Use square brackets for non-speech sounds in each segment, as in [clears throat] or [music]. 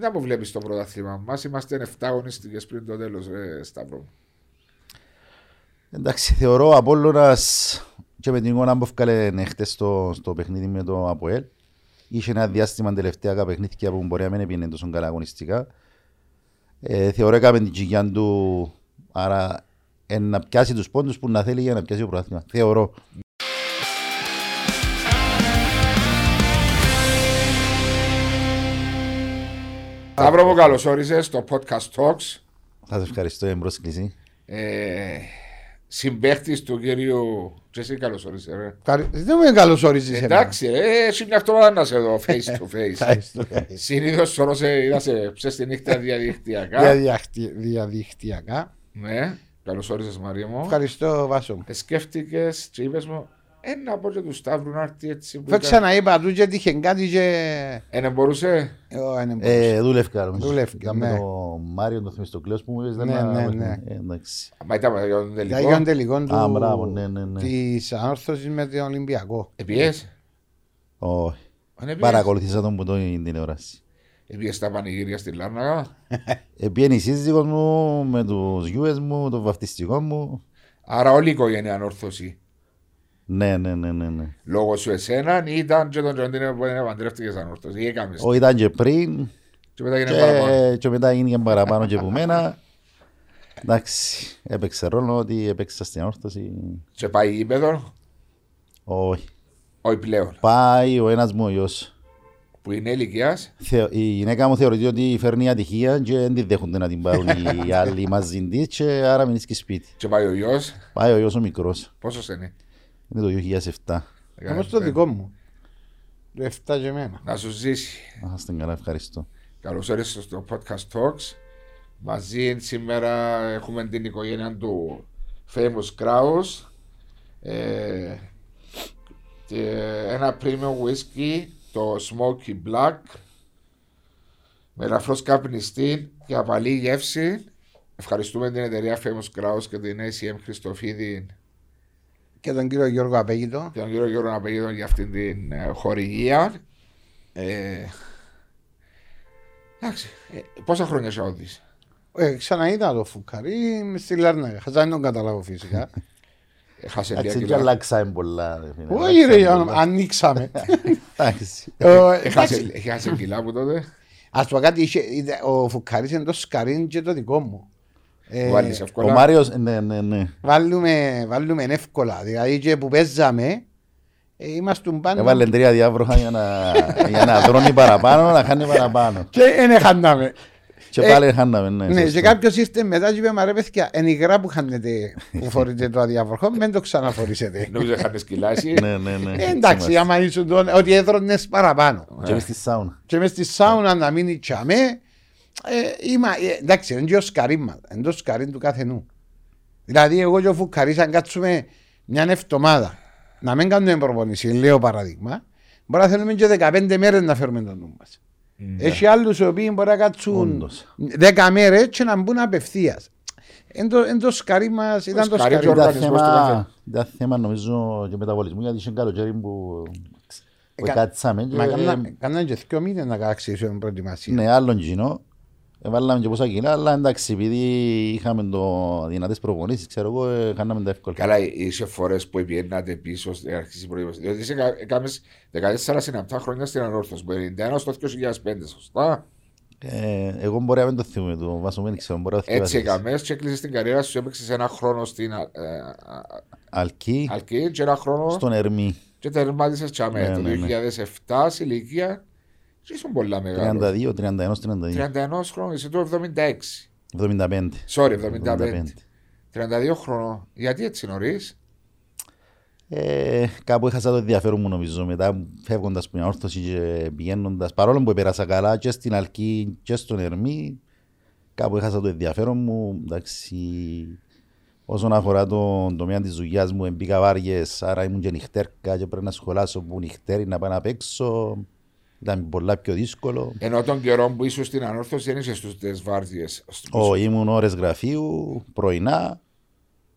Δεν αποβλέπει το πρωτάθλημα μας. Είμαστε 7 αγωνιστικές πριν το τέλος, ε, Σταύρο. Εντάξει, θεωρώ ο Απόλλωνας και με την εικόνα που έφκαλε χτες στο, στο παιχνίδι με το Αποέλ είχε ένα διάστημα τελευταία παιχνίδια που μπορεί να μην έπαιρνε τόσο καλά αγωνιστικά. Ε, θεωρώ έκαμε την τσιγιά του, άρα ε, να πιάσει τους πόντους που να θέλει για να πιάσει το πρωτάθλημα. Θεωρώ. Σταύρο μου καλώς όρισες στο podcast Talks. Θα σας ευχαριστώ για την πρόσκληση. Ε, συμπαίχτης του κύριου... Και εσύ καλώς όρισες, ρε. Δεν με καλωσορίζεις Εντάξει, ρε, εσύ μια εβδομάδα να σε δω face to face. [laughs] Συνήθως τώρα σε είδα σε ψες τη νύχτα διαδικτυακά. Διαδικτυακά. Ναι, καλώς όρισες Μαρία μου. Ευχαριστώ Βάσο μου. Ε, Σκέφτηκες και είπες μου, ένα από και τους Σταύρου να έρθει έτσι που Δεν ξαναείπα του και τύχε κάτι και... Ε, δεν μπορούσε. Ω, δεν μπορούσε. Ε, δούλευκα νομίζω. Δούλευκα, Με ναι. το Μάριο το Θεμιστοκλέος που μου είπες. δεν Ναι, να- ναι, ναι. Ε, εντάξει. Μα ήταν για τον Για τελικό. τον τελικό του Α, μπράβο, ναι, ναι, ναι. της ανόρθωσης με τον Ολυμπιακό. Επιές. Όχι. Αν επιές. Παρακολουθήσα τον που το είναι τηλεόραση. Επιές τα πανηγύρια στη Λάρνακα. Επήγαινε η σύζυγος μου με τους γιούες μου, το βαφτιστικό μου. Άρα όλη η οικογένεια ανόρθωση. Ναι, ναι, ναι, ναι. ναι. Λόγω σου εσέναν ή ήταν και τον Τζοντίνο που δεν παντρεύτηκες ανόρθωση. Ή έκαμες. Όχι, ήταν και πριν Και μετά έγινε παραπάνω. και, και μετά έγινε παραπάνω και από μένα. Εντάξει, έπαιξε ρόλο ότι έπαιξα στην όρθωση. Και πάει γήπεδο. Όχι. Όχι πλέον. Πάει ο ένας μου ο γιος. Που είναι ηλικίας; Θεω- Η γυναίκα μου θεωρεί ότι φέρνει ατυχία και δεν τη δέχονται να την πάρουν οι [laughs] άλλοι μαζί της και άρα μείνει και σπίτι. Και πάει ο γιος; Πάει ο γιος ο μικρός. Πόσο είναι. Είναι το 2007. Όμως το δικό μου. Το 7 και εμένα. Να σου ζήσει. Να είστε καλά, ευχαριστώ. Καλώς όρισες στο podcast Talks. Μαζί σήμερα έχουμε την οικογένεια του Famous Kraus. Ε, και ένα premium whisky, το Smoky Black. Με ελαφρώς καπνιστή και απαλή γεύση. Ευχαριστούμε την εταιρεία Famous Kraus και την ACM Χριστοφίδη Και τον κύριο Γιώργο Απέγητο. και τον κύριο Γιώργο Απεγίδων για αυτήν την ε, χορηγία. Ε, εντάξει, ε, πόσα χρόνια σε όδης. Ε, ξαναείδα το φουκαρί μες στη Λάρνακα. Χαζά δεν τον καταλάβω φυσικά. Έχασε λίγα Έτσι και κιλά. αλλάξαμε πολλά. ρε φίλε. Όχι ρε, Αλλάξαμε πολλά. ανοίξαμε. Εντάξει. Ε, εντάξει, Έχασε- Έχασε κιλά από τότε. Ας πω κάτι, είχε- είδα- ο φουκαρής είναι το σκαρί και το δικό μου. Ε, Βάλεις Ο εύκολα. Μάριος, ναι, ναι, ναι. Βάλουμε, βάλουμε εύκολα. Δηλαδή και που παίζαμε, ε, ήμασταν πάνω. Έβαλε τρία διάβροχα για να, για να δρώνει παραπάνω, να χάνει παραπάνω. Και δεν χάναμε. Και Ε, πάλι χάναμε, ναι. Ναι, σωστό. και κάποιος ήρθε μετά και είπε «Μα ρε παιδιά, είναι υγρά που χάνετε που [laughs] φορείτε το αδιαφορχό, μην το ξαναφορήσετε». [laughs] Νομίζω έχανες κιλά εσύ. Ναι, ναι, ναι. Ε, εντάξει, άμα ήσουν τον, ότι έδρονες παραπάνω. Και μες στη σάουνα. Και μες στη σάουνα να μείνει τσαμέ, ε, είμαι, ε, εντάξει, είναι και ο σκαρί μας, είναι το σκαρί του καθενού. Δηλαδή, εγώ και ο Φουκαρής, αν κάτσουμε μια εβδομάδα να μην κάνουμε προπονήση, λέω παράδειγμα, μπορεί να θέλουμε και 15 μέρες να φέρουμε τον νου μας. Έχει άλλους οι οποίοι μπορεί να κάτσουν Όντως. 10 μέρες και να μπουν απευθείας. Εν το, εν το σκαρί μας, ήταν το σκαρί σκαρί. και ο Ήταν οργανισμός του θέμα, καθένα. ήταν θέμα νομίζω και μεταβολισμού γιατί είχε καλοκαίρι που που Εκα- κάτσαμε και Μα κάνα- κάναν και δύο μήνες να αξίσουν προετοιμασία. ναι, άλλον κοινό. Έβαλαμε και πόσα κιλά, αλλά εντάξει, επειδή είχαμε το δυνατές προπονήσεις, ξέρω εγώ, ε, κάναμε τα εύκολα. Καλά, είσαι φορές που επιένατε πίσω στην αρχή προϋπόθεση. Διότι είσαι κα- έκαμες 14 συναπτά χρόνια στην ανόρθωση. Από 91 στο 2005, σωστά; Ε, εγώ μπορεί να μην το θυμούμαι, το βάσο δεν ξέρω, μπορεί να το Έτσι θυμάσαι. έκαμες και έκλεισες την καριέρα σου. Έπαιξες ένα χρόνο στην α- ε, α- Αλκή, Αλκή και ένα χρόνο στον Ερμή, και τερμάτισες τσαμέ. Ναι, Το ναι, ναι. 2007 σε ηλικία και ήσουν πολλά μεγάλος. 32, 31, 32, 31 χρόνων, είσαι το 76. 75. Sorry, 75. 32 χρόνων. Γιατί έτσι νωρίς; Ε, κάπου έχασα το ενδιαφέρον μου νομίζω μετά φεύγοντας από την όρθωση και πηγαίνοντας παρόλο που πέρασα καλά και στην Αλκή και στον Ερμή κάπου έχασα το ενδιαφέρον μου εντάξει όσον αφορά τον τομέα της δουλειάς μου μπήκα βάριες άρα ήμουν και νυχτέρκα και πρέπει να σχολάσω που νυχτέρι να πάω να παίξω ήταν πολλά πιο δύσκολο Ενώ τον καιρό που ήσουν στην ανόρθωση δεν είσαι στους τις βάρδιες. Ω, ήμουν ώρες γραφείου, πρωινά,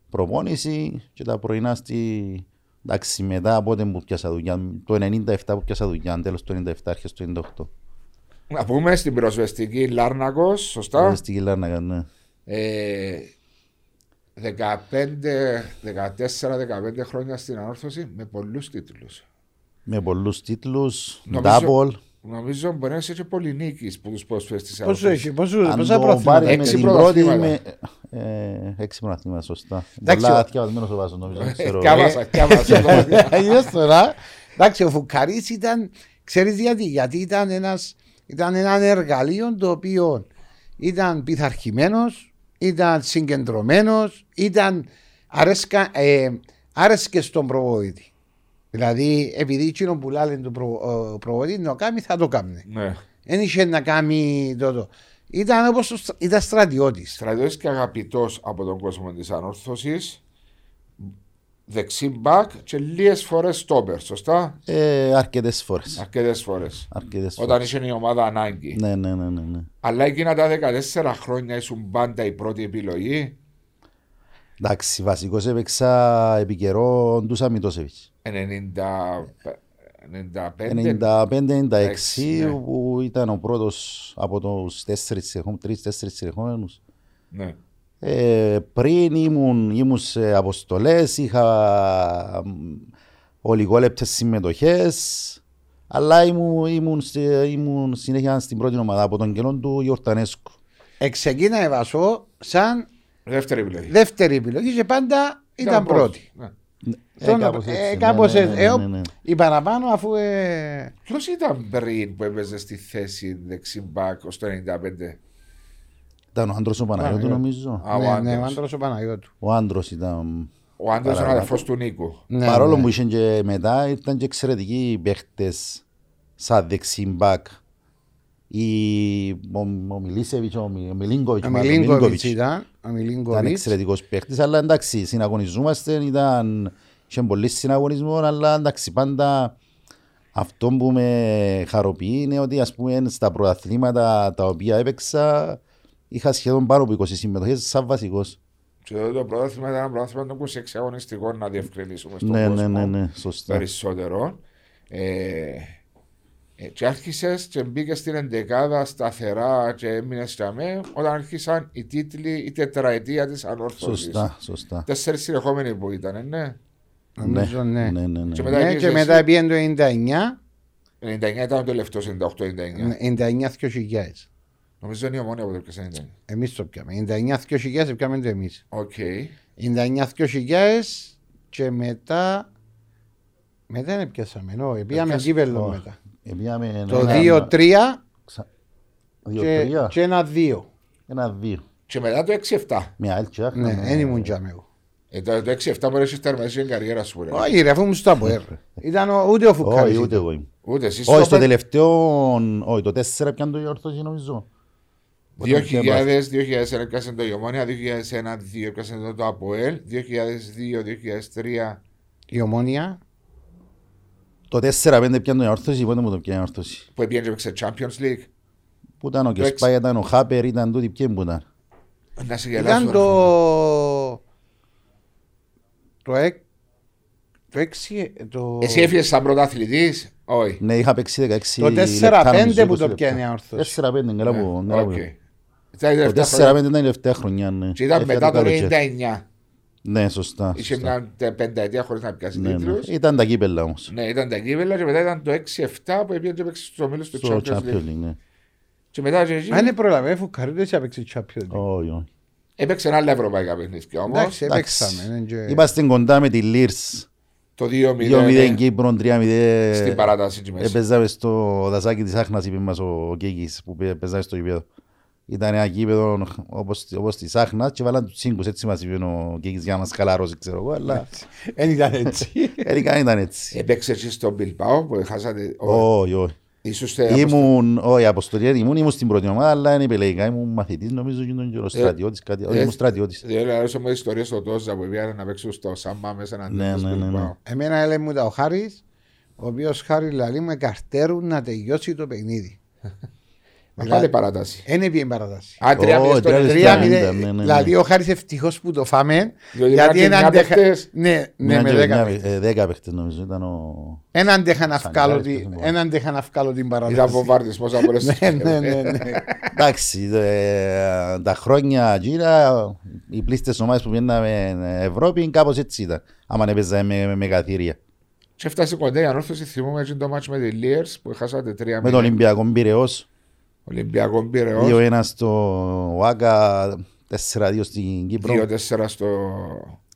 προπόνηση και τα πρωινά στη... Εντάξει, μετά από τότε που πιάσα δουλειά, το 97 που πιάσα δουλειά, τέλος του 97, αρχές του 98. Να πούμε στην πυροσβεστική Λάρνακος, σωστά; Στην Κιλάρνακα, ναι. Ε, 15, 14-15 χρόνια στην ανόρθωση με πολλούς τίτλους. Με πολλούς τίτλους, Νομίζω- double. Νομίζω μπορεί να είσαι και πολύ νίκης που τους πρόσφερες της Πόσο ανόρθωσης. έχει, πόσο, Αν πόσα το προαθλήματα πάρει με Έξι την πρώτη, πρωταθλήματα. με... Ε, έξι πρωταθλήματα, σωστά. Εντάξει, Πολλά ο- θυκευασμένος ο Βάσος, νομίζω. δεν ξέρω. Κάβασα, κάβασα. Είδες τώρα. Εντάξει, ο Φουκαρής ήταν, ξέρεις γιατί, γιατί ήταν, ένας, ήταν ένα εργαλείο το οποίο ήταν πειθαρχημένος, ήταν συγκεντρωμένος, ήταν αρέσκα, ε, άρεσκες στον προβόητη. Δηλαδή, επειδή εκείνο που λένε του προ, ο προβόητη να το κάνει, θα το κάνει. Ναι. Δεν είχε να κάνει το. Ήταν όπως το στρα- ήταν στρατιώτης. Στρατιώτης και αγαπητός από τον κόσμο της ανόρθωσης. Δεξί μπακ και λίγες φορές στόπερ, σωστά; Ε, αρκετές φορές. Αρκετές φορές. Αρκετές Όταν φορές. είχε η ομάδα ανάγκη. Ναι, ναι, ναι, ναι, ναι. Αλλά εκείνα τα 14 χρόνια ήσουν πάντα η πρώτη επιλογή. Εντάξει, βασικός έπαιξα επί καιρό του Σαμιτόσεβιτς. 95. 95-96 ναι. που ήταν ο πρώτος από τους τέσσερις συνεχόμενους, τρεις-τέσσερις συνεχόμενους. Ναι. Ε, πριν ήμουν, ήμουν σε αποστολές, είχα μ, ολιγόλεπτες συμμετοχές, αλλά ήμουν, ήμουν, σε- ήμουν συνέχεια στην πρώτη ομάδα από τον καιρό του Ιορτανέσκου. Εξεκίνησε Βασό σαν Δεύτερη επιλογή. δεύτερη επιλογή και πάντα ήταν πρώτη. Ναι. Τον- κάπως ε, έτσι, κάπως ναι, έτσι. ναι, Ε, ναι, ο- ναι, ναι. Η παραπάνω αφού. ε, Ποιος ήταν πριν που έπαιζε στη θέση δεξί μπακ ως το 95. Ήταν ο άντρος ο Παναγιώτου Παναγιώτου. νομίζω. Α, ο ναι, ναι, ο άντρας. άντρας ο Παναγιώτου. Ο άντρος ήταν... Ο άντρας είναι ο Παρακάτω. αδερφός του Νίκου. Ναι, Παρόλο ναι. που είχε και μετά ήταν και εξαιρετικοί παίχτες σαν δεξί μπακ. Η, ο, ο Μιλίσεβιτς, ο, Μι- ο Μιλίνκοβιτς, Ο μάλλον, Μιλίνκοβιτς ήταν. Ο Ήταν Μιλίνκοβιτς. εξαιρετικός παίχτης, αλλά εντάξει, συναγωνιζόμαστε, ήταν, είχε πολύ συναγωνισμό, αλλά εντάξει, πάντα αυτό που με χαροποιεί είναι ότι ας πούμε στα πρωταθλήματα τα οποία έπαιξα είχα σχεδόν πάνω από 20 συμμετοχές σαν βασικός. Και τότε το πρωτάθλημα ήταν ένα πρωτάθλημα των 26 αγωνιστικών να διευκρινίσουμε στον Ναι, κόσμο. ναι, ναι, ναι, σωστά. Περισσότερο. Ε, ε, και άρχισες και μπήκες στην εντεκάδα σταθερά και έμεινες με όταν άρχισαν οι τίτλοι, η τετραετία της ανόρθωσης. Σωστά, σωστά. Τέσσερις συνεχόμενοι που ήταν, ναι. Νομίζω ναι. ναι, ναι, ναι. Και μετά Ναι, πήγες και εσύ. μετά πήγαινε το 99, 99 ήταν το τελευταίο, 98-99. 99-2000. Νομίζω είναι η ομόνια που το έπιασε 99. Εμείς το πιάμε. 99-2000 πιάμε το εμείς. Οκ. 99-2000 και μετά. Μετά δεν πιάσαμε. Όχι, πήγαμε Έπιασε- κύπελλο όχι. μετά. Επήγαμε Το ένα- 2-3 ξα- και, δύο-τρία, και ένα 2. ένα δύο. Και μετά το 6-7. Μια άλλη τσάχνα. Ναι, δεν ήμουν τζάμε εγώ. Ε, το, το 6-7 μπορείς να έχει τερματίσει την καριέρα σου. ρε. Όχι, ρε, αφού ήμουν στο ΑΠΟΕΡ. Ήταν ο- ούτε ο Φουκάρης. Όχι, ούτε ήταν. εγώ ήμουν. Ούτε εσύ Όχι, στο στο τελευταίο, όχι, το 4 πιάνε το γιορτώσει νομίζω. 2000, 2001 έπιασε το Ιωμόνια, 2001-2002 έπιασε το, το ΑΠΟΕΛ, 2002-2003 Η ομόνια. Το 4-5 πιάνε το γιορτώσει, πότε μου το πιάνε γιορτώσει. που πήγαινε και έπαιξε Champions League. Που ήταν ο Το έξι. Κεσπάι, ήταν ο Χάπερ, ήταν τούτοι ποιοι που ήταν. Να σε γελάσω. Ήταν ρε. το. Το εκ. Το έξι. Το... Εσύ έφυγες σαν πρωταθλητής, όχι. Ναι, είχα παίξει 16 Το λεπτά, 4-5 νομίζω, που 20 το λεπτά. πιάνει η όρθωση. 4-5, καλά που... καλά Οκ. που- Ήταν η Το τελευταία 4-5 χρονιά. ήταν η τελευταία χρονιά, ναι. Και ήταν Έφυγα μετά το καλοκαίρι. 99. Ναι, σωστά. Είχε σωστά. μια τε- πενταετία χωρίς να πιάσει Ναι, ναι. τίτλους. Ήταν τα κύπελα όμως. Ναι, ήταν τα κύπελα και μετά ήταν το 6-7 που πήγαινε και έπαιξε στους ομίλους του Στο Champions Champions League. League, ναι. Και μετά και εκεί Αν δεν προλαβαίνει, Φουκάρη δεν έπαιξε Champions League. Όχι, όχι. έπαιξε άλλα ευρωπαϊκά παιχνίδια όμως. Εντάξει, Εντάξει. έπαιξαμε. ναι, και- Είμαστε κοντά με τη Λίρς. Το 2-0 2-0 Κύπρο, 3-0. στην παράταση και μέσα. Έπαιζαμε στο δασάκι της Άχνας, είπε μας ο Κέκης, που πέ- παίζαμε στο γήπεδο. Ήταν ένα γήπεδο όπως, όπως της Άχνας και βάλαν τους τσίγκους, έτσι μας είπε ο Κέκης για να μας χαλαρώσει, ξέρω εγώ, αλλά Δεν ήταν έτσι. τελικά ήταν έτσι. Έπαιξε εσύ στο Μπιλπάο που χάσατε. Όχι, όχι. Ήσουστε Ήμουν, όχι, αποστολή ήμουν, ήμουν στην πρώτη ομάδα, αλλά είναι επιλεγικά, ήμουν μαθητής νομίζω και ήταν και ο στρατιώτης, κάτι, όχι, ε, ήμουν στρατιώτης. Διότι αρέσουν μου ιστορίες στο Τόζα που πήγαν να παίξουν στο Σάμπα μέσα να Ναι, ναι, ναι, ναι. Εμένα έλεγε μου τα ο Χάρης, ο οποίος Χάρη λαλεί με καρτέρουν να τελειώσει το παιχνίδι. Να πάλι παράταση. Δεν έπιε παράταση. Α, τρία Ω, μηδέν στο τρία ενενήντα. Τρία ναι, μηδέν. ναι, ναι, ναι. Δηλαδή ο Χάρης ευτυχώς που το φάμε. Διότι Γιατί ήταν έναν και αντέχα... παίχτες. Ναι, ναι, Μια με και δέκα μια- παίχτες. ε, Δέκα παίχτες νομίζω ήταν ο... Έναν αντέχα να Σαν βγάλω Χάρης, τη- πώς έναν αντέχα να βγάλω την Ήταν παράταση. βομβάρδισμός από όλες τις [laughs] Ναι, ναι, ναι, ναι. Εντάξει, ε, τα χρόνια εκείνα, οι πλήστες ομάδες που πήγαιναμε Ευρώπη κάπως έτσι ήταν. Άμα έπαιζα με, με μεγαθύρια. Και έφτασε κοντά η ανόρθωση, θυμούμαι έτσι το μάτσο με τη Λίερς που χάσατε τρία Με τον Ολυμπιακό Πυραιός, Ολυμπιακό Πυραιός. 2-1 στο ΟΑΚΑ, 4-2 στην Κύπρο, 2-4 στο...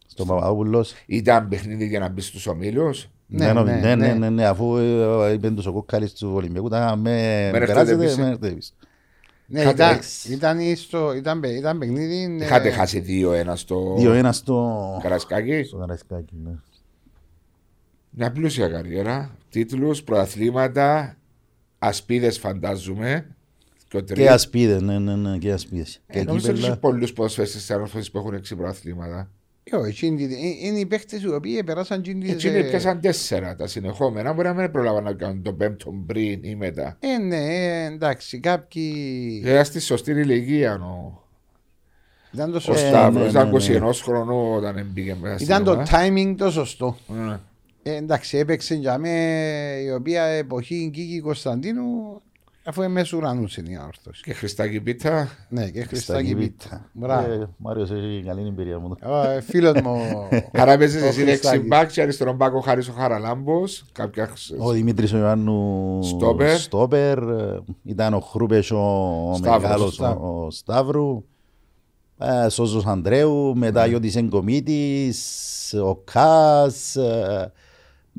στον Παπαδόπουλος. Ήταν παιχνίδι για να μπει στους ομίλους. Ναι, Ναι, ναι, ναι, ναι, ναι. ναι, ναι, ναι, αφού ε, είπεν τους ο Κούκκαλης του Ολυμπιακού, τα με Με περάσετε, Davis, ε. με Davis. Ναι, Είχατε ήταν- έξι. ήταν στο- ήταν παι- ήταν παιχνίδι. ναι. Είχατε χάσει 2-1 στο 2-1 στο... Καρασκάκι. στο Καραϊσκάκι, ναι. Μια πλούσια καριέρα. Τίτλους, προαθλήματα, ασπίδες φαντάζομαι. Και, ο τρεις. Και ασπίδες, ναι, ναι, ναι, και ασπίδες. Ε, Και νομίζω ότι κύπελα. έχει πολλούς ποδοσφαίρες της ανόρθωσης που έχουν έξι προαθλήματα. Ε, όχι, εκείνη τη- ε, Είναι οι παίχτες οι οποίοι περάσαν εκείνη τη- Έτσι είναι πιάσαν τέσσερα τα συνεχόμενα. Μπορεί να μην προλάβαν να κάνουν τον πέμπτο πριν ή μετά. Ε, ναι, ε, εντάξει, κάποιοι. Ε, στη σωστή ηλικία ο, Ήταν το ο σωστό. Σταύρος. ναι, Ήταν ναι, 21 χρονών όταν μπήκε μέσα στην Ήταν το ομάδα. timing το σωστό. Ναι. Ε, εντάξει, έπαιξε για με η οποία εποχή Κίκη Κωνσταντίνου, αφού είναι μέσα ουρανούς είναι η ανόρθωση. Και Χριστάκη Πίτα. Ναι, και Χριστάκη Στα Πίτα. Κύπητα. Μπράβο. Ε, Μάριος έχει καλή εμπειρία μου. Ε, Φίλος μου. [laughs] Άρα παίζεις ο εσύ Χριστάκης. δεξιμπάκ και αριστερόν μπάκ ο Χάρης ο Χαραλάμπος. Κάποια... Ο Δημήτρης ο Ιωάννου Στόπερ. Στόπερ, ε, ήταν ο Χρούπες ο, ο Σταύρος, Μεγάλος Σταύρου. ο, ο Σταύρου, ε, Σόζος Ανδρέου, μετά Ναι. ο Ιώτης Εγκομίτης, ο Κάς,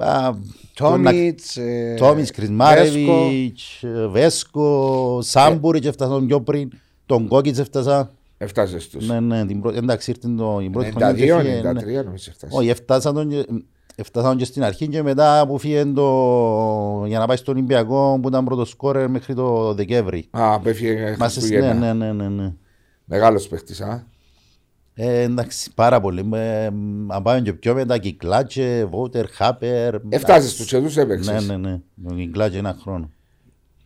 ε, ε, Τόμιτς. ε, Τόμις Βέσκο. Κρισμάρεβιτς, ε, Βέσκο, Σάμπουριτς έφτασαν πιο πριν, τον Κόκκιτς έφτασα. Έφτασες τους. Ναι, ναι, την πρώτη, εντάξει ήρθε το, η πρώτη 92, χρονιά και έφυγε, ναι. 93 νομίζω έφτασες. Όχι, έφτασαν τον, και- έφτασαν και στην αρχή και μετά που φύγε το, για να πάει στο Ολυμπιακό που ήταν πρώτο σκόρερ μέχρι το Δεκέμβρη. Α, που έφυγε Μας, ναι, Χριστούγεννα. ναι, ναι, ναι, ναι. Μεγάλος παίχτης, α. Ε, εντάξει, πάρα πολύ. Ε, αν πάμε και πιο μετά, Κυκλάτσε, Βότερ, Χάπερ. Έφτασες τους και τους έπαιξες. Ναι, ναι, ναι. Ο Κυκλάτσε ένα χρόνο.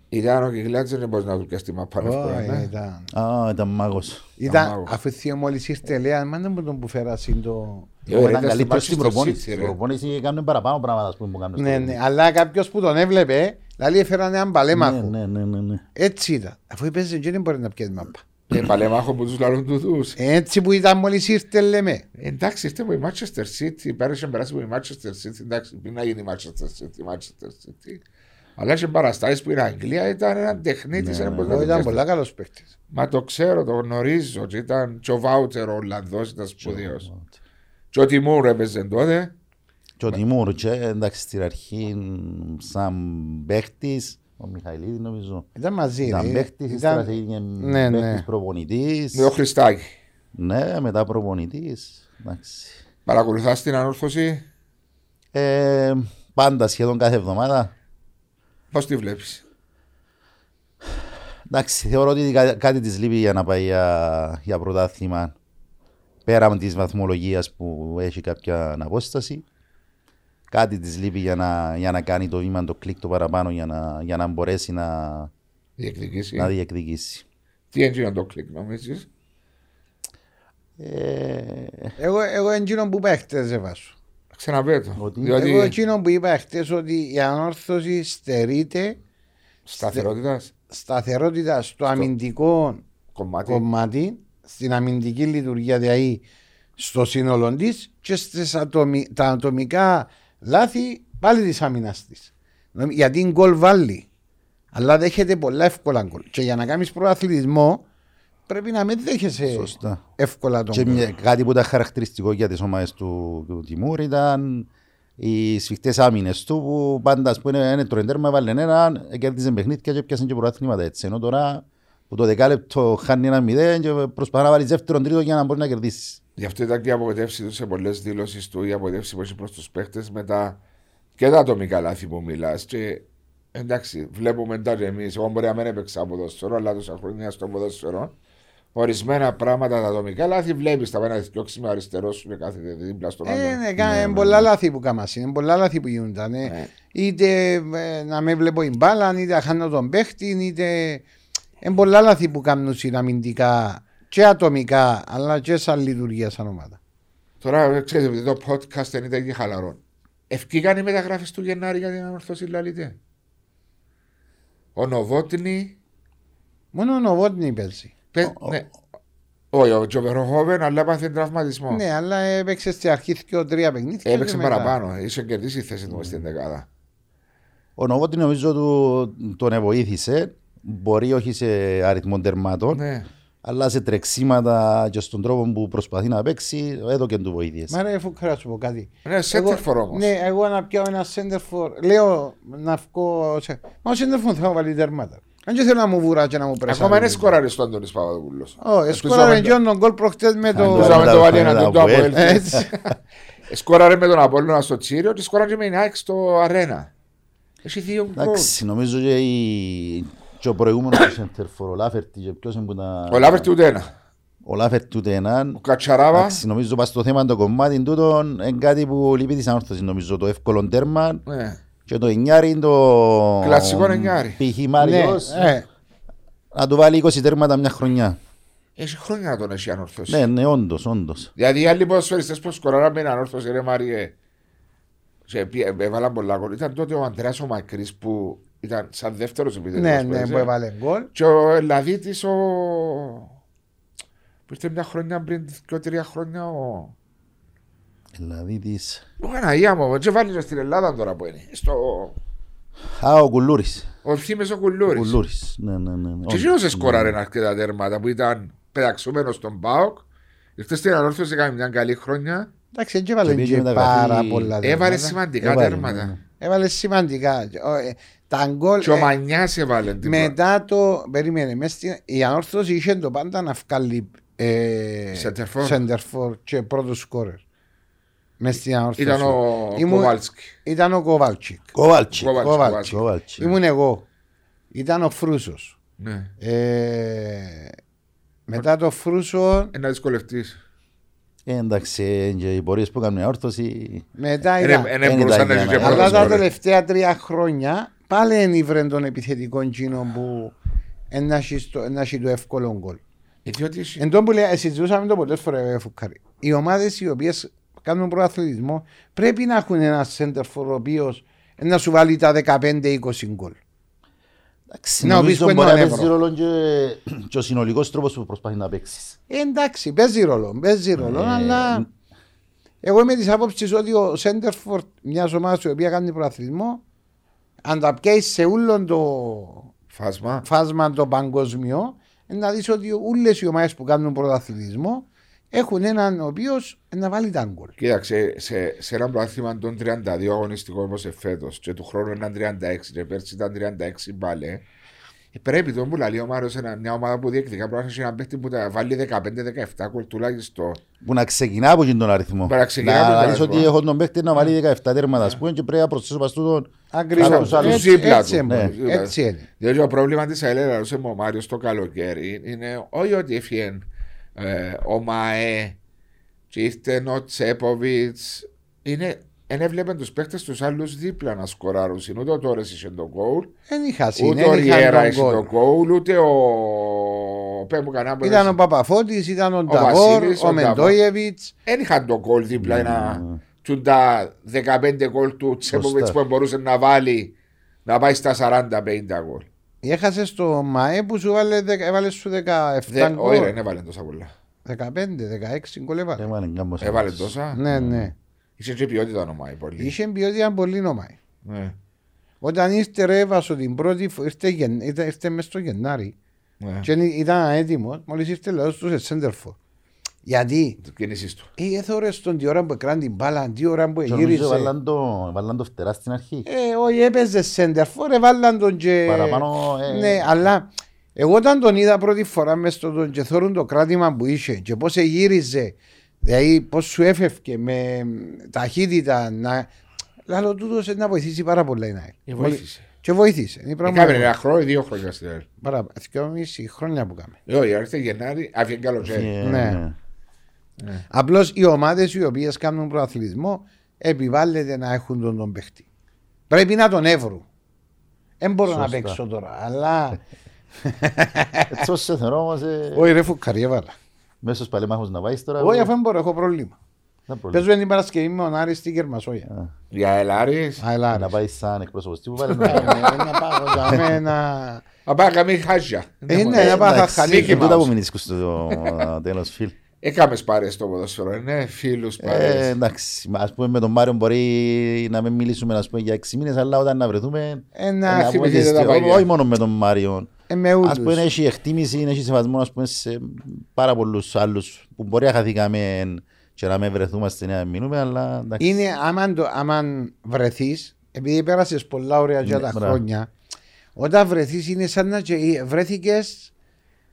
Ήταν ο Κιγκλάτζερ, δεν μπορείς να του πιάσει τη μαπά εύκολα, Όχι, ναι. ήταν. Α, ήταν μάγος. Ήταν, μάγος. αφού θείο μόλις ήρθε, λέει, αν δεν μου τον που φέρασε το... Ε, ήταν ήταν καλύτερος στη στην Manchester προπόνηση. City, Στην ρε. προπόνηση έκαναν παραπάνω πράγματα ας πούμε, που κάνουν στο Ναι, ναι, παιχνίδι. αλλά κάποιος που τον έβλεπε, δηλαδή έφεραν έναν παλέμαχο. Ναι, ναι, ναι, ναι. Έτσι ήταν. Αφού είπες, δεν μπορεί να πιέσει μαπά. Ε, παλέμαχο που τους λαλούν του δούς. Έτσι που ήταν μόλις ήρθε, λέμε. Ε, Εντάξει, ήρθε από η Manchester City, πέρασε περάσει από η Manchester City, εντάξει, πριν να γίνει η Manchester City, η Manchester City. Αλλά σε παραστάσεις που είναι Αγγλία ήταν έναν τεχνίτης, Ναι, ένα ναι, πώς ναι. να το Ήταν πιάσει. πολλά καλός παίκτης. Μα το ξέρω, το γνωρίζω, και ήταν και ο Βάουτερ ο Ολλανδός, ήταν σπουδαίος. Και ο Τιμούρ έπαιζε τότε. Και ο Τιμούρ, και, εντάξει, στην αρχή σαν παίχτης, ο Μιχαηλίδης νομίζω, Ήταν μαζί. ήταν ρε. παίχτης, Ήταν- ύστερα έγινε Ναι, ναι. παίχτης προπονητής. Με ο Χριστάκη. Ναι, μετά προπονητής. Εντάξει. Παρακολουθάς την ανόρθωση, Ε, πάντα σχεδόν κάθε εβδομάδα. πώς τη βλέπεις; Εντάξει, θεωρώ ότι κά- κάτι της λείπει για να πάει για, για πρωτάθλημα. Πέρα από της βαθμολογίας που έχει κάποια απόσταση. Κάτι της λείπει για να, για να κάνει το βήμα, το κλικ το παραπάνω για να, για να μπορέσει να, Διεκδικήσει. να διεκδικήσει. Τι έγινε το κλικ νομίζεις; Ε, Εγώ, εγώ εκείνο που είπα χτες δεν βάζω. Ξαναπέτω. Ότι- Διότι Εγώ εκείνο που είπα χτες ότι η ανόρθωση στερείται σταθερότητας, σταθερότητας στο αμυντικό κομμάτι. κομμάτι, στην αμυντική λειτουργία δηλαδή στο σύνολο της και στις ατομι, τα ατομικά λάθη πάλι της άμυνας της. Γιατί είναι γκολ βάλει. Αλλά δέχεται πολλά εύκολα γκολ. Και για να κάνεις προαθλητισμό πρέπει να μην δέχεσαι σωστά. εύκολα τον Και γκολ. μια, κάτι που ήταν χαρακτηριστικό για τις ομάδες του, του Τιμούρ ήταν οι σφιχτές άμυνες του που πάντα ας πούμε είναι τρώει τέρμα, βάλει ένα, κέρδιζε παιχνίδια και πιάσαν και προάθληματα έτσι. Ενώ τώρα που το δεκάλεπτο χάνει ένα μηδέν και προσπαθεί να βάλει δεύτερο τρίτο για να μπορεί να κερδίσεις. Γι' αυτό ήταν και η απογοητεύση του σε πολλές δηλώσεις του, η απογοητεύση που έχει προς τους παίχτες μετά και τα ατομικά λάθη που μιλάς. Και εντάξει, βλέπουμε τώρα εμείς. Εγώ μπορεί να μην έπαιξα ποδόσφαιρο, αλλά τόσα χρόνια στο ποδόσφαιρο. Ορισμένα πράγματα τα ατομικά λάθη βλέπεις τα πένα διώξει με αριστερός σου και κάθεται δίπλα στον Ε, άλλον. ναι, κα- είναι πολλά λάθη που κάμασαι, είναι πολλά λάθη που γίνονταν. ε. Ναι. Είτε ε, να με βλέπω η μπάλα, είτε να χάνω τον παίχτη, είτε. Είναι πολλά λάθη που κάνουν συναμυντικά και ατομικά αλλά και σαν λειτουργία σαν ομάδα. Τώρα ξέρετε ότι το podcast δεν ήταν και χαλαρό. Ευκήκαν οι μεταγράφες του Γενάρη για την ανορθώση Λαλιτέ. Ο Νοβότνη. Μόνο ο Νοβότνη παίζει. πε- ναι. Όχι, ο Τζοβεροχόβεν, αλλά έπαθε τραυματισμό. Ναι, αλλά έπαιξε στη αρχή και τρία παιχνίδια. Έπαιξε και μετά. παραπάνω. Είσαι κερδίσει η θέση του μες στην δεκάδα. Ο Νοβότη νομίζω του, τον βοήθησε. Μπορεί όχι σε αριθμό τερμάτων, Ναι. Αλλά σε τρεξίματα και στον τρόπο που προσπαθεί να παίξει, έδωκε του βοήθειες. Μα ρε φούκρα να σου πω κάτι. Ναι, center for όμως. Ναι, εγώ να πιάω ένα center for. Λέω να βγω. σε- Μα ο center for θα βάλει τερμάτα. Αν και θέλω να μου βουρά και να μου πρεσάρει. Ακόμα είναι σκοράρι στο Αντώνης Παπαδοπούλος. Ω, εσκόραρε και τον γκολ προχτές με το... Ελπίζαμε το βάλει ένα Φαίνεται το από Αποέλ. Έτσι. Σκόραρε με τον Απόλλωνα στο Τσίριο και σκόραρε με την ΑΕΚ στο Αρένα. Έχει δύο γκολ. Εντάξει, νομίζω και, η... και ο προηγούμενος σέντερφορ, ο Λάφερτη, και ποιος είναι που τα... Ο Λάβερτη ούτε ένα. Ο Λάφερτη ούτε έναν. Ο Κατσαράβα. Εντάξει, νομίζω πας στο θέμα το κομμάτι τούτο είναι κάτι που λείπει της ανόρθωσης, νομίζω, το εύκολο τέρμα Ναι. και το εννιάρι το... Κλασικό εννιάρι. Π.χ. Ναι, Μάριος, ε, να του βάλει 20 τέρματα μια χρονιά. Έχει χρόνια να τον έχει ανορθώσει. Ναι, ναι, όντως, όντως. Δηλαδή οι άλλοι ποδοσφαιριστές που σκοράραν με την ανόρθωση ρε Μάριε και πι- έβαλαν πολλά γκολ. Ήταν τότε ο Αντρέας ο Μακρύς που ήταν σαν δεύτερος επιθετικός ναι, που ναι, έπαιζε. που έβαλε γκολ. Και ο Ελλαδίτης ο... που ήρθε μια χρονιά πριν και τρία χρόνια ο... Δηλαδή της... Ο Παναγία μου, και βάλει και στην Ελλάδα τώρα που είναι. Στο... Α, ο Κουλούρης. Ο Θήμες ο Κουλούρης. Κουλούρης. Ναι, ναι, ναι. ναι. Και εκείνος σκόραρε αρκετά τέρματα που ήταν πεταξούμενος στον ΠΑΟΚ. Ήρθε στην ανόρθωση έκανε μια καλή χρονιά. Εντάξει, έτσι έβαλε Και πήγε και μεταγραφή- πάρα πολλά Έβαλε τέρματα. σημαντικά Έβαλε, τέρματα. ναι. Έβαλε σημαντικά. Ο, ε, Τα γκολ... Και ο ε, Μανιάς έβαλε την Μετά το. Περίμενε, μες στην, η ανόρθωση είχε το πάντα να βγάλει ε, Center for. center for και πρώτο σκόρερ. Μες στην ανόρθωση. Ήταν ο Ήμουν- Κοβάλσκι. Ήταν ο Κοβάλτσικ. Κόβαλτσι. Κόβαλτσι, Κόβαλτσι. Κόβαλτσι. Κόβαλτσι. Ήμουν εγώ. Ήταν ο Φρούσος. Ναι. Ε, μετά το Φρούσο, Ε, Να δυσκολευτείς. Ε, εντάξει, ε, και οι πορείες που κάνουν η όρθωση... μετά Ε, ήταν. ε, δεν Δεν μπορούσαν να ήταν έχει και για να- Αλλά πρώτος τα σκόρερ. τελευταία τρία χρόνια πάλι ενήβρε τον επιθετικό τζίνο που ένα έχει το εύκολο γκολ. Ε, Διότι εσύ- Εν τω που λέει, συζητούσαμε το πολλέ φορέ, Φουκάρη. Οι ομάδες οι οποίες κάνουν προαθλητισμό πρέπει να έχουν ένα center for ο οποίος να σου βάλει τα 15-20 γκολ. Εντάξει, Να νομίζω πεις που μπορεί είναι να το παίζει ευρώ. ρόλο και, και ο συνολικός τρόπος που προσπαθεί να παίξεις. Ε, εντάξει, παίζει ρόλο. Παίζει ρόλο, Ε, αλλά εγώ είμαι της άποψης ότι ο center for μια ομάδα η οποία κάνει προαθλητισμό, αν τα πιάσει σε όλο το Φάσμα. φάσμα το παγκοσμίο, ε, να δεις ότι όλες οι ομάδες που κάνουν πρωταθλητισμό έχουν έναν ο οποίος να βάλει τα γκολ. Κοίταξε, σε, σε ένα πρόθυμα των 32 αγωνιστικών όπως εφέτος και του χρόνου ήταν 36 και πέρσι ήταν 36 πάλι. Ε, Πρέπει τον που λέει ο Μάριος μια ομάδα που διεκδικά πρέπει να έχει ένα παίχτη που τα βάλει 15-17 κολ τουλάχιστον. Που να ξεκινά από εκείνον τον αριθμό. Που να ξεκινά από τον δεις αριθμό. ότι έχω τον παίκτη να βάλει 17 τέρματα ας πούμε και πρέπει να προσθέσω πας τούτον Ακριβώς. Κάτω τους άλλους Έτσι, δίπλα έτσι, του. είναι, Ναι. έτσι είναι. Διότι το πρόβλημα της ΑΕΛ έδωσε με ο Μάριος το καλοκαίρι είναι όχι ότι έφυγε ε, ο ΜΑΕ και ήρθε ο Τσέποβιτς. Είναι δεν έβλεπε τους παίχτες τους άλλους δίπλα να σκοράρουν. Ούτε ο Τόρες είχε τον γκολ, Δεν είχα ούτε ο συνέχεια Ριέρα τον είχε τον γκολ. γκολ, ούτε ο. Πε μου κανένα που Ήταν ο Παπαφώτης, ήταν ο Νταβόρ, Βασίλης, ο ο Νταβόρ. Μεντόγεβιτ. Δεν είχαν τον γκολ δίπλα να. Του τα 15 γκολ του Τσέποβιτ Σωστά. που μπορούσε να βάλει να πάει στα 40-50 γκολ. Έχασες το ΜΑΕ που σου βάλε, δεκα- έβαλες σου 17 Δεν- Όχι, ρε, γκολ. δεν έβαλε τόσα πολλά. 15-16 γκολ έβαλε. Έβαλε κάμπος Έβαλε άλλος. τόσα. Ναι, ναι. Είχε και ποιότητα νομάει πολύ. Είχε ποιότητα πολύ νομάει. Ναι, Όταν ήρθε ρεύασο την πρώτη φορά, ήρθε, γεν- ήρθε, ήρθε μέσα στο Γενάρη ναι. και ήταν έτοιμο, μόλις ήρθε λέω στους Σέντερφορ. Γιατί; Το κίνησης του. ε, έθωρες τον τη ώρα που έκραν την μπάλα, την ώρα που Και νομίζω γύρισε. έβαλαν το- έβαλαν το φτερά στην αρχή. Ε, όχι, έπαιζε Σέντερφορ, έβαλαν τον και... Παραπάνω, ε, Ναι, αλλά εγώ όταν τον είδα πρώτη φορά μες στο τον και θόρουν το κράτημα που είχε και πώς γύριζε, δηλαδή πώς σου έφευκε με ταχύτητα να... Λάλο τούτος να βοηθήσει πάρα πολλά η ΝΑΕΛ. Ε, βοήθησε. Και βοήθησε. Είναι πράγμα Έκαμε που- ένα χρόνο ή δύο χρόνια στην ΕΡ. Πάρα δυο μισή χρόνια που κάμε. Ε, Όχι, ήρθε Γενάρη, άφηγε καλοκαίρι. Ε, Ναι. Απλώς οι ομάδες οι οποίες κάνουν προαθλητισμό επιβάλλεται να έχουν τον, τον παίχτη. Πρέπει να τον εύρουν. Δεν μπορώ να Σωστά. παίξω τώρα, αλλά [laughs] Έτσι όσο σε θεωρώ όμως, ε, Όχι ρε φουκαρί έβαλα. Μέσα στους παλέμαχους να πάεις τώρα. Όχι αφού δεν μπορώ, έχω πρόβλημα. δεν πρόβλημα. Παίζω την Παρασκευή με τον Άρη στην Κερμασόγια. Για Ελάρη. Α, έλα Να Άρης. πάει σαν εκπρόσωπος τύπου πάλι Ε, να- ναι, Να πάω για μένα. [laughs] Να πάμε καμία χάζια. Ε, ναι, να πάω Εντάξει, χαλίκι και τούτα που Mouse. μην δίσκω στο τέλος φίλ. Έκαμε πάρε στο ποδόσφαιρο, ναι, φίλους Ε, πάρε. εντάξει, ας πούμε με τον Μάριο μπορεί να μην μιλήσουμε ας πούμε, για 6 μήνες, αλλά όταν να βρεθούμε... Ε, ε, να να πούμε θυμηθείτε και τα στη- παλιά. Όχι μόνο με τον Μάριο. Ε, με Ας πούμε ούτους. έχει εκτίμηση, έχει σεβασμό ας πούμε, σε πάρα πολλούς άλλους που μπορεί να χαθήκαμε και να μην βρεθούμε στη νέα μείνουμε, αλλά εντάξει. Είναι άμα, το, άμα βρεθείς, επειδή πέρασες πολλά ωραία για Ναι, τα μπράβο. χρόνια, όταν βρεθείς είναι σαν να και βρέθηκες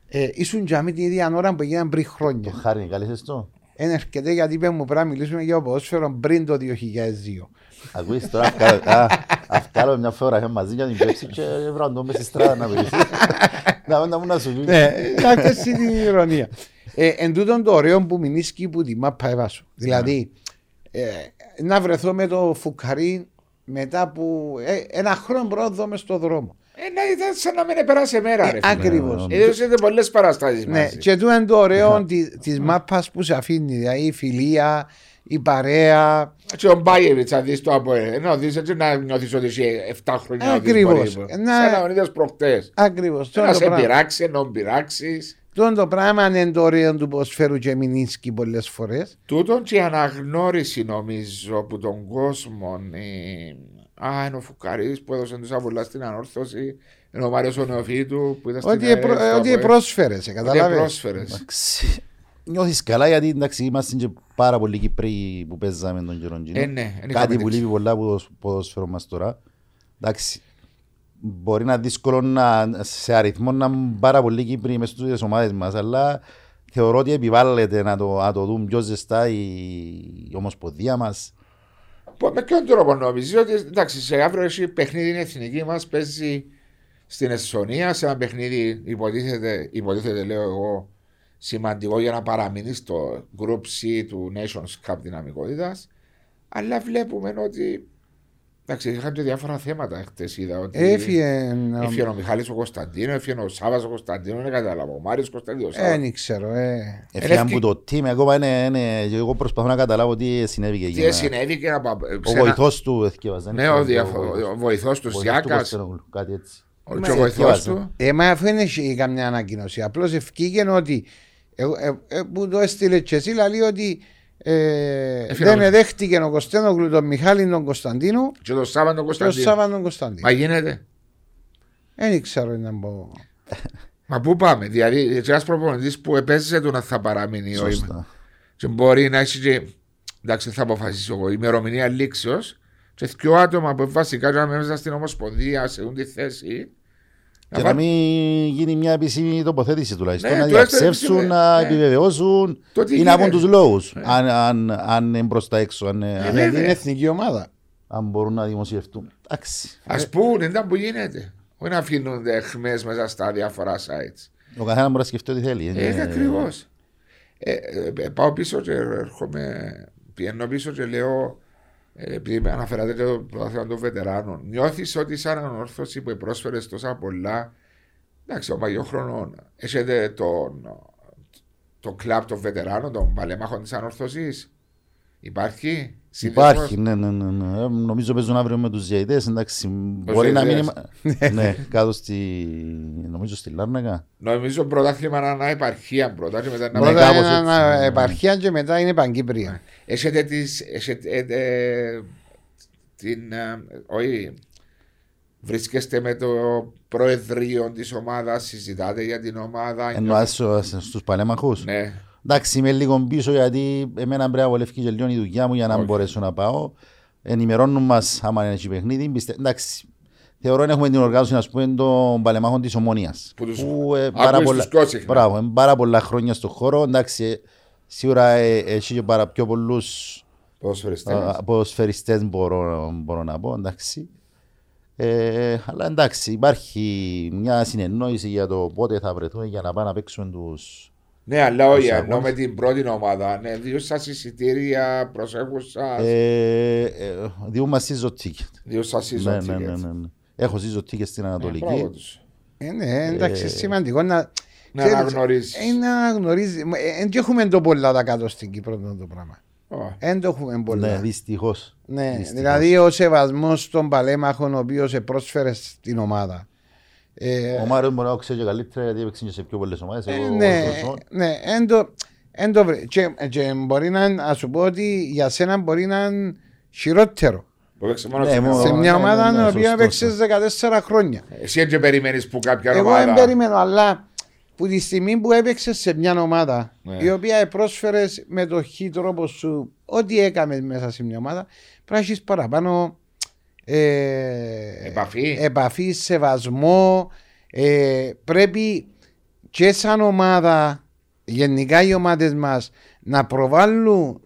ε, ήσουν για μí την ίδια ώρα που έγιναν πριν Το χρόνια. χάρη, κάλεσες το. Είναι αρκετέ γιατί είπε μου πρέπει να μιλήσουμε για το ποδόσφαιρο πριν το 2002. Ακούεις τώρα, αυκάλω- α, αυκάλω μια φορά μαζί για την πέψη και βρω το μες στη στράτα να βρεις. Να να μου να σου πει. Ναι, αυτή είναι η ηρωνία. Ε, εν τούτον το ωραίο που μηνίσκει που τη μάπα έβασο. Δηλαδή, ε, να βρεθώ με το φουκαρί μετά που ε, ένα χρόνο πρώτο μες στο δρόμο. Ε, ναι, ήταν σαν να μην περάσει μέρα, Ε, ρε φίλε. ακριβώς. Ναι, Είδατε πολλές παραστάσεις Ναι, μαζί. και τούτο είναι το ωραίο τη της μάπας που σε αφήνει. Δηλαδή η φιλία, η παρέα. Και ο Μπάιεβιτς, αν δεις το από ενώ δεις έτσι να νιώθεις ότι είσαι 7 χρόνια να δεις Ακριβώς. μπορεί. Ναι. Σαν να τον είδες προχτές. Ακριβώς. Να σε πειράξεις, ενώ πειράξεις. Τούτο το πράγμα είναι το ωραίο του ποσφαίρου και μηνίσκει πολλές φορές. Τούτον και η αναγνώριση νομίζω που τον κόσμο. ε, Α, είναι ο Φουκαρής που έδωσε τους πολλά στην ανόρθωση. Είναι ο Μάριος ο Νεοφύτου που ήταν στην Ότι, επρο, ΑΕΛ, ότι στο πρόσφερες, Ότι καταλάβες. πρόσφερες. Εντάξει. Νιώθεις καλά γιατί εντάξει, είμαστε και πάρα πολλοί Κύπροι που παίζαμε τον καιρό. Ε, ναι, είναι Κάτι που καμπίνix. λείπει πολλά από το ποδόσφαιρο μας τώρα. Εντάξει, μπορεί να είναι δύσκολο να, σε αριθμό να είναι πάρα πολλοί Κύπροι μες στις ομάδες μας, αλλά θεωρώ ότι επιβάλλεται να το, να το δουν πιο ζεστά η, η ομοσπονδία μας. Που Με ποιον τρόπο νομίζεις ότι εντάξει, σε αύριο έχει παιχνίδι η εθνική μας παίζει στην Εσθονία σε ένα παιχνίδι υποτίθεται, υποτίθεται λέω εγώ σημαντικό για να παραμείνει στο Group C του Nations Cup δυναμικότητας. Αλλά βλέπουμε ότι εντάξει, είχαν και διάφορα θέματα χτες. Είδα ότι Έφυγε. έφυγε ο Μιχάλης ο Κωνσταντίνο, έφυγε ο Σάβα ο Κωνσταντίνο, δεν κατάλαβα. Ο Μάριος Κωνσταντίνος. Δεν ξέρω. Ε. Έφυγαν Ελεύκη- που το team, ακόμα είναι, είναι, και εγώ προσπαθώ να καταλάβω τι συνέβη και Τι εκεί. συνέβη και να πα- Ο σε ένα- βοηθός του εθιέβαζε. Ναι, ο, διαφο- ο βοηθός του Σιάκας, Κάτι έτσι. ο Μα και ο βοηθός εθιέβαζε. του. Ε, μα αφού δεν έχει καμιά ανακοίνωση. Απλώς ευκήγε ότι. Ε, ε, ε, που το έστειλε και εσύ, λέει ότι ε, Έφυγε δεν ο- δέχτηκε ο Κωστένογλου τον Μιχάλη τον Κωνσταντίνο Και το Σάββατο τον και ο Κωνσταντίνο. Σάββαν τον Κωνσταντίνο. Μα γίνεται. Δεν ξέρω να πω. Μα πού πάμε, δηλαδή ένας προπονητής που επέζησε του να θα παραμείνει ο Σωστά. είμαι. Και μπορεί να έχει και. Εντάξει, θα αποφασίσω εγώ. Ημερομηνία λήξεως και δύο άτομα που βασικά να μέσα στην Ομοσπονδία σε αυτή τη θέση. Και να βάλ- μην γίνει μια επίσημη τοποθέτηση τουλάχιστον. Ναι, να τουλάχιστον διαψεύσουν, επίσημη, να ναι. επιβεβαιώσουν Το τι ή να πούν γίνεται. τους λόγους. Αν, αν, αν είναι μπροστά έξω, αν, αν, Δηλαδή είναι εθνική ομάδα. αν μπορούν να δημοσιευτούν. Εντάξει. Α πούμε, ήταν που γίνεται. Όχι να αφήνουν εχμέ μέσα στα διάφορα sites. Ο καθένας μπορεί να σκεφτεί ό,τι θέλει. Ε, Είναι- ακριβώς. Ε, ε, ε, πάω πίσω και έρχομαι. Πηγαίνω πίσω και λέω. Ε, επειδή με αναφέρατε και το πρωτάθλημα των βετεράνων, νιώθεις ότι σαν ανόρθωση που πρόσφερε τόσα πολλά. Εντάξει, των παλιών χρονών. Έχετε τον, το κλαμπ των βετεράνων, των παλέμαχων της ανόρθωσης; Υπάρχει; Υπάρχει, σύνδεσμος; ναι, ναι, ναι, ναι. Ε, Νομίζω παίζουν αύριο με τους διαιτές, εντάξει. Μπορεί να μην διαιτητές. είναι... [laughs] ναι, κάτω στη... νομίζω στη Λάρνακα. Νομίζω πρωτάθλημα να είναι επαρχία πρώτα και μετά να Ναι, Πρώτα κάπως είναι έτσι, ένα ναι, ναι. επαρχία και μετά είναι Παγκύπρια. Έχετε τις, έχετε, ε, ε, την, ε, όχι, βρίσκεστε με το προεδρείο της ομάδας, συζητάτε για την ομάδα. Εννοάς στο- στους παλέμαχους; Ναι, Εντάξει, είμαι λίγο πίσω γιατί εμένα πρέπει να βολεύει και λίγο η δουλειά μου για να Όχι. μπορέσω να πάω. Ενημερώνουν μας άμα είναι έχει παιχνίδι. Πιστε... Εντάξει, θεωρώ ότι έχουμε την οργάνωση ας πούμε, των παλεμάχων της Ομονίας. Που τους- Που, ε, Ακούεις πάρα, τους πολλά... πιο συχνά. Μπράβο, ε, πάρα πολλά χρόνια στον χώρο. Εντάξει, ε, σίγουρα ε, έχει και πάρα πιο πολλούς ποδοσφαιριστές. α, ποδοσφαιριστές μπορώ, μπορώ να πω. Εντάξει. Ε, αλλά εντάξει, υπάρχει μια συνεννόηση για το πότε θα βρεθούμε για να πάμε να παίξουμε τους... Ναι, αλλά όχι, τους ενώ αγώνες. με την πρώτη ομάδα. Ναι, δύο σας εισιτήρια, προσέχουν σας, Ε, ε, διούμε μας season ticket. δύο σας Ναι, season ναι, ναι, tickets. ναι, ναι. Έχω season ticket στην Ε, Ανατολική. μπράβο τους. Ε, ναι, εντάξει, σημαντικό να. Να ξέρεις, αναγνωρίσεις. ε, να αναγνωρίζεις. Δεν έχουμε το πολλά τα κάτω στην Κύπρο αυτό το πράγμα. Ω, Δεν το έχουμε πολλά. Ναι, δυστυχώς. Ναι, δηλαδή ο σεβασμός των παλέμαχων ο οποίος πρόσφερε στην ομάδα. Ε, Ο Μάριος μπορεί να το ξέρει και καλύτερα γιατί έπαιξε και σε πιο πολλές ομάδες. ε, Εγώ, ναι, όσο- ναι, εν το, εν το βρε- και, και μπορεί να, να σου πω ότι για σένα μπορεί να είναι χειρότερο. που έπαιξε μόνο Ναι, σε μια μόνο- σε ομάδα. μια ναι, ομάδα ναι, η ναι, οποία σωστό, έπαιξε 14 χρόνια. Εσύ δεν περιμένεις που κάποια Εγώ ομάδα. δεν περιμένω, αλλά που τη στιγμή που έπαιξες σε μια ομάδα Ναι. η οποία πρόσφερε με το χ τρόπο σου ό,τι έκαμες μέσα σε μια ομάδα, πρέπει να έχεις παραπάνω ε, Επαφή. επαφή, σεβασμό. Ε, πρέπει και σαν ομάδα, γενικά οι ομάδες μας να προβάλλουν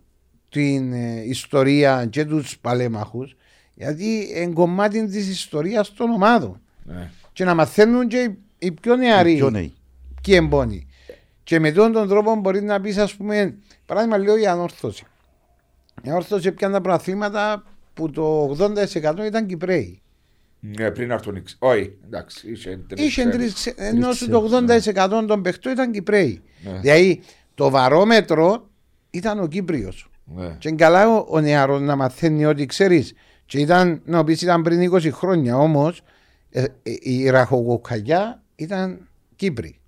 την ε, ιστορία και τους παλέμαχους γιατί είναι κομμάτι της ιστορίας των ομάδων Ναι. και να μαθαίνουν και οι- οι πιο νεαροί Πιο νέοι. και εμπόνοι. Και με τον τον τρόπο μπορεί να πεις, ας πούμε, παράδειγμα λέω η ανόρθωση. Η ανόρθωση πιάνε τα προαθλήματα που το 80% ήταν Κυπρέοι. Ναι, πριν έρθουν. οι ξ- Όχι, εντάξει. Είχε τρεις Είχε ξένοι. τρεις ξε- ενώ σου ξένους, το 80% των παιχτών ήταν Κυπρέοι. Ναι. Δηλαδή το βαρόμετρο ήταν ο Κύπριος. Ναι. Και είναι καλά ο, ο νεαρός να μαθαίνει ότι ξέρεις. Και ήταν, να πεις ήταν πριν 20 χρόνια όμως, η ραχοκοκαλιά ήταν Κύπροι.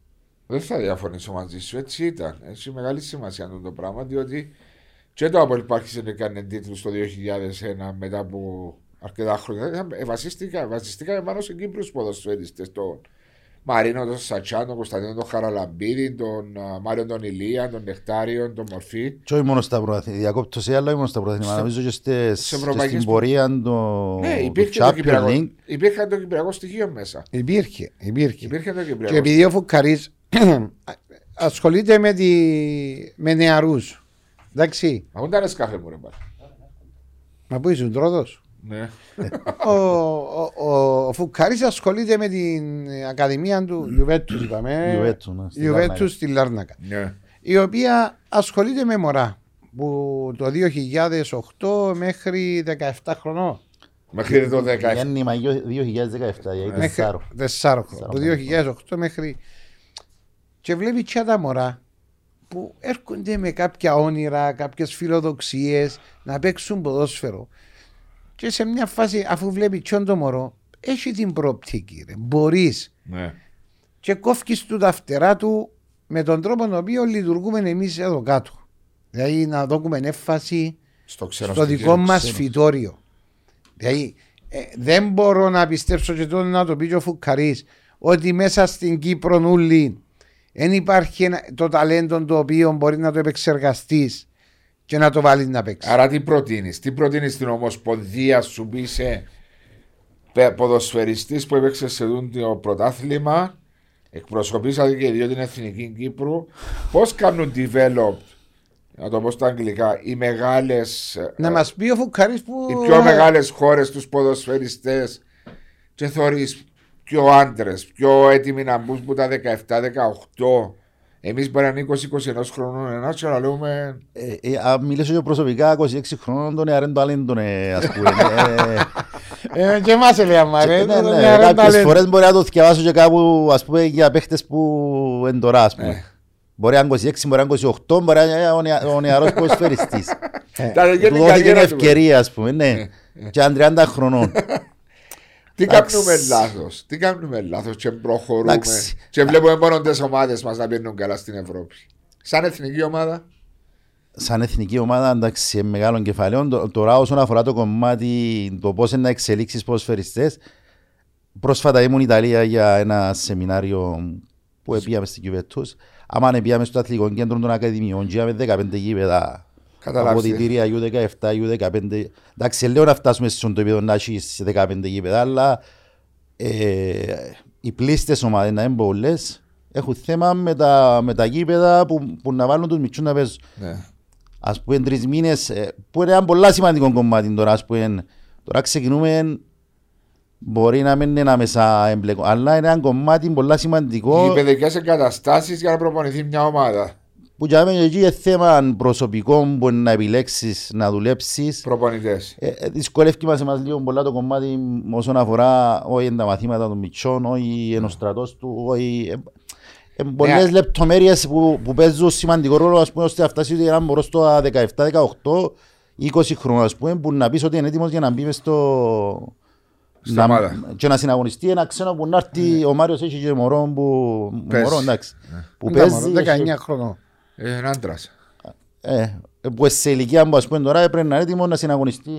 Δεν θα διαφωνήσω μαζί σου, έτσι ήταν. Έχει μεγάλη σημασία αυτό το πράγμα, διότι και το Apple Park δεν έκανε τίτλου το 2001 μετά από αρκετά χρόνια. Ε, βασίστηκα, βασιστήκαμε πάνω σε Κύπρους ποδοσφαίριστες, τον Μαρίνο, τον Σατσάν, τον Κωνσταντίνο, τον Χαραλαμπίδη, τον α, Μάριο τον Ηλία, τον Νεκτάριο, τον Μορφή. Και όχι μόνο στα πρωταθλήματα, διακόπτω σε άλλα, όχι μόνο στα πρωταθλήματα. Νομίζω και στις- σε και ευρωπαϊκές στην που- πορεία το Ναι, το υπήρχε το, Champions κυπριακό, League. υπήρχε το κυπριακό στοιχείο μέσα. Υπήρχε, υπήρχε. Υπήρχε το Και κυπριακό επειδή ο Φουκαρής [clears throat] ασχολείται με, τη, με νεαρούς. Εντάξει, Μα δεν σκάφε μου ρε μπα. μα πού ήσουν τρόδος; Ναι. ο, ο, ο, ο Φουκαρής ασχολείται με την Ακαδημία του Ιουβέτους, είπαμε. Ιουβέτους, ναι, στη Ιουβέτους Λάρνακα. στη Λάρνακα. ναι. Η οποία ασχολείται με μωρά που το 2008 μέχρι 17 χρονών. Μέχρι το 17. Γέννημα 2017, γιατί Μέχρι τεσσάρου. 4 χρόνια. Από 2008 μέχρι. Και βλέπει και τα μωρά που έρχονται με κάποια όνειρα, κάποιες φιλοδοξίες να παίξουν ποδόσφαιρο. Και σε μια φάση, αφού βλέπει τσιόν το μωρό, έχει την προοπτική. Μπορείς Ναι. και κόφει του τα φτερά του με τον τρόπο τον οποίο λειτουργούμε εμείς εδώ κάτω. Δηλαδή να δώσουμε έμφαση Στο ξέρω στο δικό μας φυτόριο. Δηλαδή ε, δεν μπορώ να πιστέψω και τότε να το πει και ο Φουκαρής ότι μέσα στην Κύπρο νουλή δεν υπάρχει ένα- το ταλέντο το οποίο μπορεί να το επεξεργαστείς και να το βάλεις να παίξει. Άρα τι προτείνεις, τι προτείνεις στην Ομοσπονδία σου που είσαι ποδοσφαιριστής που έπαιξες σε δουν το πρωτάθλημα, εκπροσωπήσατε και οι δύο την Εθνική Κύπρου. Πώς κάνουν develop, να το πω στα αγγλικά, οι μεγάλες. να μας πει ο Φουκαρής που. οι πιο μεγάλες χώρες τους ποδοσφαιριστές και θεωρείς πιο άντρες, πιο έτοιμοι να μπουν που τα 17-18. Εμείς μπορεί να είναι 20-21 χρονών ένα και να λέμε. Ε, ε, αν μιλήσω και προσωπικά, 26 χρόνων τον εαρέν το αλέντον, ε, ας πούμε. Ε, Ε, και εμάς λέει άμα ρε. ναι, το ναι, νεαρό Κάποιες ταλέντο. φορές μπορεί να το διαβάσω και κάπου, ας πούμε, για παίχτες που εν τώρα, ας πούμε. Μπορεί να είναι 26, μπορεί να είναι 28, μπορεί να είναι ο νεα- ο νεαρός ποδοσφαιριστής. Τα Του γενικά δόθηκε την γέρα του. ευκαιρία, ας πούμε, ναι. Και αν 30 χρονών. Τι Εντάξει. κάνουμε λάθος, τι κάνουμε λάθος και προχωρούμε. Εντάξει. Και βλέπουμε μόνο τις ομάδες μας να πηγαίνουν καλά στην Ευρώπη. Σαν εθνική ομάδα, σαν εθνική ομάδα, εντάξει, είναι μεγάλων κεφαλαίων. Το- Τώρα, όσον αφορά το κομμάτι, το πώς να εξελίξεις ποδοσφαιριστές, πρόσφατα ήμουν Ιταλία για ένα σεμινάριο που πήγαμε στην Κιουβετού. Άμα πήγαμε στο Αθλητικό Κέντρο των Ακαδημιών, και είχαμε 15 γήπεδα. Καταλάβεις. Αποδητήρια U17, U15. Εντάξει, λέω να φτάσουμε στον το επίπεδο να έχει 15 γήπεδα, αλλά ε, οι πλήστες ομάδες να είναι πολλές έχουν θέμα με τα, με τα γήπεδα που, που να βάλουν τους μητσούς να παίζουν. ναι. Α πούμε τρεις μήνες, που είναι ένα πολύ σημαντικό κομμάτι τώρα. Ας πούμε, τώρα ξεκινούμε, μπορεί να μην είναι άμεσα εμπλεκό, αλλά είναι ένα κομμάτι πολύ σημαντικό. γηπαιδικέ εγκαταστάσεις για να προπονηθεί μια ομάδα. Που για μένα εκεί είναι θέμα προσωπικών που να επιλέξεις να δουλέψεις. Προπονητές. Ε, ε, δυσκολεύει μας εμάς λίγο πολλά το κομμάτι όσον αφορά όχι τα μαθήματα των μητσών, όχι ενός στρατός του, όχι... Ε, ε, πολλές Ναι. λεπτομέρειες που, που παίζουν σημαντικό ρόλο ας πούμε ώστε να φτάσεις ένα μωρό στο 17, 18, 20 χρόνια ας πούμε που να πεις ότι είναι έτοιμος για να μπει μες στο... Στην να, ομάδα. και να συναγωνιστεί ένα ξένο που να έρθει ο Μάριος έχει και μωρό που, Παίζει. μωρό, εντάξει, που Είναι τα μωρό, παίζει 19 χρονών. Ε, είναι άντρας. ε, που σε ηλικία που ας πούμε τώρα πρέπει να είναι έτοιμο να συναγωνιστεί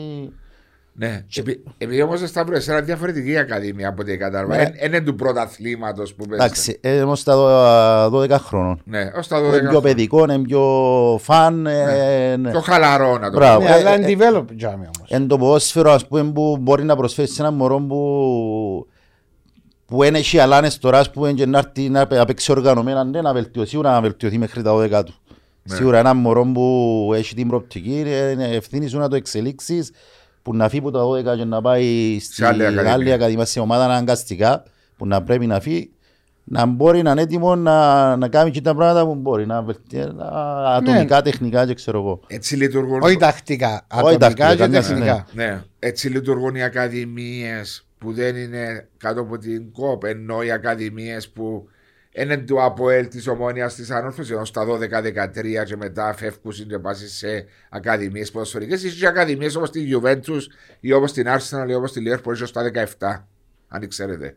Ναι. Επει- Επειδή όμως Σταύρο, σε ένα διαφορετική η ακαδημία από ό,τι κατάλαβα. Ναι. Δεν είναι του πρωταθλήματος που παίζει. Εντάξει, ε, όμως στα δω- 12 χρόνων. Ναι, ως τα Είναι 12 πιο χρόνια. παιδικό, είναι πιο φαν. ε, ναι. Πιο χαλαρό να το Μπράβο. πω. Ναι, αλλά ε, είναι develop τζάμι όμως. Εν το ποδόσφαιρο, ας πούμε, που μπορεί να προσφέρεις σε έναν μωρό που που δεν έχει αλάνες τώρα, ας πούμε, και να έρθει να παι- να παίξει οργανωμένα, ναι, να βελτιωθεί, σίγουρα να βελτιωθεί μέχρι τα 12 του. Ναι. Σίγουρα έναν μωρό που έχει την προοπτική, ε, είναι ευθύνη σου να το εξελίξεις, που να φύγει από τα 12 και να πάει στη άλλη ακαδημία. άλλη ακαδημία, σε ομάδα αναγκαστικά, που να πρέπει να φύγει, να μπορεί να είναι έτοιμο να, να κάνει και τα πράγματα που μπορεί, να βελτιώσει Ναι. ατομικά, τεχνικά και ξέρω εγώ. Έτσι λειτουργούν. Όχι τακτικά, ατομικά τακτικά, και ναι, τεχνικά. Ναι, έτσι λειτουργούν οι ακαδημίες που δεν είναι κάτω από την ΚΟΠ, ενώ οι ακαδημίες που είναι του ΑΠΟΕΛ της Ομόνιας της Ανόρθωσης, ενώ στα 12-13 και μετά φεύγουν και πάνε σε ακαδημίες ποδοσφαιρικές. Ίσως και ακαδημίες όπως τη Juventus ή όπως την Arsenal ή όπως τη Liverpool, ίσως στα 17. Αν ξέρετε.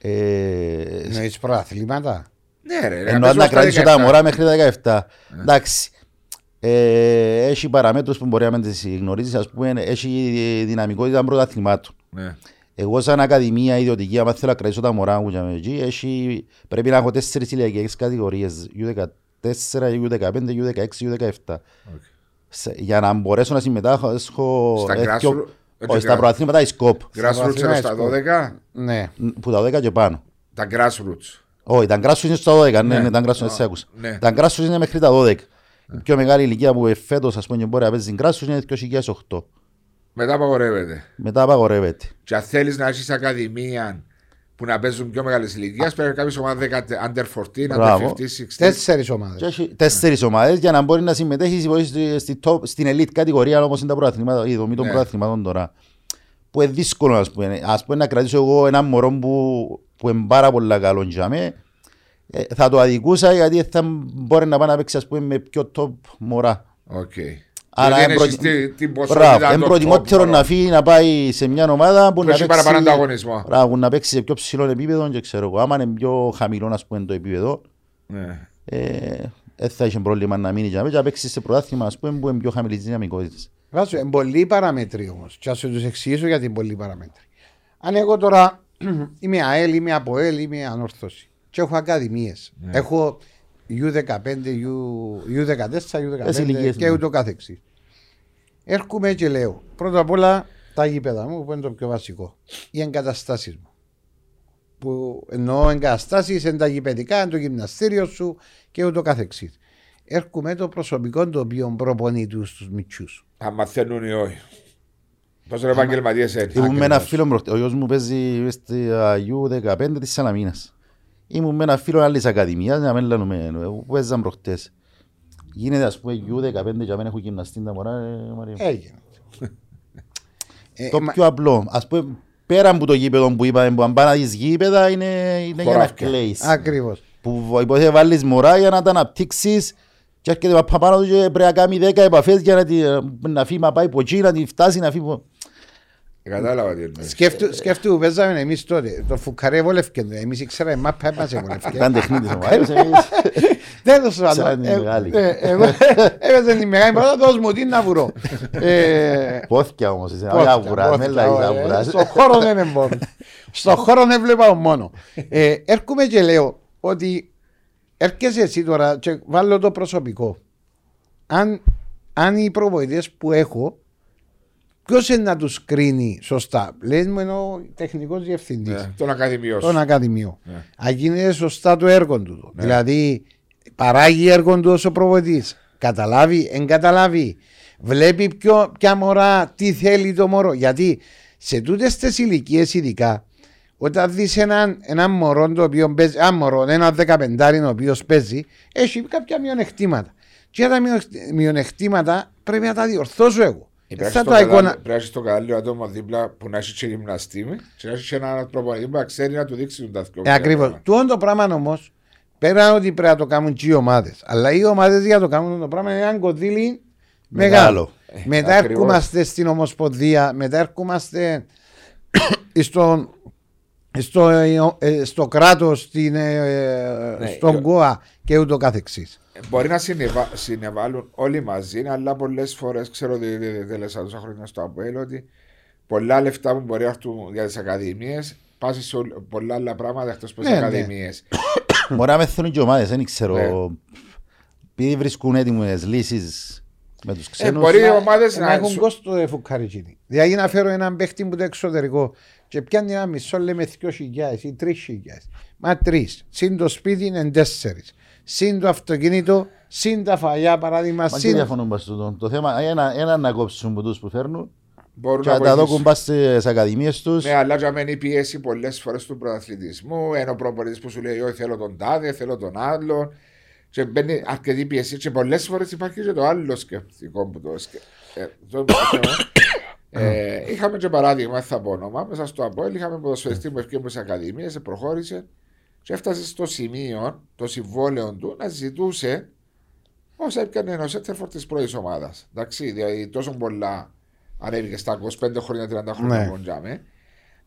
Ε, Εννοείς προαθλήματα; Ναι, ρε. Ενώ παίζουν να στα κρατήσω 17. τα μωρά μέχρι τα 17. Ναι. Εντάξει. Ε, έχει παραμέτρους που μπορεί να μην τις γνωρίζεις, ας πούμε, έχει δυναμικότητα πρωταθλημάτων. Ναι. Εγώ σαν ακαδημία ιδιωτική, άμα θέλω να κρατήσω τα μωρά μου και με εκεί, έχει, πρέπει να έχω τέσσερις ηλιακές κατηγορίες, U14, U15, U16, U17. Σε- Για να μπορέσω να συμμετάσχω Στα ε, grassroots- πιο- όχι, όχι, στα gra- προαθλήματα η σκόπ, Grassroots είναι στα 12. Ναι. που τα 10 και πάνω. Τα grassroots. Όχι, τα γκράσους είναι στα 12, ναι, Ναι. ναι, τα γκράσους Α, δεν σε άκουσα. ναι. Τα γκράσους είναι μέχρι τα 12. Η πιο μεγάλη ηλικία που φέτος ας πούμε και μπορεί να παίζει γκράσους είναι το 2008. Μετά απαγορεύεται. Μετά απαγορεύεται. Και αν θέλεις να έχεις ακαδημία που να παίζουν πιο μεγάλες ηλικίες, πρέπει κάποιο ομάδα 10 under 14, under Μπράβο. 15, 16. Τέσσερις Και ομάδες. έχει τέσσερις ομάδες για να μπορεί να συμμετέχεις στη- στη- στη top- στην elite κατηγορία όπως είναι τα πρωταθλήματα, η δομή των Ναι. πρωταθλημάτων τώρα. Που είναι δύσκολο ας πούμε. Ας πούμε να κρατήσω εγώ έναν μωρό που, που είναι πάρα πολύ καλό για μέ, ε, θα το αδικούσα γιατί θα μπορεί να πάει να παίξει ας πούμε με πιο top μωρά. Οκ. Άρα Γιατί είναι έχεις προτι- τη- την Μπράβο, ποσότητα είναι των προτιμότερο top να μωρών. φύγει να πάει σε μια ομάδα που Που να έχει παίξει, παραπάνω ανταγωνισμό. Μπράβο, να παίξει σε πιο ψηλό επίπεδο και ξέρω εγώ. Άμα είναι πιο χαμηλό ας πούμε, το επίπεδο, Ναι. ε, δεν θα έχει πρόβλημα να μείνει για μένα και να παίξει σε πρωτάθλημα ας πούμε, που είναι πιο χαμηλής δυναμικότητας. Βάζω, είναι πολλοί παραμέτροι όμως. Και ας σου τους εξηγήσω γιατί είναι πολλοί παραμέτροι. Αν εγώ τώρα [clears throat] είμαι ΑΕΛ, είμαι ΑΠΟΕΛ, είμαι ανόρθωση και έχω ακαδημίες. Έχω U15, U, U14, Τις U15 ηλικίες, και ναι. ούτω καθεξής. Έρχομαι και λέω πρώτα απ' όλα τα γήπεδα μου που είναι το πιο βασικό. Οι εγκαταστάσεις μου. Που εννοώ εγκαταστάσεις, είναι τα γηπαιδικά, είναι το γυμναστήριο σου και ούτω καθεξής. Έρχομαι το προσωπικό το οποίο προπονεί τους μυτσού. Αν μαθαίνουν ή όχι. Τόσο επαγγελματίε έτσι. Ήμουν με ένα ακριβώς. φίλο μου, ο γιος μου παίζει στη U15 της Σαλαμίνας. Ήμουν με ένα φίλο άλλης ακαδημίας, να μην λέμε, που παίζαν προχτές. Γίνεται ας πούμε U15 για μένα έχουν γυμναστεί τα μωρά, ε, Μαρία. Έγινε. Ε, Το μα- πιο απλό. Ας πούμε, πέρα από το γήπεδο που είπαμε, που αν πάνε να δεις γήπεδα, είναι, είναι για να Χωράφια. κλαίεις. Ακριβώς. Που υποθέτει βάλεις μωρά για να τα αναπτύξεις και έρχεται παπά πάνω του και πρέπει να κάνει 10 επαφές για να, τη, να φύγει να πάει από εκεί, να τη φτάσει, να φύγει από... Κατάλαβα τι εννοείς. Σκέφτου, σκέφτου που παίζαμε εμείς τότε. Το φουκαρέ βολεύκε. Εμείς ήξερα η μάπα μας εβολεύκε. [laughs] Ήταν τεχνίτης ο Μάριος, εμείς. [laughs] Δεν το Σαν τη μεγάλη. Έπαιζε την μεγάλη πρώτα, δώσ' μου τι να βουρώ. Ε, Πόθηκια όμως, είσαι, πόθηκα, όχι αβουράς, με πόθηκα, λάγεις ε, αβουράς. Στον χώρο δεν εμπόρω. Στον χώρο δεν βλέπα μόνο. Ε, Έρχομαι και λέω ότι έρχεσαι εσύ τώρα και βάλω το προσωπικό. Αν, αν οι προπονητές που έχω Ποιος είναι να τους κρίνει σωστά; Λες μου είναι ο τεχνικός διευθυντής Ναι, Τον ακαδημιός των σου. Ακαδημιών. Ναι. Αν γίνεται σωστά το έργο του. Δηλαδή, παράγει έργο του ως προβοτής. Καταλάβει, εγκαταλάβει. Βλέπει ποιο, ποια μωρά, τι θέλει το μωρό. Γιατί σε τούτες τις ηλικίες, ειδικά, όταν δεις έναν, έναν μωρό το οποίο παίζει, ένα μωρό, ένα δεκαπεντάρι ο οποίος παίζει, έχει κάποια μειονεκτήματα. Και τα μειονεκ- μειονεκτήματα πρέπει να τα διορθώσω εγώ. Πρέπει Θα στο τα καλά- εικόνα... πρέπει να έχεις το κατάλληλο άτομο δίπλα που να έχει και γυμναστή με και να έχεις και έναν προπονητή που να ξέρει να του δείξει τα δυο. Ε, Ακριβώς. Του το πράγμα όμως, πέρα ότι πρέπει να το κάνουν και οι ομάδες, αλλά οι ομάδες για να το κάνουν το πράγμα είναι ένα κονδύλι μεγάλο. Μεγάλο. μετά ακριβώς. έρχομαστε στην Ομοσπονδία, μετά έρχομαστε στον [coughs] στο, ε, στο κράτος, στην, ε, Ναι, στον ε, ΚΟΑ και ούτω καθεξής. Μπορεί να συνεβα... συνεβάλλουν όλοι μαζί, αλλά πολλές φορές ξέρω ότι τέλεσα τόσα χρόνια στο ΑΠΟΕΛ ότι πολλά λεφτά που μπορεί να έρθουν για τις ακαδημίες πάσει σε όλ- πολλά άλλα πράγματα εκτός από τις Ναι, ναι. ακαδημίες. [coughs] Μπορεί να μεθούν και ομάδες, δεν ξέρω. Ναι. Επειδή βρίσκουν έτοιμες λύσεις με τους ξένους. μπορεί- οι ομάδες να, να έχουν σου- κόστο ε, φουκαριτζίνη. Δηλαδή να φέρω έναν παίχτη που το εξωτερικό και πιάνει ένα μισό λέμε 2.000 ή 3.000. Μα τρεις. Συν το σπίτι είναι τέσσερις. Συν το αυτοκίνητο, συν τα φαγιά παράδειγμα. Μα και Συν... διαφωνούν πας τούτο. Το θέμα ένα, ένα να κόψουν από τους που φέρνουν Μπορούν και να να τα βοηθήσουν. δώκουν πας στις ακαδημίες τους. Ναι, αλλά για μένα η πίεση πολλές φορές του πρωταθλητισμού. Ενώ ο προπονητής που σου λέει: Όχι, θέλω τον τάδε, θέλω τον άλλον. Και μπαίνει αρκετή πίεση. Και πολλές φορές υπάρχει και το άλλο σκεπτικό που το σκέφτεται. ε, είχαμε και παράδειγμα, δεν θα πω όνομα, μέσα στο Απόελ είχαμε ποδοσφαιριστή που ευκαιρία στι ακαδημίες, προχώρησε και έφτασε στο σημείο το συμβόλαιο του να ζητούσε όσα έπιανε ένα σέντερφορ της πρώτης ομάδας. Εντάξει, δηλαδή τόσο πολλά ανέβηκε στα 25 χρόνια, 30 χρόνια Ναι. που τζάμε.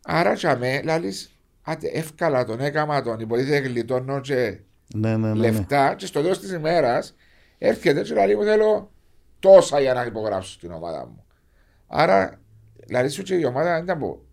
Άρα τζάμε, λάλης, άντε, εύκολα τον έκαμα τον, υποτίθεται γλιτώνω και Ναι, ναι, ναι, ναι. λεφτά και στο τέλος της ημέρας έρχεται και λέει μου θέλω τόσα για να υπογράψω στην ομάδα μου. Άρα, δηλαδή σου και η ομάδα δεν ήταν που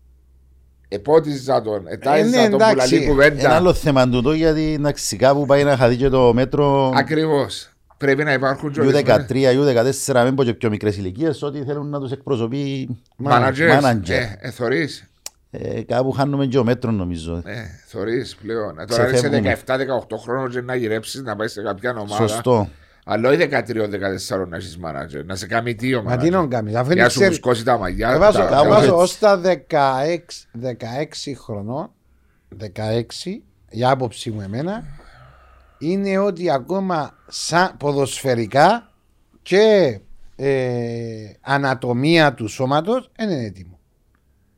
επότιζα τον, ετάιζα ναι, τον που εντάξει. λαλεί κουβέντα. Ένα άλλο θέμα τούτο γιατί εντάξει κάπου πάει να χαθεί και το μέτρο Ακριβώς. Πρέπει να υπάρχουν και U13, ορισμένες U14, μην πω και πιο μικρές ηλικίες ότι θέλουν να τους εκπροσωπεί managers. manager. Ε, ε, θωρείς. Ε, κάπου χάνουμε και ο μέτρο νομίζω. Ε, θωρείς πλέον. Ε, Τώρα είσαι Ξεφεύγουμε. 17-18 χρόνων και να γυρέψεις να πάει σε κάποια ομάδα. Σωστό. Αλλά όχι 13-14 να έχεις manager. Να σε κάνει τι ο Μα τι να manager. κάνεις, αφού δεν Για να σου ξέρει. φουσκώσει τα μαγιά. Εβάζω, τα- κάπου εβάζω έτσι. ως τα 16, 16 χρονών, 16, η άποψη μου εμένα, είναι ότι ακόμα σαν ποδοσφαιρικά και ε, ανατομία του σώματος δεν είναι έτοιμο.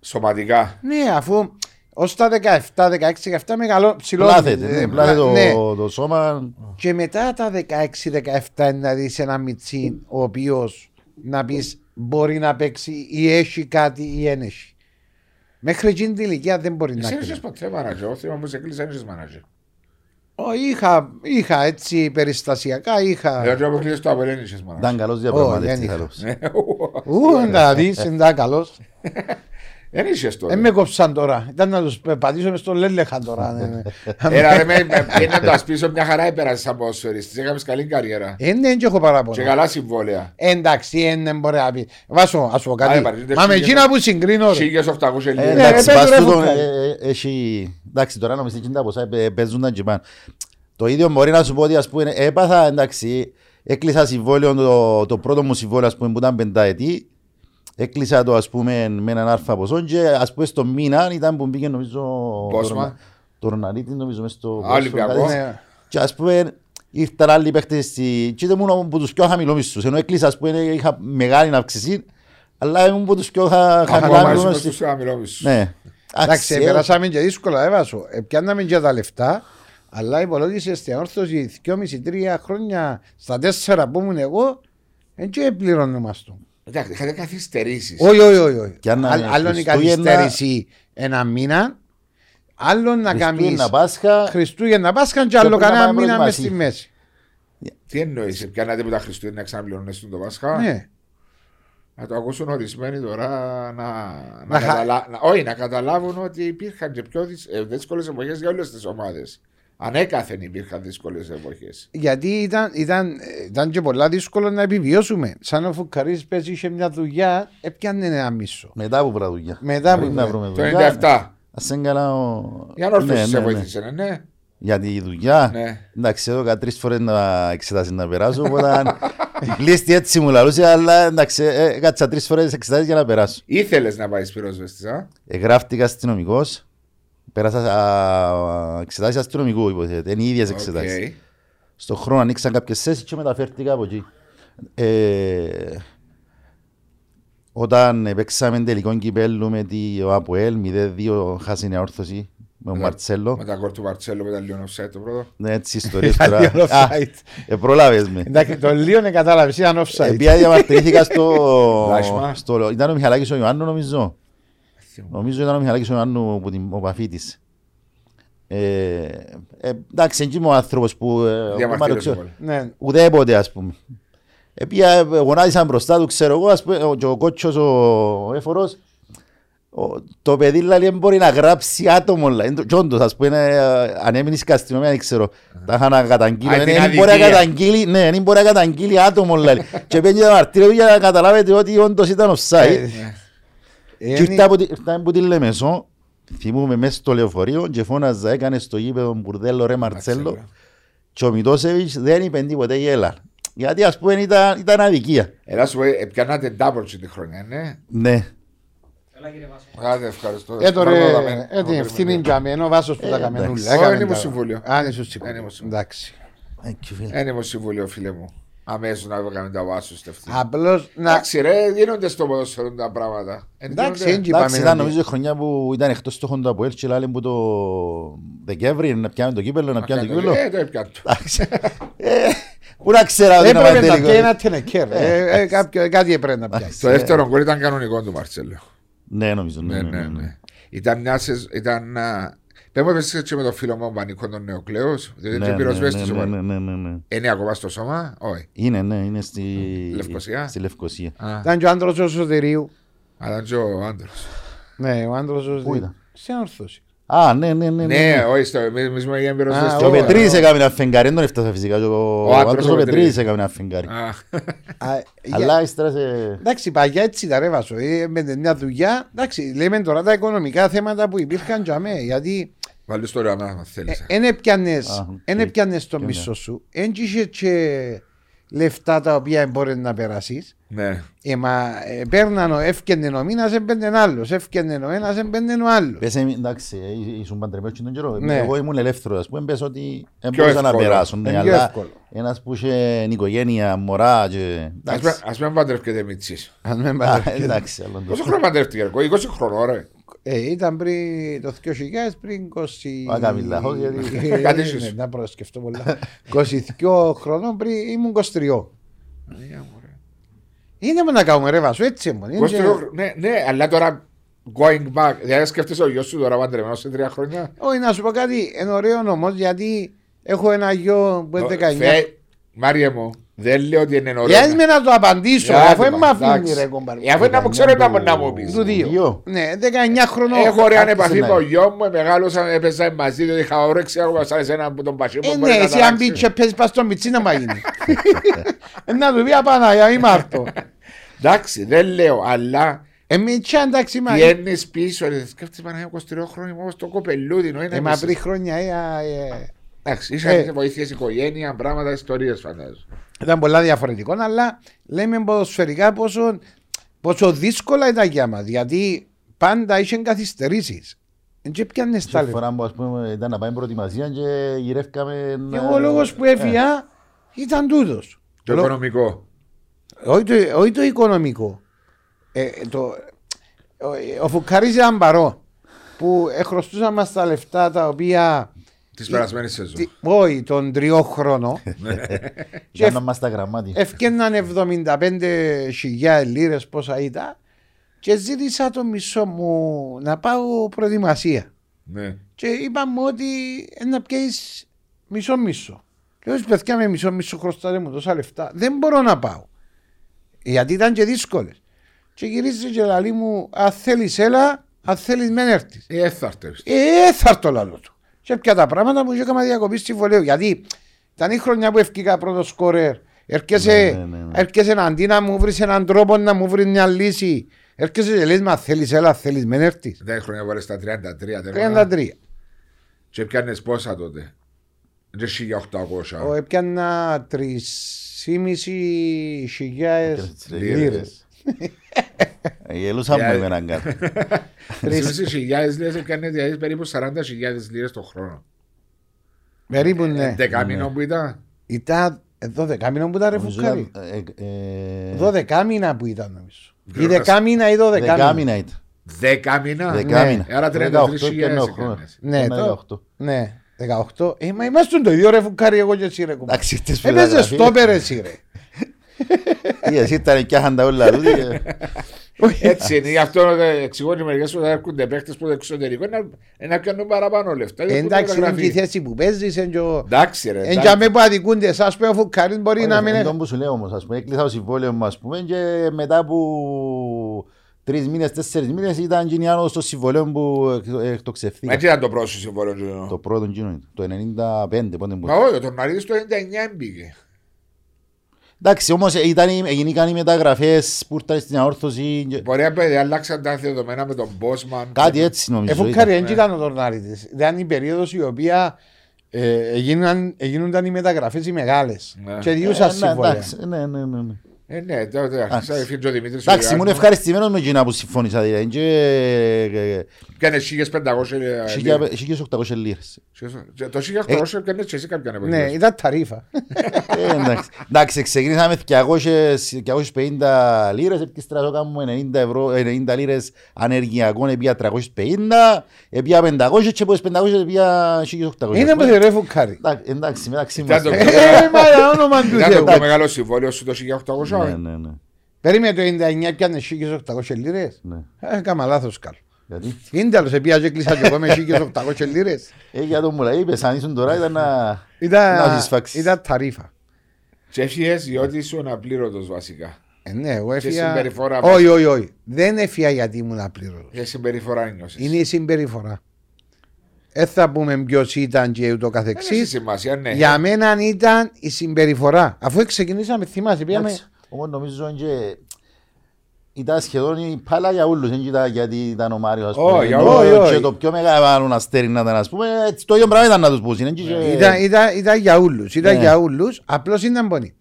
Σωματικά. Ναι, αφού ω τα 17, 16, 17 μεγαλό ψηλό. Πλάθεται, ε, ναι, πλάθεται το, ναι. το σώμα. Και μετά τα 16-17 να δεις ένα μιτσί ο οποίος να πεις μπορεί να παίξει ή έχει κάτι ή δεν έχει. Μέχρι εκείνη την ηλικία δεν μπορεί να Εσύ κάνει. έχεις ποτέ manager. Ο Θήμα μου σε κλείσει, δεν έχεις manager. Είχα, είχα έτσι περιστασιακά, είχα. Δηλαδή όπως κλείσεις το Απόελ, δεν έχεις manager. Ήταν καλός δεν διαπραγματευτής. είχα. καλός. Ναι, Ού, να δεις, ήταν καλός. Δεν είχες τότε. Δεν με κόψαν τώρα. Ήταν να τους πατήσω μες στο λέλεχαν τώρα. ναι, ναι. [laughs] Έλα ρε με με- να το ασπίσω μια χαρά έπερασες σαν ποδοσφαιριστής. Έκαμες καλή καριέρα. Ε, ναι, δεν έχω Και παράπονο. καλά συμβόλαια. Εντάξει, ε, δεν μπορεί να πει. Βάσο, ας πω Άρα, κάτι. παραδείγματος, Μα με χίλιες- εκείνα που συγκρίνω. ρε. 1800 Ε, λίρες. Ναι, Εντάξει, ρε, πας πες, ρε, τούτο, φουκά. ε, ε, έχει... Εντάξει, τώρα νομίζω ότι τα ποσά ε, παίζουν τα τζιπάν. Το ίδιο μπορεί να σου πω ότι ας πούμε έπαθα, εντάξει, έκλεισα συμβόλαιο, το, το πρώτο μου συμβόλαιο ας πούμε που ήταν πενταετή, έκλεισα το ας πούμε με έναν άρφα ποσό και ας πούμε στο μήνα ήταν που μπήκε νομίζω Πόσμα; το Ροναρίτη νομίζω μες στο Α, Ολυμπιακό. κάτι. Ναι. και ας πούμε ήρθαν άλλοι παίχτες στη... και ήταν μόνο από τους πιο χαμηλό μισθούς ενώ έκλεισα ας πούμε είχα μεγάλη αύξηση αλλά ήμουν από τους πιο χα- χαμηλά Ακόμα μισθούς. είσαι στους χαμηλό μισθούς. Ναι. Εντάξει, ε, περάσαμε και δύσκολα, έβασο. Ε, πιάνναμε και τα λεφτά, αλλά υπολόγισες στην όρθωση 2,5-3 χρόνια στα 4 που ήμουν εγώ, δεν και πληρώνομαστε. Εντάξει, είχατε καθυστερήσεις. Όχι, όχι, όχι. όχι. Κι αν Άλλ- είναι Άλλον η Χριστούγεννα- καθυστέρηση ένα μήνα, άλλον να κάνεις Χριστούγεννα, Πάσχα, Χριστούγεννα Πάσχα και άλλο πρέπει να κανένα πάμε μήνα μες προετοιμασί. στη μέση. Τι εννοείς, πιάνατε που τα Χριστούγεννα να ξαναπληρώνεστε το Πάσχα; Ναι. Να το ακούσουν ορισμένοι τώρα να, να, Να χα- καταλα... να, όχι, να καταλάβουν ότι υπήρχαν και πιο δύσκολες εποχές για όλες τις ομάδες. Ανέκαθεν υπήρχαν δύσκολες εποχές. Γιατί ήταν, ήταν, ήταν και πολλά δύσκολο να επιβιώσουμε. Σαν ο Φουκαρής πέσει είχε μια δουλειά, έπιανε ένα μισό. μετά από βραδουλιά. Μετά Πριν που να βρε- βρούμε Το δουλειά. 97. Ας είναι καλά ο... Για να όρθωση Ναι, σε ναι, ναι. βοήθησε, ναι. ναι. Για τη δουλειά. Ναι. Εντάξει, εδώ τρεις φορές να εξετάσεις να περάσω, οπότε η πλήστη [laughs] έτσι μου λαλούσε, αλλά εντάξει, ε, κάτσα τρεις φορές εξετάσεις για να περάσω. Ήθελες να πάει πυροσβεστή, α; Εγγράφτηκα αστυνομικός, Πέρασα α, εξετάσεις αστυνομικού υποθέτω. Είναι οι ίδιες εξετάσεις. Οκ. Στον χρόνο ανοίξαν κάποιες θέσεις και μεταφέρθηκα από εκεί. Ε, όταν παίξαμε τελικό κυπέλλου με τη ο Αποέλ, 0-2 χάσινε όρθωση με τον Μαρτσέλο. Με τα κόρ του Μαρτσέλο με τα λίγο offside το πρώτο. Ναι, έτσι [laughs] ιστορίες Ήταν τώρα. λίγο Α, offside. ε, προλάβες με. Εντάξει, το λίγο δεν κατάλαβες, ήταν offside. Επειδή διαμαρτυρήθηκα στο... Λάσμα. στο... Ήταν ο Μιχαλάκης ο Ιωάννου νομίζω. Νομίζω ήταν ο Μιχαλάκης ο Ιωάννου που την, ο Παφίτης. Ε, ε, εντάξει, εκεί είμαι ο άνθρωπος που... ε, ακόμα το Διαμαρτύρεσαι ξέρω. πολύ. Ναι. Ουδέποτε ας πούμε. Επία γονάτισαν μπροστά του, ξέρω εγώ, ας πούμε, ο- και ο κότσος ο έφορος, ο- το παιδί λέει δεν μπορεί να γράψει άτομο. λέει. Είναι το- κι όντως, ας πούμε, ε, αν έμεινες στην αστυνομία, δεν ξέρω, τα είχαν να καταγγείλει. Α, Δεν την δεν μπορεί να αδικία. καταγγείλει, ναι, δεν μπορεί να καταγγείλει άτομο. λέει. [laughs] Και παίρνει τα μαρτύρια του για να καταλάβετε ότι όντως ήταν ο Σάιτ. Ε, Και ήρθα από τη- ήρθαμε από τη Λεμεσό, θυμούμαι μέσα στο λεωφορείο και φώναζα, έκανε στο γήπεδο Μπουρδέλο ρε Μαρτσέλο Μαρτσέλο. και ο Μητώσεβιτς δεν είπε τίποτε γέλα. Γιατί ας πούμε ήταν, ήταν αδικία. Ελά σου πω, ε, πιάνατε double τη χρονιά, ναι; Ναι. Άντε, ευχαριστώ. Ε, τώρα, Πρώτα δάμε. ε, την ευθύνη για μένα, ο Βάσος που τα Ε, καμενούλα. εντάξει. Όχι, Έκαμε είναι τα- μου συμβούλιο. Α, είναι σου Είναι συμβούλιο. μου συμβούλιο. Εντάξει. Thank you, φίλε. Δεν είμαι συμβούλιο, φίλε μου. Αμέσως να βγάλουμε τα βάσους στεφτή. Απλώς να... Εντάξει, ρε, γίνονται στο ποδόσφαιρο τα πράγματα. Εν Εντάξει, γίνονται. έτσι Εντάξει, είπαμε. ήταν ότι- νομίζω η χρονιά που ήταν εκτός το Honda από και λάλε που το Δεκέμβρη να πιάνει το κύπελο, να πιάνει το κύπελο. Ε, το έπιανε. Εντάξει. [laughs] Ε, Πού να ξέρω ότι είναι Έπρεπε να τελικό. πιάει ένα τενεκέρ. Ε, ε, κάποιο- Κάτι έπρεπε να πιάσει. Το δεύτερο γκολ ήταν κανονικό του Μαρτσέλο. Ναι, νομίζω. Ναι, Ναι, ναι, ναι, ναι. ναι. Ήταν μια σεζ- ήταν... α, Πες μου έπαιξες έτσι με τον φίλο μου ο Πανικό τον Νεοκλέος, διότι Ναι, είναι ναι, πυροσβέστης ναι, ο ναι, Πανικός. ναι, ναι, ναι. Είναι ακόμα στο σώμα, όχι. Είναι, ναι, είναι στη Λευκοσία; Στη Λευκοσία. Α, Ήταν και ο άντρος ο Σωτηρίου. Αλλά και ο άντρος. Ναι, ο άντρος ο Σωτηρίου. ήταν; Σε όρθωση. Α, ναι, ναι, ναι. Ναι, όχι, στο- εμείς εμείς είμαι για Α, πυροσβέστης. Και ο όχι. Πετρίδης έκαμε ένα φεγγάρι, δεν τον έφτασα φυσικά. και Ο Ο άντρος άντρος ο ο Πετρίδης Πετρίδης. έκαμε ένα φεγγάρι. Α, Α, [laughs] για- Αλλά ύστερα σε... Εντάξει, παγιά έτσι τα ρέβασο. Ε, με την μια δουλειά, εντάξει, λέμε τώρα τα οικονομικά θέματα που υπήρχαν για μέ, γιατί Βάλεις το ρε αν θέλεις. δεν έπιανες, Α, εν οκ. έπιανες το Και μισό σου, δεν είχε και λεφτά τα οποία μπορεί να περάσεις. Ναι. Ε, μα ε, παίρναν ο έφκαινε ο μήνας, έμπαινε άλλος, έφκαινε ο ένας, έμπαινε ο άλλος. Πες, εμεί- εντάξει, ε, ήσουν παντρεμένος και τον καιρό. Ναι. Εγώ ήμουν ελεύθερος, ας πούμε, πες ότι δεν Πιο μπορούσα να εύκολο. περάσουν. ναι, Είναι πιο Αλλά εύκολο. ένας που είχε οικογένεια, μωρά και... Ας εντάξει. με- Ας μην παντρεύκεται Μιτσής. Αν με Α, μπερδεύει. Εντάξει, άλλο το- Πόσο χρόνο παντρεύτηκε, ρε, 20 χρόνο, ρε. Ε, ήταν πριν το 2000, πριν 20... Α, κάμει λάθος, γιατί- Ε, Κάτι ναι, ίσως. ναι, Να προσκεφτώ πολλά. [laughs] 22 χρονών πριν ήμουν 23. Είναι μόνο να κάνουμε ρε βάσο, έτσι μόνο. Είναι 20 και- χρόνο, Ναι, ναι, αλλά τώρα going back. Δηλαδή σκέφτεσαι ο γιος σου τώρα παντρεμένος σε τρία χρόνια. Όχι, να σου πω κάτι, είναι ωραίο όμω γιατί έχω ένα γιο που είναι 19. Φε- Μάριε μου, δεν λέω ότι είναι ωραίο. Για με να το απαντήσω, Για αφού άτομα, δεν με αφήνει εντάξει. ρε κομπάρ. Ε, αφού να μου ξέρω να μου να μου πεις. Του δύο. Δύο. Ναι, 19 χρονών. Έχω ωραία άρχισε επαφή να με ο είναι. γιο μου, μεγάλωσα, έπαιζα μαζί του, είχα όρεξη, έχω σαν εσένα από τον πασί μου. Ε, μπορεί ναι, να εσύ τα αν πεις αλλάξει. και παίζεις πας στο μιτσί να μ' γίνει. Ε, Να του πει απαναγιά, είμαι άρτο. Εντάξει, δεν λέω, αλλά Ε, μιτσά εντάξει, μα... πιένεις πίσω, ρε, σκέφτεσαι Παναγία 23 χρόνια, όμως το κοπελούδι, νοεί να Ε, μα πεις. πριν χρόνια ε, ε, Εντάξει, Ε. είχα βοηθήσει οικογένεια, πράγματα, ιστορίες φαντάζομαι. ήταν πολλά διαφορετικό, αλλά λέμε ποδοσφαιρικά πόσο, πόσο δύσκολα ήταν για μας, γιατί πάντα είχε καθυστερήσεις. Δεν και πιάνες τα Σε λεφτά. φορά που ας πούμε ήταν να πάμε προετοιμασία και γυρεύκαμε... Και εγώ ο λόγος που έφυγα ήταν τούτος. Το Λο- οικονομικό. Όχι το, όχι το οικονομικό. Ε, το, ο, ο Φουκαρής ήταν παρό που χρωστούσαν μας τα λεφτά τα οποία Της περασμένης σεζόν. τι- όχι τον τριόχρονο [laughs] Και να μας τα γραμμάτια. ευκέναν 75.000 λίρες πόσα ήταν και ζήτησα το μισό μου να πάω προετοιμασία. Ναι. Και είπα μου ότι ε, να πιέσεις μισό μισό. Λέω «Ρε παιδιά με μισό μισό χρωστάτε μου τόσα λεφτά. Δεν μπορώ να πάω. Γιατί ήταν και δύσκολες. Και γυρίζει και λέει μου αν θέλεις έλα, αν θέλεις μεν έρθεις. Ε, θα έρθεις. Ε, θα έρθω λαλό του. Και πια τα πράγματα μου και έκανα διακοπή στη βολέου. Γιατί ήταν η χρονιά που ευκήκα πρώτο σκόρερ. Έρχεσαι, Ναι, ναι, ναι, ναι. έρχεσαι αντί να μου βρεις έναν τρόπο να μου βρεις μια λύση. Έρχεσαι και λες μα θέλεις έλα, θέλεις μεν έρθεις. Δεν έχει χρόνια βάλες τα 33. τέρμα. 33. Και πιάνες πόσα τότε; Δεν 1800. Ο έπιανα 3.500 Λίρες. λίρες. Ε, Γελούσαμε Για- με έναν κάτω. [laughs] Στις χιλιάδες λίρες έκανε δηλαδή περίπου 40.000 λίρες το χρόνο. Περίπου ναι. Δέκα μήνων που ήταν. Ήταν 12 μήνα που ήταν ρε Νομίζω φουκάρι. ήταν, ε, ε, 12 μήνα που ήταν νομίζω. Ή Γρήγορας. 10 μήνα ή 12 μήνα. Δεκάμινα ήταν. Δέκα μήνα. Δεκάμινα. Άρα 33.000 18 και ένα έκανες. χρόνος. Ναι, Ένα το- 18. Ναι, 18. Ε, μα είμαστε το ίδιο ρε φουκάρι εγώ και εσύ ρε κουμπά. Εντάξει, χτες Έπαιζε φωτογραφίες. στόπερ εσύ ρε. Τι, Εσύ ήταν και άχαντα όλα τούτη και- [laughs] Έτσι είναι. Γι' αυτό ε, εξηγώ μερικές φορές έρχονται παίχτες που το εξωτερικό να, να κάνουν παραπάνω λεφτά. για Εντάξει, είναι και η φωτογραφία. θέση που παίζεις. εν και ο- Εντάξει, ρε. Εν εντάξει. και αμέ που αδικούνται εσάς που ο φουκάρις μπορεί να μην Είναι έχει. αυτό που σου λέω όμως, ας πούμε, έκλεισα το συμβόλαιο μου, ας πούμε, και μετά από τρεις μήνες, τέσσερις μήνες ήταν κοινιάνο στο συμβόλαιο που Μα εκτοξευθήκα. έτσι ήταν το πρώτο συμβόλαιο του. Το πρώτο κοινό, το 95, πότε που Μα όχι, ο Τορναρίδης το 99 μπήκε. Εντάξει, όμως ε, ήταν, έγιναν οι μεταγραφές που ήρθαν στην αόρθωση και Μπορεί να πει, αλλάξαν τα δεδομένα με τον Bosman. κάτι έτσι Ε, νομίζω. φουκάρι, ήταν. δεν ήταν ο Τορνάριτης. Ήταν η περίοδος η οποία ε, έγιναν- έγιναν οι μεταγραφές οι μεγάλες. Ναι. Και Ε, διούσαν ναι, συμβόλαια. εντάξει, Ναι, ναι, ναι. Ναι. Ε, ναι, τότε άρχισα, έφυγε ο Δημήτρης. ο Εντάξει, ήμουν Ιωάννης. ευχαριστημένος με εκείνα που συμφώνησα. δηλαδή, και, ε, Κάνε 1500 λίρες. 1800 λίρες. Το 1800 έκανε και εσύ κάποια εποχή. Ναι, ήταν ταρίφα. Ε, εντάξει. Εντάξει, ξεκινήσαμε 200 250 λίρες, έπιε στρατό κάνουμε 90, ευρώ, 90 λίρες ανεργειακών, επία 350, επία 500 και από τις 500 επία 1800. Είναι που ρε φουκάρι. Εντάξει, Εντάξει, μεταξύ Ήταν μας. το- Ναι, Ε, μα για όνομα του Ήταν το Θεού. πιο μεγάλο συμβόλαιο σου το 1800. Ναι, ναι, ναι. Περίμενε το 99 πιάνε 1800 λίρες. ναι. Ε, Έκανα λάθος καλ. Γιατί, Είναι τέλος, επία και κλείσα και εγώ με 1800 λίρες. [laughs] ε, για το μου λέει, είπες, αν ήσουν τώρα ήταν να... Να Ήταν, τους φάξεις. ήταν ταρίφα. Και έφυγες διότι ήσουν απλήρωτος βασικά. Ε, ναι, εγώ Και έφυγα. συμπεριφορά Όχι, όχι, όχι. Δεν έφυγα γιατί ήμουν απλήρωτος. Για συμπεριφορά νιώσεις. Είναι η συμπεριφορά. Δεν θα πούμε ποιος ήταν και ούτω Δεν έχει καθεξής. σημασία, ναι. Για μένα ήταν η συμπεριφορά. Αφού ξεκινήσαμε, θυμάσαι, πήγαμε. Εντάξει, Όμως νομίζω και ήταν σχεδόν η πάλα για όλους, δεν ήταν γιατί ήταν ο Μάριος ας πούμε. Όχι, για Ενώ όλους. Και το πιο μεγάλο αστέρι να ήταν ας πούμε, έτσι, το ίδιο πράγμα ήταν να τους πούσουν. δεν είχε- Ήταν, ήταν, ήταν για όλους. Ήταν Ναι. για όλους. Απλώς ήταν πονή.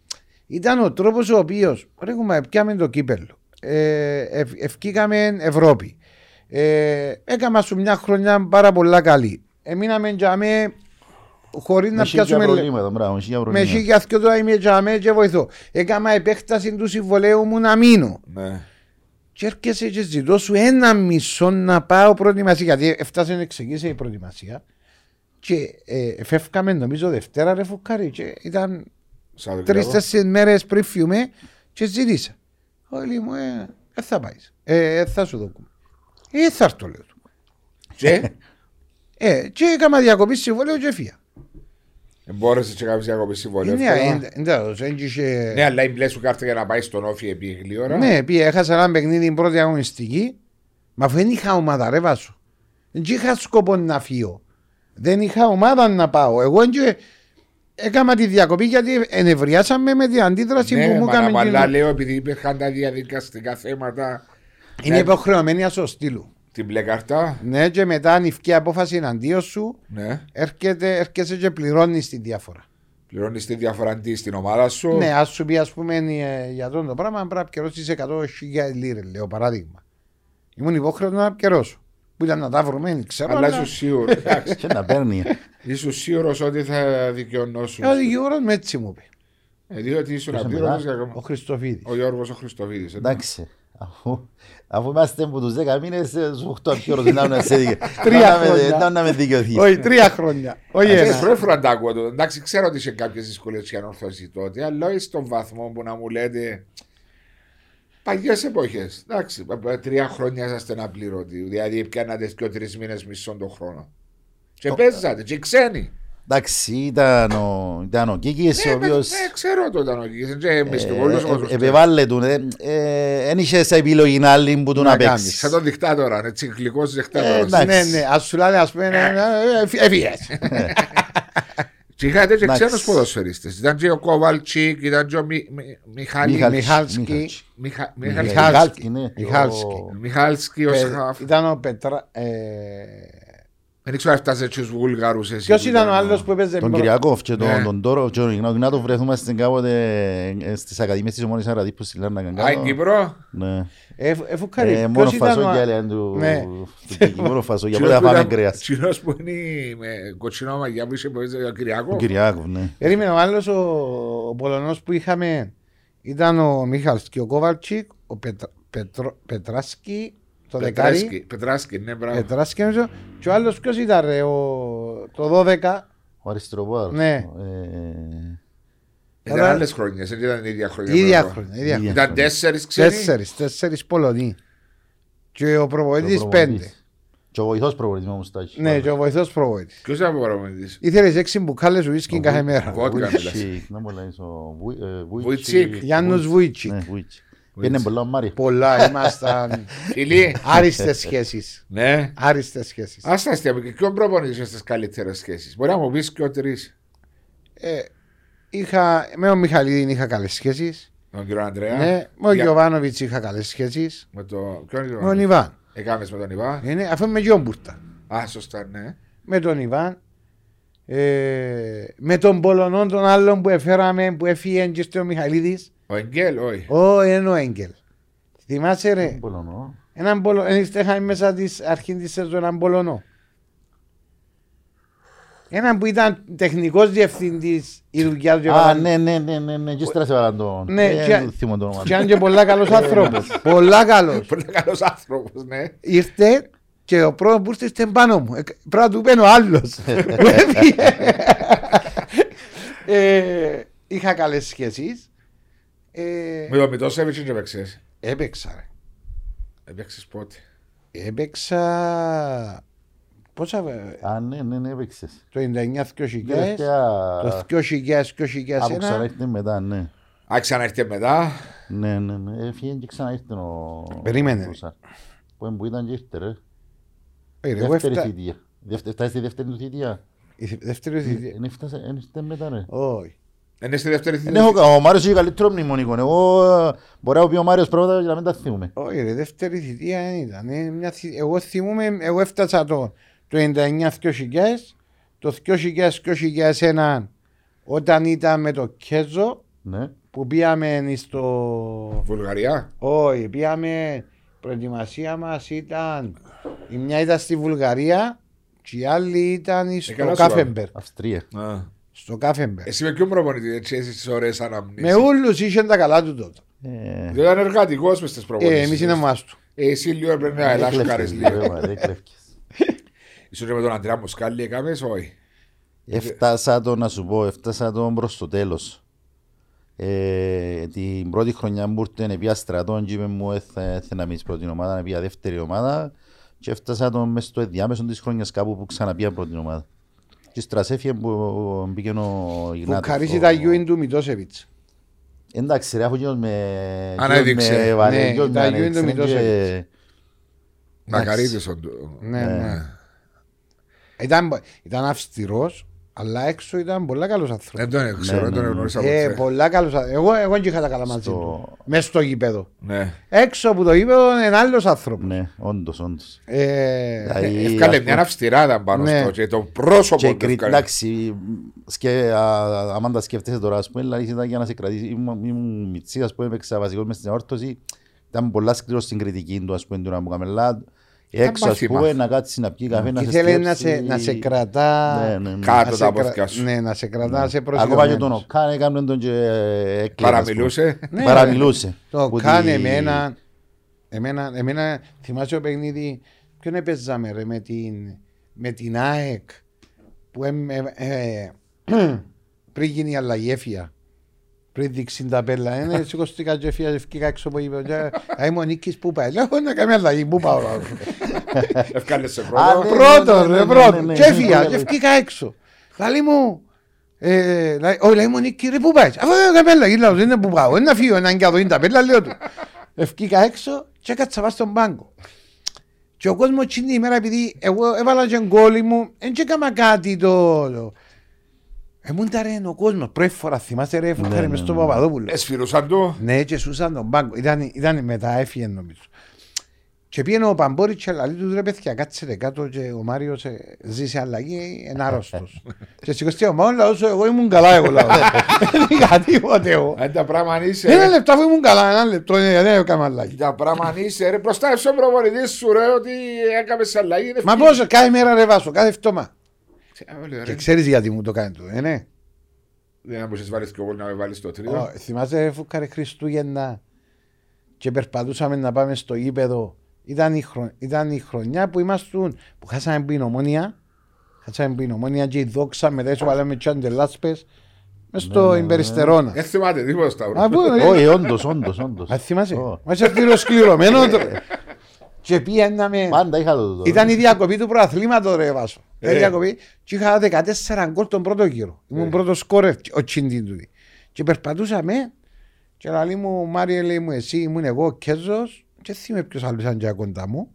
Ήταν ο τρόπος ο οποίο. Ρε κουμά, πιάμε το κύπελο. Ε, ευ, ευκήκαμε Ευρώπη. Ε, έκανα σου μια χρονιά πάρα πολλά καλή. Εμείναμε τζαμέ χωρίς να Με χίλια πιάσουμε. λε- προβλήματα, μπράβο, με χίλια Με προβλήματα. χίλια και τώρα είμαι τζαμέ και βοηθώ. Έκανα επέκταση του συμβολέου μου να μείνω. Ναι. Και έρχεσαι και ζητώ σου ένα μισό να πάω προετοιμασία. Γιατί έφτασε να ξεκίνησε η προετοιμασία. Και ε, φεύγαμε νομίζω Δευτέρα ρε φουκάρι. Και ήταν Σαββατοκύριακο. τρει-τέσσερι μέρες πριν φιούμε και ζήτησα. Όλοι μου, ε, δεν θα πάεις. Ε, ε, θα σου δοκούμε. Ε, θα έρθω, λέω του. [laughs] Και Ε, και έκανα διακοπή συμβόλαιο και φύγα. Μπόρεσες και κάνεις διακοπή συμβόλαιο. Ναι, εύκολα. εν- εντός, εν είχε- Ναι, αλλά η μπλε σου κάρτα για να πάει στον όφη επί γλύωρα. Ναι, πήγα, έχασα ένα παιχνίδι την πρώτη αγωνιστική. Μα αφού δεν είχα ομάδα, ρε βάσου. Δεν είχα σκοπό να φύγω. Δεν είχα ομάδα να πάω. Εγώ και έκανα τη διακοπή γιατί ενευριάσαμε με την αντίδραση Ναι, που μου μα, έκαμε. αλλά εκείνο. λέω επειδή υπήρχαν τα διαδικαστικά θέματα. Είναι Ναι. υποχρεωμένη να σου στείλω. Την μπλε κάρτα. Ναι, και μετά αν ευκεί απόφαση εναντίον σου, Ναι. έρχεται, έρχεσαι και πληρώνεις τη διαφορά. Πληρώνεις τη διαφορά τι στην ομάδα σου. Ναι, ας σου πει, ας πούμε, ε, για αυτό το πράγμα, πρέπει να πληρώσεις 100.000 λίρες, λέω παράδειγμα. Ήμουν υποχρεωτό να πληρώσω. Που ήταν να τα βρούμε, δεν ξέρω. Αλλά αλλά- ήσουν σίγουρος. [laughs] εντάξει. Και να παίρνει. Ήσουν σίγουρος ότι θα δικαιωνώσουν. Ε, Ο δικηγόρο με έτσι μου είπε. Ε, διότι ήσουν Είσαι απλήρωτος μετά. για- Ο Χριστοφίδης. Ο Γιώργος ο Χριστοβίδη. Εντάξει. Αφού, αφού είμαστε από τους 10 μήνες, στους 8 απειόρους δεν ήταν να σε δικαι- [laughs] Τρία να με- χρόνια. να- να με δικαιωθείς. Όχι, τρία χρόνια. Όχι Ξέρεις, ένα. πρώτη φορά τα ακούω το. Εντάξει, ξέρω ότι είσαι κάποιες δυσκολίες για ορθώσεις τότε, αλλά όχι στον βαθμό που να μου λέτε. Παλιέ εποχές. Εντάξει, π- π- τρία χρόνια είσαστε απλήρωτοι. Δηλαδή, πιάνατε και τρει μήνες μισό τον χρόνο. Και παίζατε, και ξένοι. Εντάξει, ήταν ο, ήταν ο Κίκης, ο Ναι, με- οποίος ναι, ξέρω το ήταν ο Κίκης, και μες στο ε, όλος ο ε, κόσμος. επεβάλλε του. ε, ε, Εν είχες σε επιλογή άλλη που του Να να κάνεις. παίξεις. Σαν τον δικτάτορα, έτσι, γλυκός Ε, δικτάτορας. εντάξει. Ναι, ναι, ας σου λέει, ας πούμε, ναι, ναι, ε, έφυγες. [laughs] Και είχατε και Εντάξει. ξένους ποδοσφαιριστές. Ήταν και ο Κόβαλτσικ, ήταν και ο Μι- Μι- Μιχάλη- Μιχάλ- Μιχάλσκι. Μιχάλ- Μιχα- Μιχάλ- Μιχάλη- Μιχάλσκι. ναι. Μιχάλσκι. Ο- Μιχάλσκι ο Ε, Σχαφ. Ήταν ο Πετρά. Ε, Δεν ήξερα αν φτάσε στους Βουλγαρούς εσύ. Ποιος που ήταν ο άλλος που έπαιζε Τον προ- Κυριακόφ και Ναι. τον, τον Τόρο και τον Ιγνάτο βρεθούμε στην κάποτε ε, στις Ακαδημίες της Ομόνης Αρατύπου στη Λάρνα Α, εν Καγκάτο. Κύπρο; Ναι. Ε, ε, Φουκάρη, Ε, ποιος Μόνος ήταν φασό ο- και άλλα του Ναι. του Κική, μόνο φασό, για Τσινός πότε που θα φάμε ήταν- κρέας. Τσινός που είναι με κοτσινό μαγιά που είχε που έζησε ο Κυριακό. Ο Κυριάκοφ, ναι. Περίμενε, ο άλλος ο, ο Πολωνός που είχαμε ήταν ο Μίχαλς και ο Κόβαλτσικ, ο Πετρα, Πετρο, Πετράσκι, το δεκάρι. Πετράσκι, Πετράσκι, ναι, μπράβο. Πετράσκι νομίζω. Και ο άλλος ποιος ήταν ρε, ο, το 12. Ο αριστεροπόδαρος. Ναι. Ε, Ήταν άλλες χρονιές, δεν ήταν η ίδια χρονιά. Ίδια μπράβο. χρόνια. ίδια Ίδια. χρόνια. Ήταν τέσσερις ξένοι. Τέσσερις, τέσσερις Πολωνοί. Και ο ο προπονητής προπονητής. πέντε. Και ο βοηθός προπονητής με μουστάκι. Ναι, και ο βοηθός προπονητής. Ποιος ήταν ο προπονητής; Ήθελες έξι μπουκάλες ουίσκι κάθε μέρα. Βότκα, μιλάς. Βουίτσικ, να μου λες, ο Βουί- ε, Βουίτσικ. Γιάννους Βουίτσικ. Ναι, Βουίτσικ. Είναι πολλά ο Μάρι. Πολλά, ήμασταν [laughs] Φίλοι, άριστες σχέσεις. ναι. Άριστες σχέσεις. Ας τα αστεία, και ποιον προπονητής είναι στις καλύτερες σχέσεις. Μπορεί να μου πεις και ο τρεις. Ε, είχα, με τον Μιχαλίδη είχα καλές σχέσεις. Τον κύριο Αντρέα. Ναι, με τον Για- Γιωβάνοβιτς είχα καλές σχέσεις. Με το... Ποιον είναι Με τον Ιβάν. Έκαμες με τον Ιβάν. Είναι, αφού είμαι γιόμπουρτα. Α, σωστά, ναι. Με τον Ιβάν. Ε, με τον Πολωνό τον άλλον που έφεραμε που έφυγε και στο Μιχαλίδης. Ο Εγγέλ, όχι. Ω, είναι ο Έγγελ. Θυμάσαι ρε, Πολωνό. έναν Πολωνό, είχαμε μέσα της αρχή της σεζόν έναν Πολωνό. Έναν που ήταν τεχνικός διευθυντής η δουλειά του. Α, ναι, ναι, ναι, ναι, ναι, και ύστερα σε βάλαν τον. Ναι, Ε, και- δεν θυμώ το όνομα Και του. ήταν και πολλά καλός άνθρωπος. πολλά καλός. Πολύ καλός άνθρωπος, ναι. Ήρθε και ο πρώτος που ήρθε ήρθε πάνω μου. Ε, Πρέπει να του πένω άλλος. Που έφυγε. Ε, Είχα καλές σχέσεις. Ε, Με τον Μητώσεβιτς και έπαιξες. Έπαιξα ρε. Έπαιξες πότε. Έπαιξα... Πόσα... Α, ναι, ναι, ναι, έπαιξες. Το 99 2000 Τελευταία... Το 2000 Από 2001 ξαναήρθε μετά, ναι. Α, ξαναήρθε μετά. Ναι, ναι, ναι. Έφυγε και ξαναήρθε ο... Περίμενε. ο Ρουσάρ. Που που ήταν και ήρθε, ρε. Ε, ρε, εγώ Δεύτερη έφτα- θητεία. Δεύτερη- Φτάσεις στη δεύτερη του θητεία. η θη- δεύτερη θητεία. Δεν φτάσε, δεν ήρθε μετά, ρε. Όχι. Είναι στη δεύτερη Δεν θητεία. έχω, ο Μάριος είχε καλύτερο μνημονικό. Εγώ ε, μπορεί να πει ο Μάριος πρώτα και να μην τα θυμούμε. Όχι ρε, δεύτερη θητεία δεν ήταν. Ε, μια θη- Εγώ θυμούμαι, εγώ έφτασα το, το 99 2000 το 2000-2001 όταν ήταν με το Κέζο Ναι. που πήγαμε στο... Βουλγαρία. Όχι, πήγαμε, προετοιμασία μας ήταν, η μια ήταν στη Βουλγαρία και η άλλη ήταν στο καλά σου Κάφεμπερ. Αυστρία. Α. Στο Κάφεμπερ. Εσύ με ποιον προπονητή έτσι έχεις τις ωραίες αναμνήσεις. Με όλους είχε τα καλά του τότε. Ε, Δεν ήταν εργατικός μες στις Ε, προπονήσεις. εμείς είναι μας του. Ε, Εσύ λίγο πρέπει να ελάσκαρες έκλεφκες, λίγο. ρε, μωρέ, έκλεφκες. [laughs] Ίσως και με τον Αντρέα Μουσκάλη έκαμες, όχι. Έφτασα το να σου πω, έφτασα το προς το τέλος. Ε, την πρώτη χρονιά μου ήρθε πια στρατόν και είπε μου έθε να μείνεις πρώτη ομάδα, να πια δεύτερη ομάδα και έφτασα το μες στο ενδιάμεσο της χρονιάς κάπου που ξαναπία πρώτη ομάδα. Και στρασέφυγε που μπήκε ο Που Ιγνάτος. χαρίσει ο- τα γιούιν του Μητώσεβιτς. Εντάξει ρε, αφού γίνος με... Ανέδειξε. γίνος με βάλε, Ναι, γίνος με τα γιου είναι το ανέδειξε Μητώσεβιτς. και- Μακαρίτης ο του. Ναι, ναι. Ήταν, ήταν αυστηρός, αλλά έξω ήταν πολλά καλός άνθρωπος. Δεν τον ξέρω, Ναι, δεν τον ναι, ναι. γνώρισα Ε, ποτέ. πολλά καλός άνθρωπος. Εγώ, εγώ δεν είχα τα καλά μαζί Στο- του. Μέσα στο γήπεδο. Ναι. Έξω από το γήπεδο είναι άλλος άνθρωπος. Ναι, όντως, όντως. Ε, Δηλαδή, Εύκαλε ας μια πούμε, αυστηράδα πάνω Ναι. στο και το πρόσωπο Και του κρι- εύκαλε. εντάξει, σκε, α, άμα τα σκέφτεσαι τώρα, ας πούμε, δηλαδή ήταν για να σε κρατήσει. Ήμουν, ήμουν μητσής, που έπαιξα βασικός μες στην αόρτωση. Ήταν πολλά σκληρός στην κριτική του, ας πούμε, του να μου κάνει λάδ. Έξω, ας μάθημα. πούμε, να κάτσεις να πιει καφέ, να σε Ήθελε να σε, σκέψει. να σε κρατά. Ναι, ναι, ναι. Κάτω να τα σε κρα- πόθηκια σου. Ναι, να σε κρατά, να σε Ακόμα και τον προσιλωμένος. Οκάν έκαμε τον και έκλαιγε, ας πούμε. Παραμιλούσε. Ναι, Παραμιλούσε. Το Ότι- κάνει εμένα. Εμένα, εμένα θυμάσαι το παιχνίδι. Ποιον έπαιζαμε ρε με την, με την ΑΕΚ που εμ- ε, ε, [clears throat] πριν γίνει η αλλαγή έφυγα. Πριν δείξει τα πέλα. Είναι σηκωστήκα και έφυγα και ευκήκα έξω από είπε. «Α, Είμαι ο Νίκης που πάει. Λέω να κάνει αλλαγή. Πού πάω. Εύκαλε σε Α, πρώτο. ναι. Πρώτο ναι, ναι, ρε ναι, πρώτο. ναι, ναι, Και ναι, έφυγα ναι, και ναι. ευκήκα έξω. Λαλή μου. ε, λα- Όχι λέει μου Νίκη ρε πού πάεις. Αφού δεν κάνει αλλαγή. Λέω δεν είναι που πάω. Είναι να φύγω. Είναι και αδοήν τα πέλα λέω του. Ευκήκα έξω και έκατσα πάνω στον πάγκο. Και ο κόσμος εκείνη την ημέρα επειδή εγώ έβαλα και γκόλι μου, δεν έκανα κάτι το... το- Έμουν τα ρε ο κόσμος, πρώτη φορά θυμάστε ρε φούχαρη ναι, μες στο ναι. Παπαδόπουλο. Εσφυρούσαν του. Ναι και σούσαν τον πάγκο, ήταν, ήταν μετά έφυγε νομίζω. Και πήγαινε ο Παμπόρης και λέει τους ρε παιδιά κάτσετε κάτω και ο Μάριος ε, ζει σε αλλαγή είναι άρρωστος. [laughs] και σηκωστεί ο Μάων λαός εγώ ήμουν καλά εγώ λαός. [laughs] Δεν είχα τίποτε εγώ. Αν τα πράγμα αν είσαι. Ένα ρε. λεπτό αφού ήμουν καλά, ένα λεπτό ε, δεν έκανα αλλαγή. Τα πράγμα αν είσαι. Ρε μπροστά στον προπονητής σου ρε ότι έκαμες σε αλλαγή. είναι Μα ευκαιρία. πόσο, κάθε μέρα ρε βάσω, κάθε φτώμα. Ε, όλοι, ρε. Και ξέρεις γιατί μου το κάνει το, ε, ναι. Δεν μπορείς να βάλεις και εγώ να με βάλεις το Ω, τρίτο. Θυμάσαι φούκαρε Χριστούγεννα και περπατούσαμε να πάμε στο γήπεδο. Ήταν η, χρο... ήταν η χρονιά που ήμασταν, που χάσαμε την ομόνια. Χάσαμε την ομόνια και η δόξα μετά σου βάλαμε και αντελάσπες μες στο Ιμπεριστερώνα. Δεν θυμάται τίποτα Σταύρο. Α, πού, ε, Όχι, όντως, όντως, όντως. Α, θυμάσαι. Ω. Μας είσαι σκληρωμένο. Το- Και πήγαμε... Πάντα είχα το το- Ήταν η διακοπή του προαθλήματος ρε Βάσο. Ε. Η διακοπή και είχα 14 γκολ τον πρώτο γύρο. Ήμουν Ε. πρώτος σκόρερ ο Τσίντιν του. Και περπατούσαμε και λέει μου Μάριε λέει μου εσύ ήμουν εγώ ο Κέζος και θυμάμαι ποιος άλλος ήταν και κοντά μου.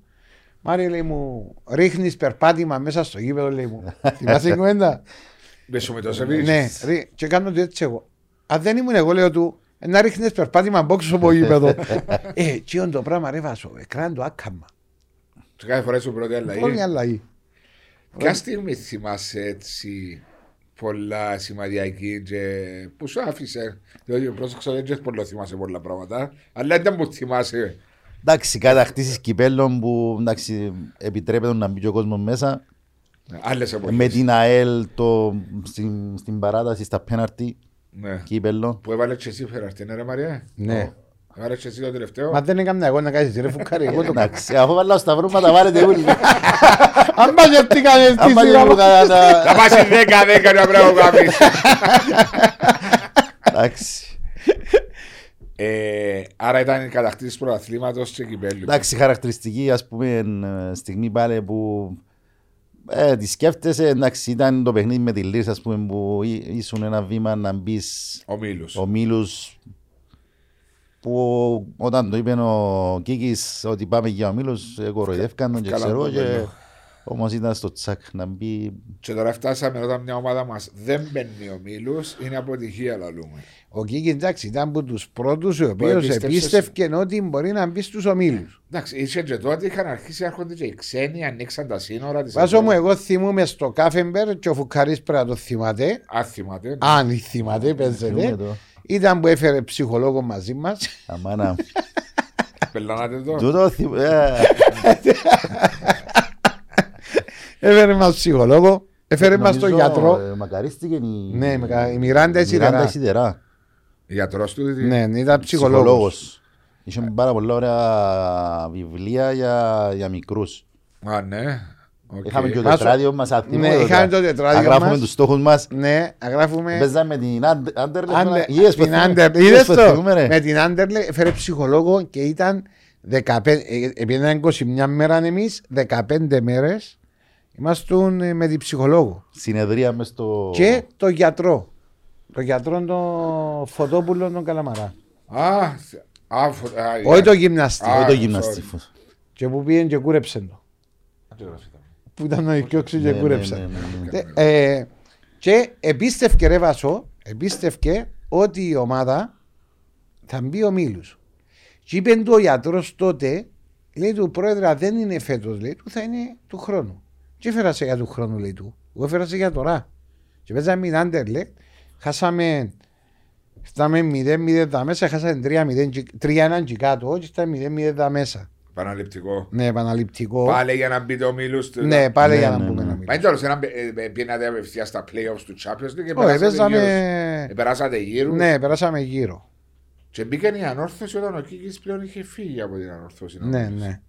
Μάριε λέει μου ρίχνεις περπάτημα μέσα στο γήπεδο λέει μου. [laughs] Θυμάσαι την κουβέντα; Μες σου με το σεβείς. Ναι, ρί- και κάνω το έτσι εγώ. Αν δεν ήμουν εγώ λέω του «Ε, να ρίχνεις περπάτημα μπόξ στο γήπεδο. [laughs] Ε, τι είναι το πράγμα ρε Βάσο, εκράνε το άκαμα. Σε κάθε φορά σου πρώτη Πρώτη αλλαγή. αλλαγή. Ποια στιγμή θυμάσαι έτσι πολλά σημαδιακή και που σου άφησε; Διότι πρόσεξα δεν ξέρεις πολλά θυμάσαι πολλά πράγματα. Αλλά δεν μου θυμάσαι. Εντάξει, κατακτήσεις κυπέλλων που εντάξει, επιτρέπεται να μπει και ο κόσμος μέσα. Άλλες εποχές. Με την ΑΕΛ το, στην, στην παράταση στα πέναρτι Ναι. Κύπελλο. Που έβαλε και εσύ φεραρτή, ναι ρε Μαρία. Ναι. Έβαλε και εσύ το τελευταίο. Μα δεν έκανα εγώ να κάνεις ρε φουκάρι. Εγώ το κάνω. Εντάξει, αφού βάλω στα βρούματα βάλετε όλοι. Αν πας και τι κάνεις Αν τι πάλι σειρά μου μου. τα- τα- Θα πας 10-10 να πρέπει να κάνεις. Εντάξει. Ε, Άρα ήταν η κατακτήση πρωταθλήματος και κυπέλλου. Εντάξει, χαρακτηριστική ας πούμε ε, στιγμή πάλι που ε, τη σκέφτεσαι, εντάξει, ήταν το παιχνίδι με τη Λύρσα ας πούμε που ή- ήσουν ένα βήμα να μπεις Ο Μίλους. ο Μίλους που όταν το είπε ο Κίκης ότι πάμε για ο Μίλους εγώ κοροϊδεύκαν τον και Καλά ξέρω το και λέω. όμως ήταν στο τσακ να μπει Και τώρα φτάσαμε όταν μια ομάδα μας δεν μπαίνει ομίλους, είναι αποτυχία λαλούμε. Ο Κίκης εντάξει ήταν από τους πρώτους ο οποίος επίστεψες. επίστευκε ότι μπορεί να μπει στους ομίλους. Εντάξει, είχε και τότε είχαν αρχίσει να έρχονται και οι ξένοι, ανοίξαν τα σύνορα της Βάζω μου Ευρώπης. εγώ θυμούμαι στο Κάφεμπερ και ο Φουκαρής πρέπει να το θυμάται. Αν θυμάται. ναι. Αν θυμάται Θυμούμαι παίζεται. το. Ήταν που έφερε ψυχολόγο μαζί μας. αμάνα Πελανάτε το. τούτο θυμ- ε, [laughs] Έφερε μας ψυχολόγο. Έφερε μας τον νομίζω, γιατρό. ε, Μακαρίστηκε η Ναι, με- η Μιράντα η Σιδερά. Μιράντα η Σιδερά. Γιατρός του. τι- Ναι, ναι, ήταν ψυχολόγος. Ψυχολόγος. Είχε πάρα πολλά ωραία βιβλία για, για μικρούς. Α, ναι. Οκ. Είχαμε και το Βάζω- τετράδιο μας ακτιμό. Ναι, είχαμε το τετράδιο Αγράφουμε μας. τους στόχους μας. Ναι, αγράφουμε. Παίζαμε την Άντε- Άντερλεχτ. Άντε- Είδες την πως θυμούμε. Άντερ- Είδες είδες πως το; θυμούμε, ρε. Με την Άντερλε έφερε ψυχολόγο και ήταν 15, ε, επειδή ήταν 21 μέρα εμείς, 15 μέρες ήμασταν ε, με την ψυχολόγο. Συνεδρία μες στο... Και το γιατρό. Το γιατρό τον Φωτόπουλο τον Καλαμαρά. Α, θε- α, φω- α, Όχι για- το γυμναστή. Α, Όχι το sorry. γυμναστήφο. Και που πήγαινε και κούρεψε το. Που ήταν να διώξει και Ναι, κούρεψε. ναι, ναι, ναι. Ε, ε, και επίστευκε ρε Βασό, επίστευκε ότι η ομάδα θα μπει ο Μίλους. Και είπε του ο γιατρός τότε, λέει του πρόεδρε αν δεν είναι φέτος, λέει του θα είναι του χρόνου. Και έφερα σε για του χρόνου, λέει του. Εγώ έφερα σε για τώρα. Και παίζαμε με Άντερλε, χάσαμε Φτάμε 0-0 τα μέσα, χάσαμε 3-0 και- 3-1 και κάτω, όχι στα 0-0 τα μέσα. Επαναληπτικό. Ναι, επαναληπτικό. Πάλι για να μπει το Μίλους. του- Ναι, πάλι Ναι, για να ναι, πούμε ναι. να Μα μιλήσουμε. είναι τέλος, ένα ε, ε, πήγαινατε απευθείας στα playoffs του Champions League και Όχι, περάσατε γύρω. παίζαμε... Ε, Περάσατε γύρω. Ναι, περάσαμε γύρω. Και μπήκε η ανόρθωση όταν ο Κίκης πλέον είχε φύγει από την ανόρθωση. Ναι, ναι.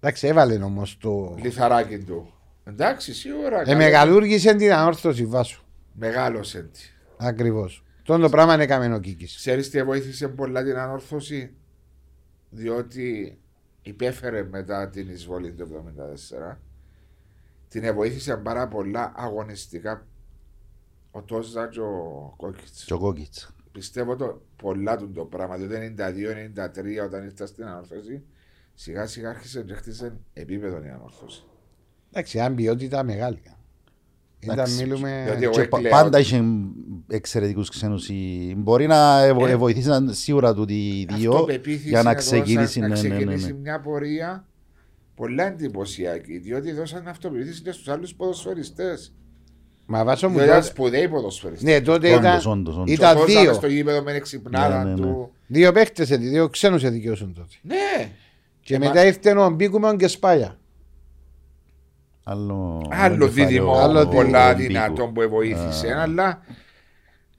Εντάξει, έβαλε όμως το. Λιθαράκι του. Εντάξει, σίγουρα. Ε, μεγαλούργησε την ανόρθωση βάσου. Μεγάλωσε τη. Ακριβώς. Τον το πράγμα έκαμε ο Κίκης. Ξέρεις τι βοήθησε πολλά την ανόρθωση; Διότι υπέφερε μετά την εισβολή του 1974 την βοήθησε πάρα πολλά αγωνιστικά ο Τόζα και ο Κόκκιτς. Και ο Κόκκιτς. Πιστεύω το πολλά του το πράγμα διότι το 92-93 όταν ήρθα στην ανόρθωση σιγά σιγά άρχισε και χτίσε επίπεδο η ανόρθωση. Εντάξει, αν ποιότητα μεγάλη. Ήταν Εντάξει, μιλούμε. διότι εγώ Και πα- έκλαια πάντα ότι- είχε εξαιρετικούς ξένους. οι- Μπορεί να ευο- Ε, βοηθήσαν σίγουρα του οι δύο αυτοπεποίθηση για να δώσαν- ξεκινήσει. να ναι, ναι, ναι, ξεκινήσει ναι. μια πορεία πολλά εντυπωσιακή, διότι δώσαν αυτοπεποίθηση και στους άλλους ποδοσφαιριστές. Μα βάσο μου Διότι ήταν τότε. σπουδαίοι ποδοσφαιριστές. Ναι, τότε Όντως, ήταν, όντως, όντως. ήταν δύο. στο γήπεδο με εξυπνάδα Ναι, ναι, ναι. του. Δύο παίχτε, δύο ξένους εδικαιώσουν τότε. Ναι, Και μα- μετά ήρθε ο Μπίκουμαν και Σπάγια. Άλλο, άλλο κεφάλαιο δίδυμο άλλο πολλά Ολυμπίκου. δυνατό που βοήθησε. Αλλά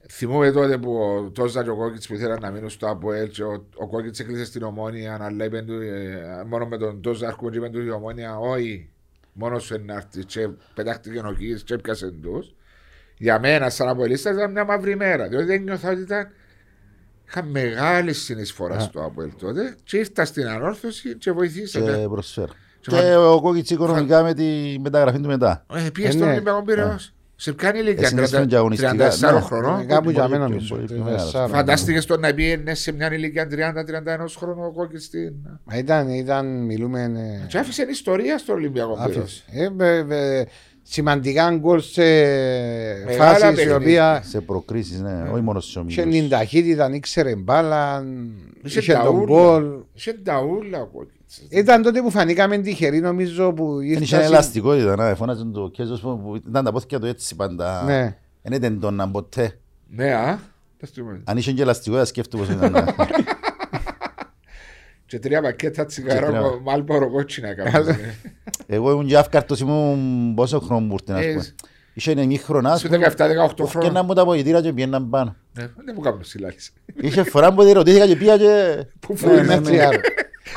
θυμούμαι τότε που ο Τόζα και ο Κόκκιτς που ήθελαν να μείνουν στο ΑΠΟΕΛ και ο, ο Κόκκιτς έκλεισε στην Ομόνια. Αλλά είπε του, ε, μόνο με τον Τόζα αρκούν και είπε του η Ομόνια, όχι, μόνος σου είναι να έρθει. Και πετάχτηκε ο Κόκκιτ και έπιασε του. Για μένα, σαν ΑΠΟΕΛίστα, ήταν μια μαύρη μέρα. Διότι δεν νιώθα ότι ήταν. Είχα μεγάλη συνεισφορά στο ΑΠΟΕΛ τότε και ήρθα στην ανόρθωση και βοηθήσατε. Και προσφέρω. Και Και φαν- ο Κόκκιτς οικονομικά με τη μεταγραφή του μετά. Ε, πήγε Ε, στον ναι. Ολυμπιακό Πυραιός. Σε ποια ηλικία, Εσύ είναι στον 30 διαγωνιστικά, 34 ναι. χρονών. Ε, Κάπου για μπορεί μένα και νομίζω. μπορεί το πιο μεγάλος. 24. Φαντάστηκε το να πήγαινε σε μια ηλικία 30-31 χρόνων ο Κόκκιτ στην. Μα ήταν, ήταν, μιλούμε. ε, Και άφησε ιστορία στο Ολυμπιακό Πυραιός. Άφησε. Ε, ε, ε, σημαντικά γκολ σε Μεγάλα φάσεις η παιχνίδια. οποία Σε προκρίσεις, ναι, όχι μόνο στους είχε την ομίλους. ταχύτητα, ήξερε μπάλα, Είχε είχε τα τον ούλα. γκολ. Είχε τα ούλα ο Κόκκιτ. Ήταν τότε που φανήκαμε τυχεροί νομίζω που Δεν είχε ήρθα. ελαστικότητα, να φώναζε το κέζος που που ήταν τα πόθηκια του έτσι πάντα. Ναι. Δεν ήταν τόναν ποτέ. Ναι, α. πες του με. Αν είχε και ελαστικότητα σκέφτομαι πως ήταν. [laughs] Και τρία πακέτα τσιγάρα τρία. με μάλπορο κότσινα [laughs] έκαμε. Εγώ ήμουν και αύκαρτος, ήμουν πόσο χρόνο μου ήρθε, ας Ε, πούμε. Είχε εννιά χρονάς, Σου 17-18 και χρόνια. να μου τα βοηθήρα και πιέναν πάνω. Ναι, Δεν μου κάνουν συλλάληση. Είχε φορά που δεν ρωτήθηκα και πήγα και... Που Ναι, φούρεις. ναι, τσιγάρο.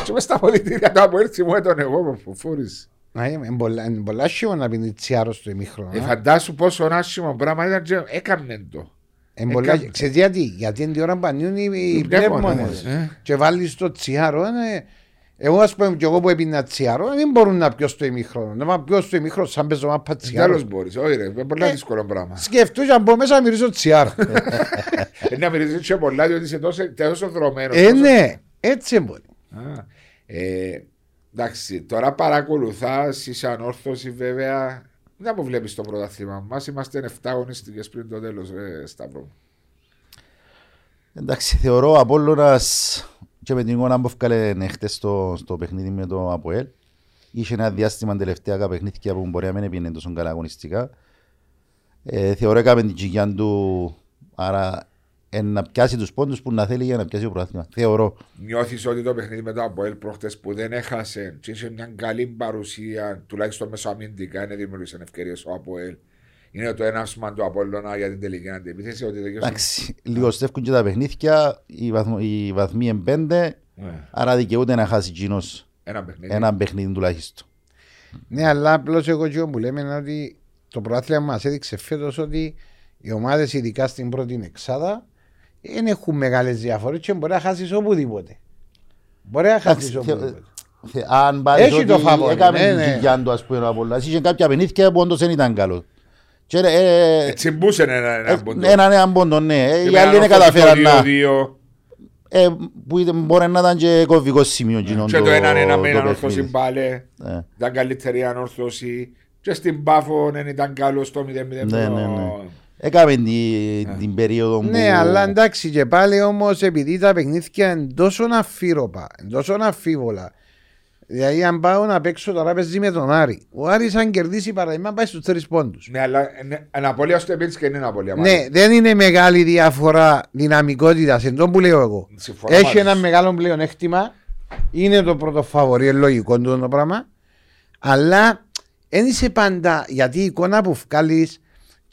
Και μες στα πολιτήρια του από έρθει μου έτον εγώ που φούρεις. Να είναι είναι πολλά- είναι πολλά άσχημα να πίνει τσιάρο στο ημίχρονο. Ε, α. φαντάσου πόσο άσχημο πράγμα ήταν και έκαμνε το. Είναι πολλά- έκαμε. Ξέρεις γιατί, γιατί είναι την ώρα που ανοίγουν οι- οι Οι πνεύμονες, πνεύμονες. ε. Και βάλεις το τσιάρο. είναι- Εγώ ας πούμε και εγώ που έπινα τσιάρο δεν μπορούν να πιω στο ημίχρονο. Να πάω πιω στο ημίχρονο σαν παίζω μάπα τσιάρο. Τέλος μπορείς, όχι ρε, είναι πολλά Ε, δύσκολο πράγμα. Σκεφτούς αν μπω μέσα να μυρίζω τσιάρο. [laughs] Ε, Να μυρίζεις και πολλά διότι είσαι τόσο, τόσο δρομένος. Ε, τόσο- ναι, έτσι μπορεί. Α, ε, εντάξει, τώρα παρακολουθάς, είσαι ανόρθωσης βέβαια. Δεν μου βλέπει το πρωτάθλημα μας. Είμαστε 7 αγωνιστικές πριν το τέλος, ε, Σταύρο. μου. Εντάξει, θεωρώ ο Απόλλωνας και με την εικόνα που έφκαλε χτες στο, στο παιχνίδι με το ΑΠΟΕΛ είχε ένα διάστημα τελευταία κάποια παιχνίδια που μπορεί να μην έπινε τόσο καλά αγωνιστικά. Ε, θεωρώ έκαμε την τσιγιά του, άρα ε, να πιάσει τους πόντους που να θέλει για να πιάσει το πρωτάθλημα. Θεωρώ. Νιώθεις ότι το παιχνίδι με το Αποέλ προχτές που δεν έχασε και είχε μια καλή παρουσία, τουλάχιστον μεσοαμυντικά, είναι δημιούργησαν ευκαιρίες ο Αποέλ. Είναι το έναυσμα του Απόλλωνα για την τελική αντιπίθεση. Ότι δεν Εντάξει, λίγο στεύκουν και τα παιχνίδια, οι, βαθμ, οι βαθμοί είναι πέντε, Ναι, άρα δικαιούται να χάσει κοινός ένα παιχνίδι. ένα παιχνίδι τουλάχιστον. Ναι, αλλά απλώς εγώ και που λέμε είναι ότι το πρωτάθλημα μας έδειξε φέτος ότι οι ομάδες, ειδικά στην πρώτη εξάδα, δεν έχουν μεγάλες διαφορές και μπορεί να χάσεις οπουδήποτε. Μπορεί να χάσεις Εντάξει, οπουδήποτε. Θε- Αν πάρεις Έχει ότι το φαβόρι, έκαμε ναι, την ναι. κοιλιά του ας πούμε ο Απολλώνας, είχε κάποια παιχνίδια που όντως δεν ήταν καλός. Και ε, ε, Έτσι μπούσε ένα, ένα ε, πόντο. έναν έναν πόντο, ναι. Ε, Και Οι με άλλοι είναι ανόρθωση καταφέραν το να... 2-2, ε, Που ήταν- μπορεί να ήταν και κομβικός σημείο εκείνο Και το έναν ένα με το ανόρθωση παιχνίδι. μπάλε. Ε, Ήταν καλύτερη ανόρθωση. Και στην Πάφο δεν ήταν καλός στο 0-0. Ναι, ναι, ναι. Έκαμε την- την περίοδο που... Ναι, αλλά εντάξει και πάλι όμως επειδή τα παιχνίδια είναι τόσο αφύρωπα, είναι τόσο αφίβολα. Δηλαδή, αν πάω να παίξω τώρα παίζει με τον Άρη. Ο Άρης αν κερδίσει παραδείγμα πάει στους τρεις πόντους. Ναι, αλλά ένα απολύα στο επίσης και είναι ένα απολύα. Ναι, δεν είναι μεγάλη διαφορά δυναμικότητας. Εν τω που λέω εγώ. Συμφωνώ Έχει μαζί ένα σου. μεγάλο πλεονέκτημα. Είναι το πρώτο φαβορή, είναι λογικό του το πράγμα. Αλλά δεν είσαι πάντα. Γιατί η εικόνα που βγάλεις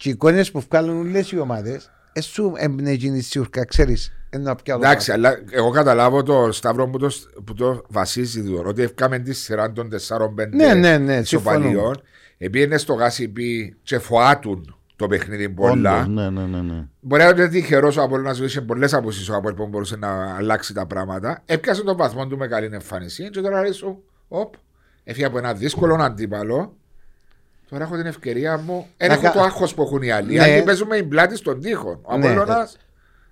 και οι εικόνες που βγάλουν όλες οι ομάδες, εσύ εμπνέει σιουρκά, ξέρεις. Ένα πια το Εντάξει, πράγμα. αλλά εγώ καταλάβω το Σταύρο που το, που το βασίζει τώρα. Ότι έφκαμε τη σειρά των 4-5 Ναι, ναι, ναι, ισοπαλιών. Επίενε στο γάσιπι και φοάτουν το παιχνίδι πολλά. Όντως, ναι, ναι, ναι, ναι. Μπορεί να είναι τυχερός ο Απόλλωνας που είχε πολλές αποσύσει ο Απόλλωνας που μπορούσε να αλλάξει τα πράγματα. Έπιασε τον βαθμό του με καλή εμφάνιση. Και τώρα λέει σου, οπ, έφυγε από ένα δύσκολο αντίπαλο. Τώρα έχω την ευκαιρία μου. Δεν Να έχω κα- το άγχος που έχουν οι άλλοι. Οι Ναι. άλλοι παίζουμε η πλάτη στον τοίχο. Ο Ναι. Απόλλωνας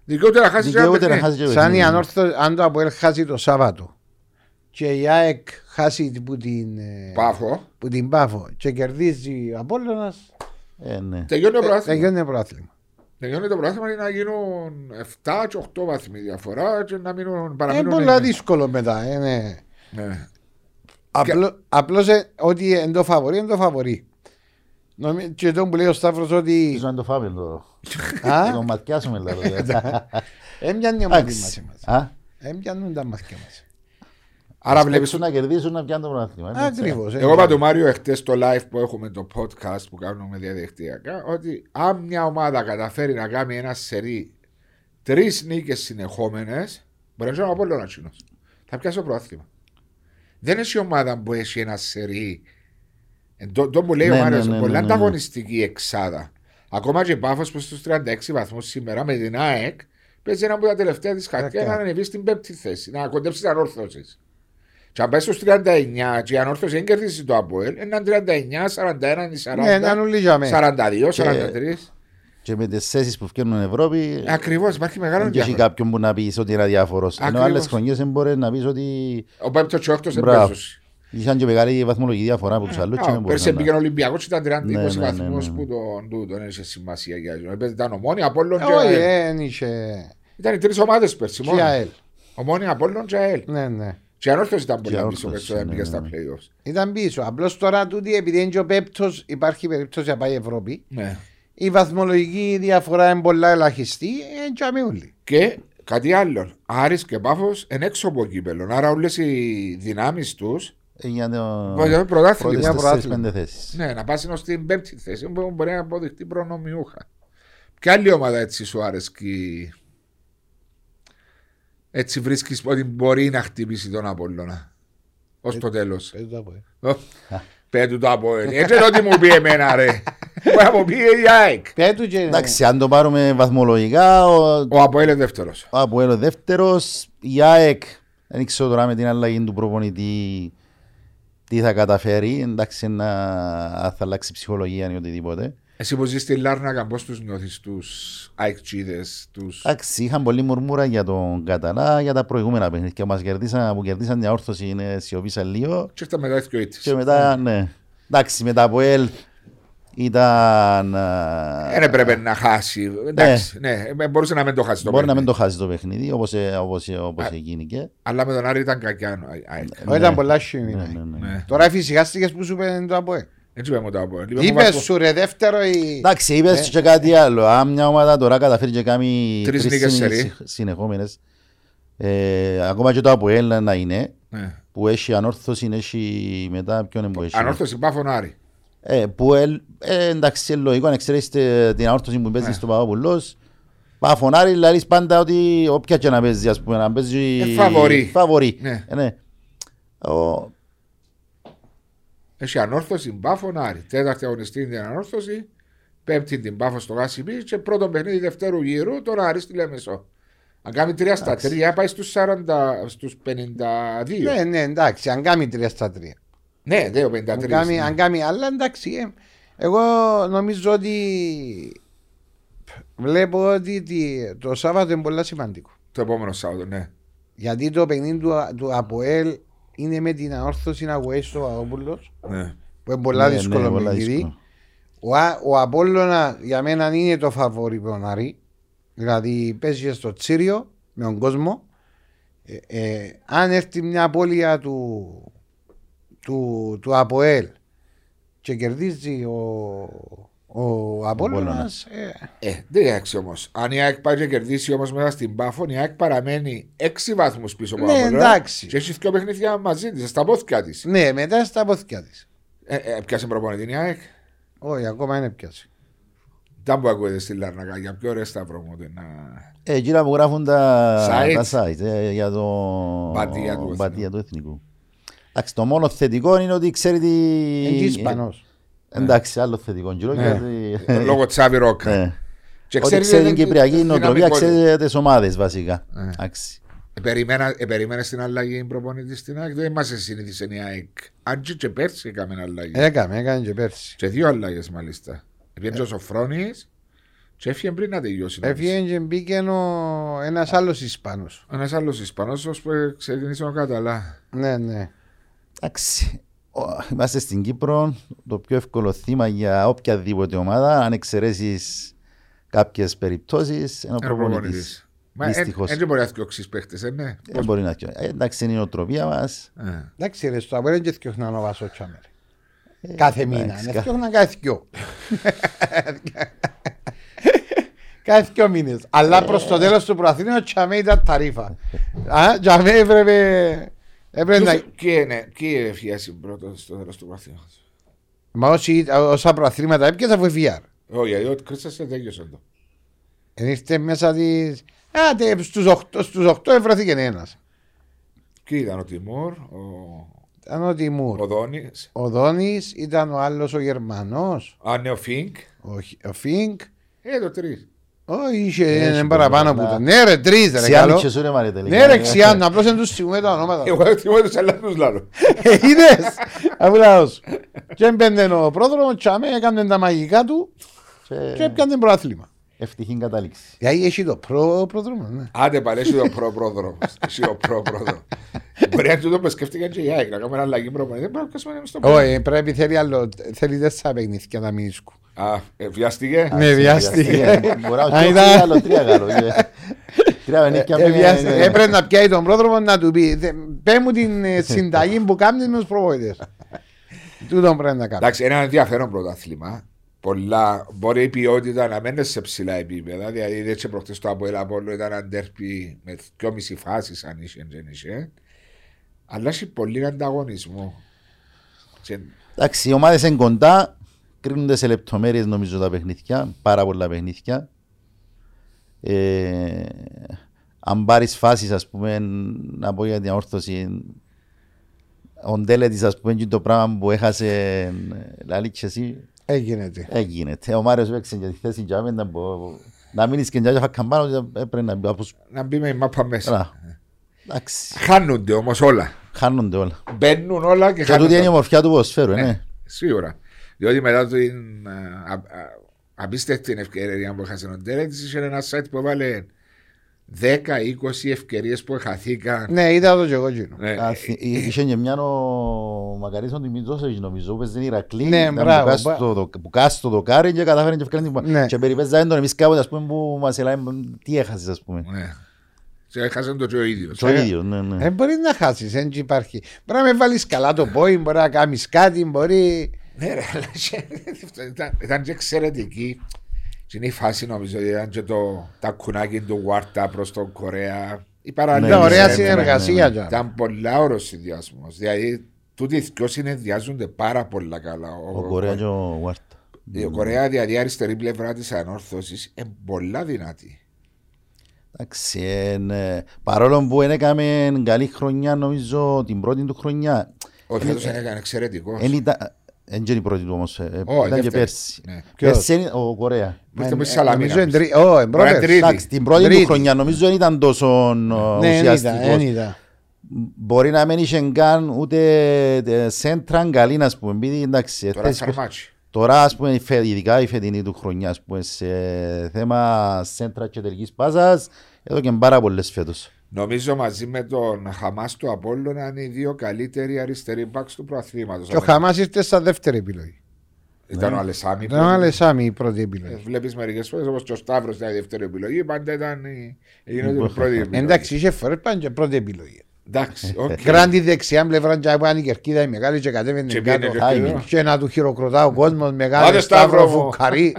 δικαιούται να χάσει και ένα Δικαιούται να παιχνίδι. χάσει και Σαν η παιχνίδι. ανόρθω, αν το Αποέλ χάσει το Σάββατο και η ΑΕΚ χάσει που την, ε, Πάφο. που την Πάφο και κερδίζει ο Απόλλωνας, Ε, ναι. Τελειώνει το ε, πρωτάθλημα. τελειώνει το πρωτάθλημα. Τελειώνει το πρωτάθλημα για να γίνουν 7 και 8 βαθμοί διαφορά και να μείνουν Είναι παραμείνουν. πολύ εννιά. δύσκολο μετά. ε, ναι. Ναι. Απλώ- Απλώς ε, ότι είναι το φαβορή, είναι το φαβορή. Νομι- Και το που λέει ο Σταύρος ότι Ίσως να το φάμε το... Α; Να το ματιάσουμε λάθος. έμπιανε η ομάδα μας Εντάξει. εμάς. Α, Έμπιανουν τα μαθηκιά μας. Άρα Βλέπεις βλέπει. να κερδίσουν να πιάνουν το πρωτάθλημα. είναι έτσι. Ακριβώς. Εγώ είπα του Μάριο εχθές στο live που έχουμε το podcast που κάνουμε διαδικτυακά ότι αν μια ομάδα καταφέρει να κάνει ένα σερί τρεις νίκες συνεχόμενες, μπορείς να είναι από όλο ένα τσινό. Θα πιάσει το πρόθυμα. Δεν έχει ομάδα που έχει ένα σερί. Ε, Το, το που λέει Ναι, ο ναι, Μάριος, ναι, ναι, πολύ ναι, ναι. ανταγωνιστική εξάδα. Ακόμα και η Πάφος που στους 36 βαθμούς σήμερα με την ΑΕΚ παίζει ένα από τα τελευταία της χαρτιά Δέκα. να ανεβεί στην πέμπτη θέση, να κοντέψεις την ανόρθωσης. Και αν πάει στους 39 και η ανόρθωση δεν κερδίσει το ΑΠΟΕΛ, έναν 39, 41, Ναι, να 40, όλοι για μένα. 42, 43. Και με τις θέσεις που βγαίνουν Ευρώπη, Ακριβώς, υπάρχει μεγάλο δεν έχει διάφορο. κάποιον που να πεις ότι είναι αδιάφορος. Ενώ Ακριβώς. άλλες χρονιές δεν μπορείς να πεις ότι Ο πέμπτος και ο έκτος δεν Μπράβο. Παίζουν. είχαν και μεγάλη βαθμολογική διαφορά από τους άλλους και δεν Πέρσι μπορούσαν πήγαινε να... ο Ολυμπιακός και ήταν 30-20 Ναι, ναι, ναι, βαθμούς ναι. που τον τούτο δεν είχε σημασία για αυτό. Έπαιζε ήταν ομόνια, Απόλλων και Όχι, ΑΕΛ. δεν είχε. Ήταν οι τρεις ομάδες πέρσι Και μόνο. ΑΕΛ. Ομόνια, Απόλλων και ΑΕΛ. Ναι, ναι. Και η ανόρθωση ήταν Και πολύ η πίσω Ανόρθωση, πέρσι όταν ναι, πήγε ναι, στα ναι. play-offs. Ήταν πίσω. Απλώς τώρα τούτη, επειδή είναι και ο πέπτος, υπάρχει περίπτωση να πάει Ευρώπη. Ναι. Η βαθμολογική διαφορά είναι πολλά ελαχιστή. Είναι και αμοιούλη. Και κάτι άλλο. Άρης και Πάφος είναι έξω από κύπελο. Άρα όλες οι δυνάμεις τους Ε, Για το... για το πρωτάθλημα. πρώτες μια τέσσερις πρωτάθλημα. πέντε θέσεις. Ναι, να πας ως την πέμπτη θέση που μπορεί να αποδειχτεί προνομιούχα. Ποια άλλη ομάδα έτσι σου αρέσκει έτσι βρίσκεις ότι μπορεί να χτυπήσει τον Απόλλωνα ως το τέλος. Πέτου το Απόλλωνα. Έτσι είναι ότι μου πει εμένα ρε. Μπορεί να μου πει η ΑΕΚ. Πέτου και. Εντάξει, αν το πάρουμε βαθμολογικά, ο, Ο Αποέλ είναι δεύτερος. ο Αποέλ ο δεύτερος, η ΑΕΚ, δεν ξέρω τώρα με την αλλαγή του προπονητή τι θα καταφέρει, εντάξει, να αν θα αλλάξει ψυχολογία ή οτιδήποτε. Εσύ που ζεις στη Λάρνακα πώς τους νιώθεις τους αικτσίδες, τους... Εντάξει, είχαν πολλή μουρμούρα για τον Καταλά, για τα προηγούμενα παιχνίδια και μας κερδίσαν, που κερδίσαν μια όρθωση, είναι σιωπήσαν λίγο Και ήρθα μετά οι δυο ήττες. και μετά, ναι. Εντάξει, μετά από ελ ήταν... α, Δεν έπρεπε να χάσει. Εντάξει, ναι, ε, μπορούσε να μην το χάσει το Μπορεί να μην παιχνίδι. το χάσει το παιχνίδι, όπως, ε, όπως, ε, όπως Α. έγινε και. Αλλά με τον Άρη ήταν κακιά. α, ΑΕΚ. Όχι, ήταν πολλά σχήμη. Ναι, ναι, ναι. Ναι. Τώρα φυσικάστηκε που σου είπε το ΑΠΟΕ. Έτσι είπαμε το Αποέλ. Είπαμε Είπες βάζω- σου ρε δεύτερο η. Εντάξει, είπες και κάτι άλλο. Αν μια ομάδα τώρα καταφέρει και κάνει Τρεις τρεις νίκες συνε- σερί. συνεχόμενες, ε, ακόμα και το ΑΠΟΕΛ να είναι, Ναι. που έχει ανόρθωση, έχει μετά ποιον είναι που έχει; Ανόρθωση Πάφων Άρη. Ε, που ελ, ε, εντάξει, είναι λογικό αν εξαιρέσετε την ανόρθωση που παίζεις Ναι. στο Παπαπουλός. Παφωνάρι, λαλείς πάντα ότι όποια και να παίζει, ας πούμε, να παίζει... Ε, φαβορί. Φαβορί. Ναι. Ε, ναι. Ο, Έχει ανόρθωση Πάφων Άρη. Τέταρτη αγωνιστή είναι την ανόρθωση. Πέμπτη την Πάφο στο Γάσιμπι και πρώτο παιχνίδι δευτέρου γύρου τον Άρη στη Λέμεσο. Αν κάνει 3 στα 3 πάει στους, 40, στους 52. Ναι, ναι, εντάξει, αν κάνει τρία στα τρία. Ναι, δεν ο 53. Αν κάνει, ναι. αν κάνει άλλα, εντάξει. ε. Εγώ νομίζω ότι βλέπω ότι τι- το Σάββατο είναι πολύ σημαντικό. Το επόμενο Σάββατο, ναι. Γιατί το παιχνίδι του, του ΑΠΟΕΛ είναι με την αόρθωση να γουέσει στο Παπαδόπουλος ναι. που είναι πολλά ναι, ναι, δύσκολο πολλά παιχνίδι. δύσκολο. Ο, Α- ο Απόλλωνα για μένα είναι το φαβόρι που τον Άρη. Δηλαδή παίζει στο Τσίριο με τον κόσμο. Ε, ε, αν έρθει μια απώλεια του, του, του ΑΠΟΕΛ και κερδίζει ο, ο Απόλλωνας ε, Ε, δεν είναι όμως. Αν η ΑΕΚ πάει και κερδίσει όμως μέσα στην Πάφων, η ΑΕΚ παραμένει 6 βαθμούς πίσω από Ναι, τον Απόλλωνα εντάξει. Και έχει δύο παιχνίδια μαζί της, στα πόθηκια της. ναι μετά στα πόθηκια της Ε, ε, πιάσε προπονητή η ΑΕΚ. όχι ακόμα είναι πιάσει Δεν που ακούγεται στη Λάρνακα. Για πιο ωραία σταυρό μου. ότι Να... Ε, εκείνα που γράφουν τα Sites. τα site ε, για το Μπατία του μπατία του εθνικού. Εντάξει, το μόνο θετικό είναι ότι ξέρει τι... είναι και Ισπανός Εντάξει, άλλο θετικό. Γύρω Ναι. γιατί- Λόγω Τσάβη Ρόκα. Ναι. Και Ότι ξέρει ξέρει δεν- την κυπριακή την νοοτροπία, δυναμικότητα. ξέρει τις ομάδες βασικά. Ναι. Εντάξει. Ε, περιμένα- ε, Περίμενες την αλλαγή προπονητής στην ΑΕΚ. Δεν μα συνήθισε η ΑΕΚ. Αν και, και πέρσι έκαμε αλλαγή. έκαμε, έκανε και πέρσι Και δύο αλλαγές μάλιστα. Πήγε ο Σοφρόνης και έφυγε πριν να τελειώσει. έφυγε και μπήκε ο- ένας άλλος Ισπανός Ένας άλλος Ισπανός, ώσπου ξεκίνησε ο Καταλά. ναι ναι Εντάξει. Ο- Είμαστε στην Κύπρο. Το πιο εύκολο θύμα για οποιαδήποτε ομάδα, αν εξαιρέσεις κάποιες περιπτώσεις, είναι ο Ένα προπονητής. προπονητή. Μα εν- Δυστυχώς. εν δεν μπορεί να διώξεις παίχτες, ε, ναι. Δεν μπορεί να πιω. Ε, Εντάξει, είναι η νοοτροπία μας. Ε. Εντάξει ρε, στο Απόλλων και θυκιόχναν ο Βάσο Τσάμερ. Κάθε μήνα, εντάξει, ναι, κα- θυκιόχναν κάθε δυο. [laughs] Κάθε δυο μήνες. Αλλά προς το τέλος του προαθήνου ο Τσαμέ ήταν ταρίφα. Α, Τσαμέ έπρεπε... Έπρεπε να... Ποιος- Ποιοι είναι- Ποιοι έφυγε πρώτος στο τέλος του βαθιού. Μα όσοι, όσα προαθλήματα έπιασα αφού VR. Όχι, γιατί ο Κρίστας δεν τέλειωσε το. Εν ήρθε μέσα της... Α, τε, στους 8, στους 8 έβρεθηκε ένας. Ποιοι ήταν ο Τιμούρ, ο, Ήταν ο Τιμούρ. ο Δόνης, Ο Δόνης ήταν ο άλλος ο Γερμανός. ο Νέο Φίνκ. Ο, Χ- ο Φίνκ. Ε, το τρεις. Όχι, είχε Έχει έναν παραπάνω πολλά. που τον. Ναι ρε, τρεις ρε Ξιάννη καλό. και σου ρε μάρε τελικά. Ναι ρε, Ξιάννου, απλώς δεν τους θυμούμε τα ονόματα. Εγώ θυμώ τους άλλους λάλο. Ε, Είδες, αφού λαός. Και έμπαινε ο πρόδρομος, τσάμε, έκανε τα μαγικά του και Και έπιανε προάθλημα. Ευτυχή κατάληξη. Γιατί έχει το προ πρόδρομο, ναι. Άντε πάλι, έχει το προ-πρόδρομο. Έχει το προ-πρόδρομο. Μπορεί να τούτο που σκέφτηκαν και οι ΑΕΚ, να κάνουμε ένα αλλαγή προπονητή. Δεν πρέπει να κάνουμε στο προ. Όχι, πρέπει, θέλει άλλο, θέλει τέσσερα παιχνίδια να μην σκου. Α, ε, βιάστηκε; Ναι, βιάστηκε. Μπορεί να Α, όχι ήταν- άλλο, τρία γάλο. ε. Τρία παιχνίδια Ε, με- βιάστηκε. ε, Έπρεπε να πιάει τον πρόδρομο να του πει «Θε- πέ μου την ε, [laughs] συνταγή που κάνεις με τους προπονητές. Τούτο πρέπει να κάνει. Εντάξει, ένα ενδιαφέρον πρωτάθλημα. Πολλά, μπορεί η ποιότητα να μένει σε ψηλά επίπεδα. Δηλαδή, δεν και προχτές το Αποέλ Απόλλω ήταν αντέρπι με δυόμιση φάσεις αν είχε, δεν είχε. Αλλά έχει πολύ ανταγωνισμό. Και Εντάξει, οι ομάδες είναι κοντά, κρίνονται σε λεπτομέρειες νομίζω τα παιχνίδια, πάρα πολλά παιχνίδια. Ε, αν πάρεις φάσεις ας πούμε, να πω για την αόρθωση, ο Ντέλετης ας πούμε και το πράγμα που έχασε λαλή και εσύ, Έγινε τι. έγινε. Ο Μάριος έπαιξε για τη θέση για μένα, που- να μείνεις και για φακαμπάνω, έπρεπε να μπει όπως... να μπει με η μάπα μέσα. Καλά. Εντάξει, Χάνονται όμως όλα. χάνονται όλα. Μπαίνουν όλα και Και τούτη είναι η χάνονται. ομορφιά του ποδοσφαίρου, Ναι, ναι. Σίγουρα. Διότι μετά την α, α, απίστευτη ευκαιρία που έχασε ο Ντέρετ, είχε ένα site που έβαλε 10-20 ευκαιρίες που χαθήκαν. Ναι, είδα το και εγώ εκείνο. Ναι. Α, θυ- εί- Είχε και μια ο Μακαρίτης ο Δημητρόσεβιτς νομίζω που παίζει Ηρακλή Ναι, ήταν μπράβο, που κάσει μπα- το- το- που κάσει το δοκάρι και κατάφερε και ευκαιρία την Ναι. και περιπέζαμε τον εμείς κάποτε ας πούμε που μας ελάμε τι έχασες ας πούμε Ναι. Και έχασε το και ο ίδιος. το ίδιος ναι ναι Δεν μπορεί να χάσεις, δεν υπάρχει. Μπορεί να με βάλεις καλά το πόη, μπορεί να κάνεις κάτι, μπορεί. Ναι, ρε, αλλά και- ήταν- ήταν και εξαιρετική. Και είναι η φάση νομίζω ότι ήταν και το τα κουνάκι του Βάρτα προς τον Κορέα. Η παραλία. Ναι, Ήταν ωραία ναι, ναι, συνεργασία. ναι, τζα. Ήταν πολλά ωραίο συνδυασμός. Δηλαδή, τούτοι οι δυο συνδυάζονται πάρα πολλά καλά. ο Κορέα και ο Βάρτα Η Κορέα, δηλαδή η αριστερή πλευρά της ανόρθωσης, είναι πολλά δυνατή. εντάξει ε, ναι. παρόλο που δεν έκαμε καλή χρονιά νομίζω την πρώτη του χρονιά Ο φέτο έκανε εξαιρετικός. Δεν ήταν δεν είναι η πρώτη του όμως ε, Ω, ήταν και δεύτερη. πέρσι Ναι. Ποιος; Πέρσι είναι ο Κορέα Που είστε με Ε, Σαλαμίνα. νομίζω είναι πιστεύω. τρί- Ω, εν Μπορεί να είναι πρώτες. τρίτης. εντάξει την πρώτη του Τρίτης. χρονιά νομίζω δεν ήταν τόσο ε, Ναι, δεν είδα, ουσιαστικός δεν είδα. Μπορεί να μην είχε καν ούτε ε, σέντρα καλή, να πούμε. Επειδή, εντάξει, Τώρα εχθές- Σαρμάτσι. τώρα, ας πούμε, η φε- ειδικά η φετινή του χρονιά, ας πούμε, σε θέμα σέντρα και τελικής πάσας, εδώ και πάρα πολλές φέτος. Νομίζω μαζί με τον Χαμάς του Απόλλωνα είναι οι δύο καλύτεροι αριστεροί backs του πρωταθλήματος. Και ο Χαμάς ήρθε στα δεύτερη επιλογή. Ήταν ο Αλεσάμι. Ήταν ο Αλεσάμι η πρώτη επιλογή. Βλέπεις μερικές φορές όπως και ο Σταύρος ήταν η δεύτερη επιλογή. Πάντα ήταν η, έγινε η πρώτη επιλογή. Εντάξει, είχε φορές πάνε και πρώτη επιλογή. Εντάξει, οκ. Κράντη δεξιά πλευρά και από η κερκίδα η μεγάλη και κατέβαινε Και κάτω. πήγαινε και Άι, εδώ. Και να του χειροκροτά ο κόσμος μεγάλο Άντε, σταύρο Σταύρο μου. φουκαρί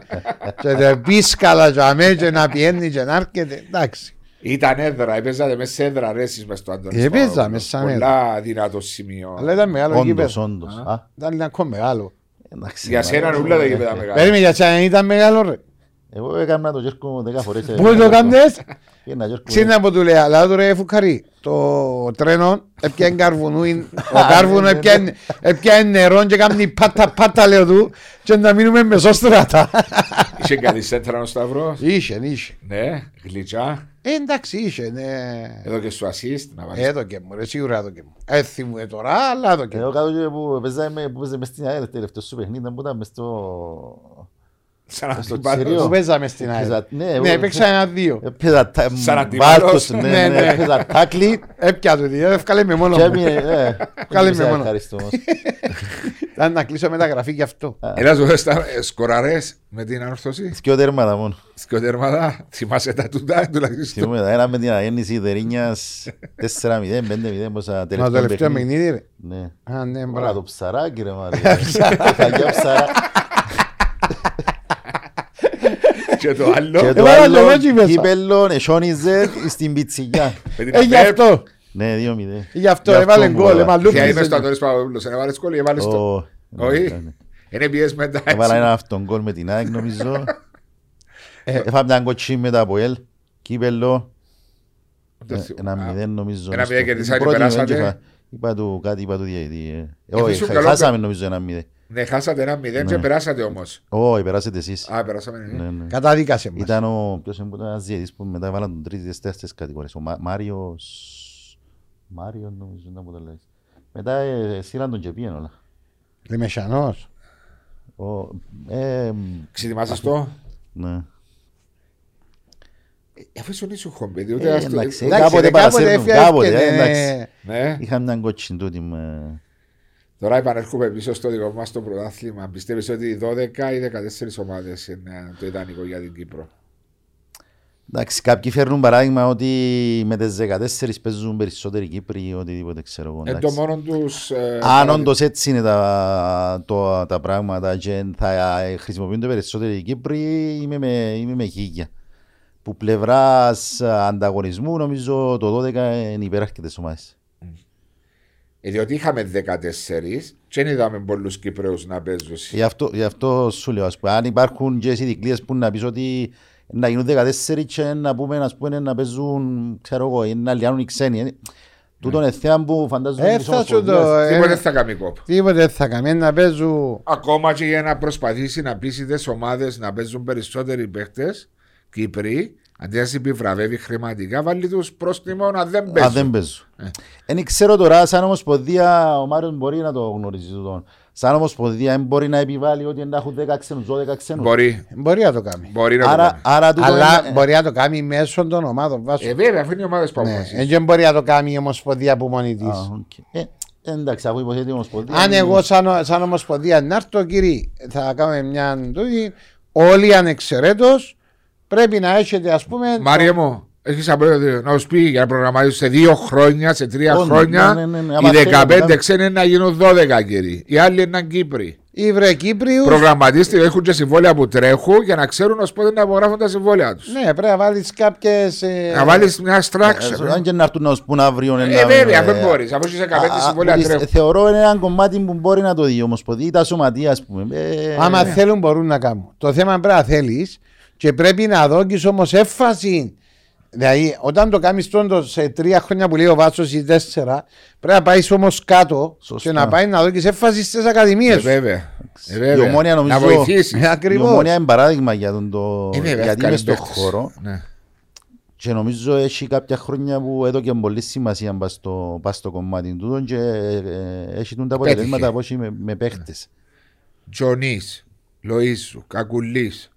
και τε πίσκαλα για μέ και να πιένει και να έρχεται. Εντάξει. Ήταν έδρα, έπαιζατε μέσα σε έδρα ρέσεις μες στο Αντώνης Έπαιζα Παπαδόπουλος. μέσα σαν Πολλά δυνατό σημείο. Αλλά ήταν μεγάλο Όντως, γήπεδο. όντως. Α, Ήταν ακόμα μεγάλο. εντάξει, Για σένα μάλλον. ούλα τα γήπεδα μεγάλα. Περίμενε για σένα ήταν μεγάλο ρε. Εγώ έκανα το γέρκο μου δέκα φορές. Πού το κάνεις. Πήγαινα γέρκο μου. Ξένα που του λέει, αλλά του ρε φουκαρί. Το τρένο έπιανε καρβουνούιν, [laughs] ο καρβουνό έπιανε- έπιανε νερό και κάνει πάτα πάτα λέω του και να μείνουμε μεσόστρατα. [laughs] Είχε καλή σέντρα ο Σταυρός. Είχε, είχε. Ναι, γλυκιά. Ε, εντάξει, είχε, ναι. Εδώ και σου assist να βάλεις. Έδω και μου, ρε, σίγουρα έδω και μου. Έθι μου ε, τώρα, αλλά έδω και μου. Εγώ κάτω και που παίζαμε- που παίζαμε μες στην ΑΕΛ, τελευταίο σου παιχνίδι, που ήταν μες στο... Σαν Στο αντίπαλος. Τσίριο. Που παίζαμε στην ΑΕΛ. Έπαιζα- ναι, Ναι, εγώ- έπαιξα ένα-δύο. Έπαιζα τα- Σαν αντίπαλος. βάλτος, ναι, Ναι, ναι, ναι. έπαιζα τάκλι Έπια του, διότι έφκαλε με μόνο και μου. έμεινε, ε, Κάλε δεν με σε μόνο. ευχαριστώ όμως. [laughs] Ήταν να κλείσω μεταγραφή γι' αυτό. Έλα σου στα σκοραρές με την ανόρθωση. Δυο τέρματα μόνο. Σκοτέρματα, θυμάσαι τα τούτα τουλάχιστον. Θυμούμαι, τα ένα με την αναγέννηση Ιδερίνιας 4-0, 5-0, πόσα Μα το τελευταίο τελευταίο παιχνίδι. παιχνίδι, ρε. Ναι. Α, ναι, Όλα μπράβο. το ψαράκι ρε Μαρία. [laughs] Φαγιά ψαρά. Και το άλλο. Και το Έβαλα άλλο το μάτσι μέσα. κύπελλο εσόνιζε στην πιτσιγιά. με την Ε, γι' ΑΠΕΠ. αυτό. Ναι, 2-0. Γι' αυτό Γι' έβαλε μου γκολ, έβαλα. έβαλε Ποια είμαι λούκι. στο Αντώνης Παπαδόπουλος, έβαλες κόλλη, έβαλες το. Ω, Όχι. ναι, ναι. Είναι πιες μετά Έβαλα έτσι. ένα αυτόν γκολ με την ΑΕΚ νομίζω. Έφαμε μια κοτσί μετά από ελ. Κύπελλο. Το Ε, θυμάμαι. Ένα μηδέν νομίζω. Ένα στο- μηδέν κερδίσατε, την πρώτη περάσατε. Μηδέν και φα- Είπα του κάτι, είπα του διαιτή. ε. Ε, Όχι, ήσουν χα- καλό χάσαμε παι- νομίζω ένα μηδέν. Ναι, χάσατε ένα μηδέν και Ναι. περάσατε όμως. Όχι, περάσετε εσείς. Α, περάσαμε. ναι. Ναι, ναι. Καταδίκασε μας. Ήταν ο, ποιος είναι ένας διαιτής που μετά έβαλαν τον τρίτες τέσσερις κατηγορίες. Ο Μα- Μάριος... Μάριος νομίζω ήταν που το λέει. Μετά ε, στείλαν τον και πήγαινε όλα. Λεμεσανός. Ο, ε, Ξετοιμάσαι το; ναι. Ε, Αφού ήσουν ήσυχο, παιδί. Ε, Ούτε αυτό- εντάξει, Εντάξει, κάποτε ρε, παρασέρνουν, έφυγε, κάποτε, έφυγε, ε, ναι. εντάξει. Ναι. Είχα μια κότσιν τούτη με... Τώρα επανέρχομαι πίσω στο δικό μας το πρωτάθλημα. Πιστεύεις ότι οι 12 ή 14 ομάδες είναι το ιδανικό για την Κύπρο; Εντάξει, κάποιοι φέρνουν παράδειγμα ότι με τις 14 παίζουν περισσότεροι Κύπροι ή οτιδήποτε ξέρω εγώ. Εν το εντάξει. μόνο τους... ε, Αν παραδείγμα. όντως έτσι είναι τα, το, τα πράγματα και θα χρησιμοποιούνται περισσότεροι οι Κύπροι, είμαι με, είμαι με χίλια. Που πλευράς ανταγωνισμού νομίζω το 12 είναι υπεράρχητες ομάδες. Ε, διότι είχαμε 14 και δεν είδαμε πολλούς Κύπρεους να παίζουν. Γι' αυτό, γι' αυτό σου λέω, ας πούμε, αν υπάρχουν και εσύ δικλείες που να πεις ότι να γίνουν 14 και να πούμε, ας πούμε, να παίζουν, ξέρω εγώ, ή να λιάνουν οι ξένοι. ε. Τούτο είναι θέμα που φαντάζομαι Ε, της θα σου το... Ομοσπονδίας. Τίποτε ε, δεν θα κάνει κόπο. Τίποτε δεν θα κάνει. Να παίζουν... Ακόμα και για να προσπαθήσει να πείσει τις ομάδες να παίζουν περισσότεροι παίχτες Κύπροι, αντί να επιβραβεύει χρηματικά, βάλει τους πρόστιμο να δεν Α, παίζουν. δεν παίζω. Δεν ξέρω τώρα, σαν ομοσπονδία, ο Μάριος μπορεί να το γνωρίζεις τούτο. Σαν ομοσπονδία δεν μπορεί να επιβάλλει ότι να έχουν 10 ξένους, 12 ξένους. Μπορεί, Μπορεί να το κάνει. μπορεί να το Άρα, κάνει. άρα τούτο Αλλά είναι- μπορεί να το κάνει μέσω των ομάδων βάσου. Ε, βέβαια, αφού είναι οι ομάδες που Ναι, αποφασίζουν. δεν μπορεί να το κάνει η Ομοσπονδία από μόνη της. Α, οκ. Ε, εντάξει, αφού υποθέτει η ομοσπονδία. Αν εγώ σαν, σαν Ομοσπονδία να έρθω κύριε, θα κάνουμε μια τούτη, όλοι ανεξαιρέτως πρέπει να έχετε ας πούμε Μάρια μου, έχεις απόλυτο να σου πει για να προγραμματίσεις σε δύο χρόνια, σε τρία Όντως, χρόνια, ναι, ναι, ναι. οι Άμα θέλει να 15 κάνει- ξένοι να γίνουν 12 κύριοι. Οι άλλοι είναι Κύπροι. οι βρε Κύπριους Προγραμματίστε, έχουν και συμβόλαια που τρέχουν για να ξέρουν ως πότε να υπογράφουν τα συμβόλαια τους. Ναι, πρέπει να βάλεις κάποιες ε, Να βάλεις μια Ε, structure. Αν και να έρθουν να σου πούν αύριο. Ε, να- βέβαια, ε, δεν μπορείς. Αφού είσαι 15 α, συμβόλαια α, τρέχουν. Θεωρώ είναι ένα κομμάτι που μπορεί να το δει η ομοσπονδία ή τα σωματεία, ας πούμε. Ε, Άμα ναι. θέλουν μπορούν να κάνουν. Το θέμα πρέπει να θέλεις και πρέπει να δώκεις όμως έμφαση. Δηλαδή, όταν το κάνεις τόντο σε τρία χρόνια που λέει ο Βάτσος ή τέσσερα, πρέπει να πάεις όμως κάτω Σωστά. και να πάει να δώκεις έμφαση στις Ε, ακαδημίες σου. βέβαια. Ε, Η βέβαια. Ομόνια Να νομίζω- βοηθήσεις. Ε, Η Ακριβώς. ομόνια είναι παράδειγμα για τον το... Ε, βέβαια, γιατί εύκολοι είμαι στον παίχτες. χώρο Ναι. και νομίζω έχει κάποια χρόνια που έδωκε πολύ σημασία πας στο, πας στο κομμάτι του και ε, ε, έχει τούν τα Πέτυχε. αποτελέσματα που έχει με, με παίχτες. Τζονής, Λοΐσου, Κακουλής,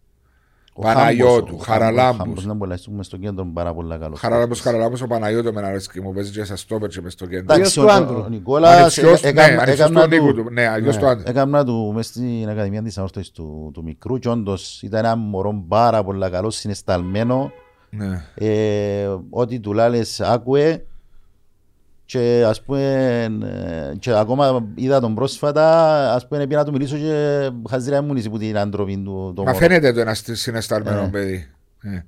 Ο Παναγιώτου, Χάμπος, ο Χαραλάμπους. Χάμπος να μπορεί να στο κέντρο πάρα πολύ καλό. Χαραλάμπος, Χαραλάμπος, ο Παναγιώτο με ένα αρέσκει μου παίζει και στα στόπερ και μες στο κέντρο. Εντάξει. Εντάξει, του ο- άντρου. ο Νικόλας Ανιψιός, ναι, έκανα ανιψιός του έκανα Νίκου του του. Ναι, αγιός του άντρου. Έκανα του μες στην Ακαδημία της Ανόρθωσης του, του μικρού και όντως ήταν ένα μωρό πάρα πολύ καλό, συναισθαλμένο Ναι. ε, ό,τι του λάλες άκουε και ας πούμε ε, και ακόμα είδα τον πρόσφατα ας πούμε πήγα να του μιλήσω και χαζίρα μου που την αντροπή του το Μα μωρό. φαίνεται το ένας συναισθαλμένο Ε. παιδί. Ε.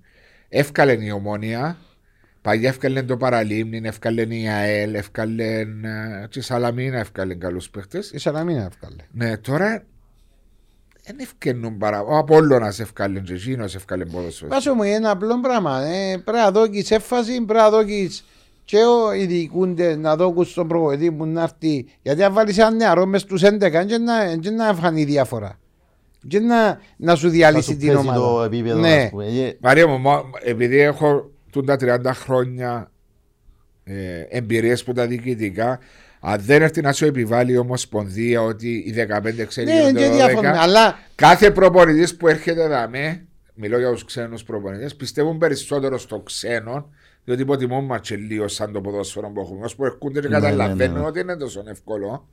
Εύκαλε η ομόνια, παγιά εύκαλε το παραλίμνη, εύκαλε η ΑΕΛ, εύκαλε και η Σαλαμίνα, εύκαλε καλούς παίχτες. Ίσα να μην εύκολα. Ναι, τώρα δεν ευκαινούν παρά. Ο Απόλλωνας ευκάλεν και εκείνος ευκάλεν ποδοσφαίρι. Πάσο μου, είναι ένα απλό πράγμα. Ε, πρέπει να δώκεις έμφαση, πρέπει να δώκεις και ο- οι διοικούντες να δώκουν στον προβοητή που να έρθει. Γιατί αν βάλεις ένα νεαρό μες στους 11, και να, και να φανεί διαφορά. Και να, να σου Θα διαλύσει σου την παίζει ομάδα. το επίπεδο ναι. ας πούμε. Ε, Μαρία μου, μα- επειδή έχω τούν τα 30 χρόνια ε, εμπειρίες που τα διοικητικά, Αν δεν έρθει να σου επιβάλλει η Ομοσπονδία ότι οι 15 ξένοι Ναι, γίνονται και 12, διαφωνούμε. Αλλά κάθε προπονητής που έρχεται εδώ, μιλώ για τους ξένους προπονητές, πιστεύουν περισσότερο στο ξένο, διότι υποτιμούν μα και λίγο σαν το ποδόσφαιρο που έχουμε. Ώσπου έρχονται και Ναι, ναι, καταλαβαίνουν ναι. ότι είναι τόσο εύκολο.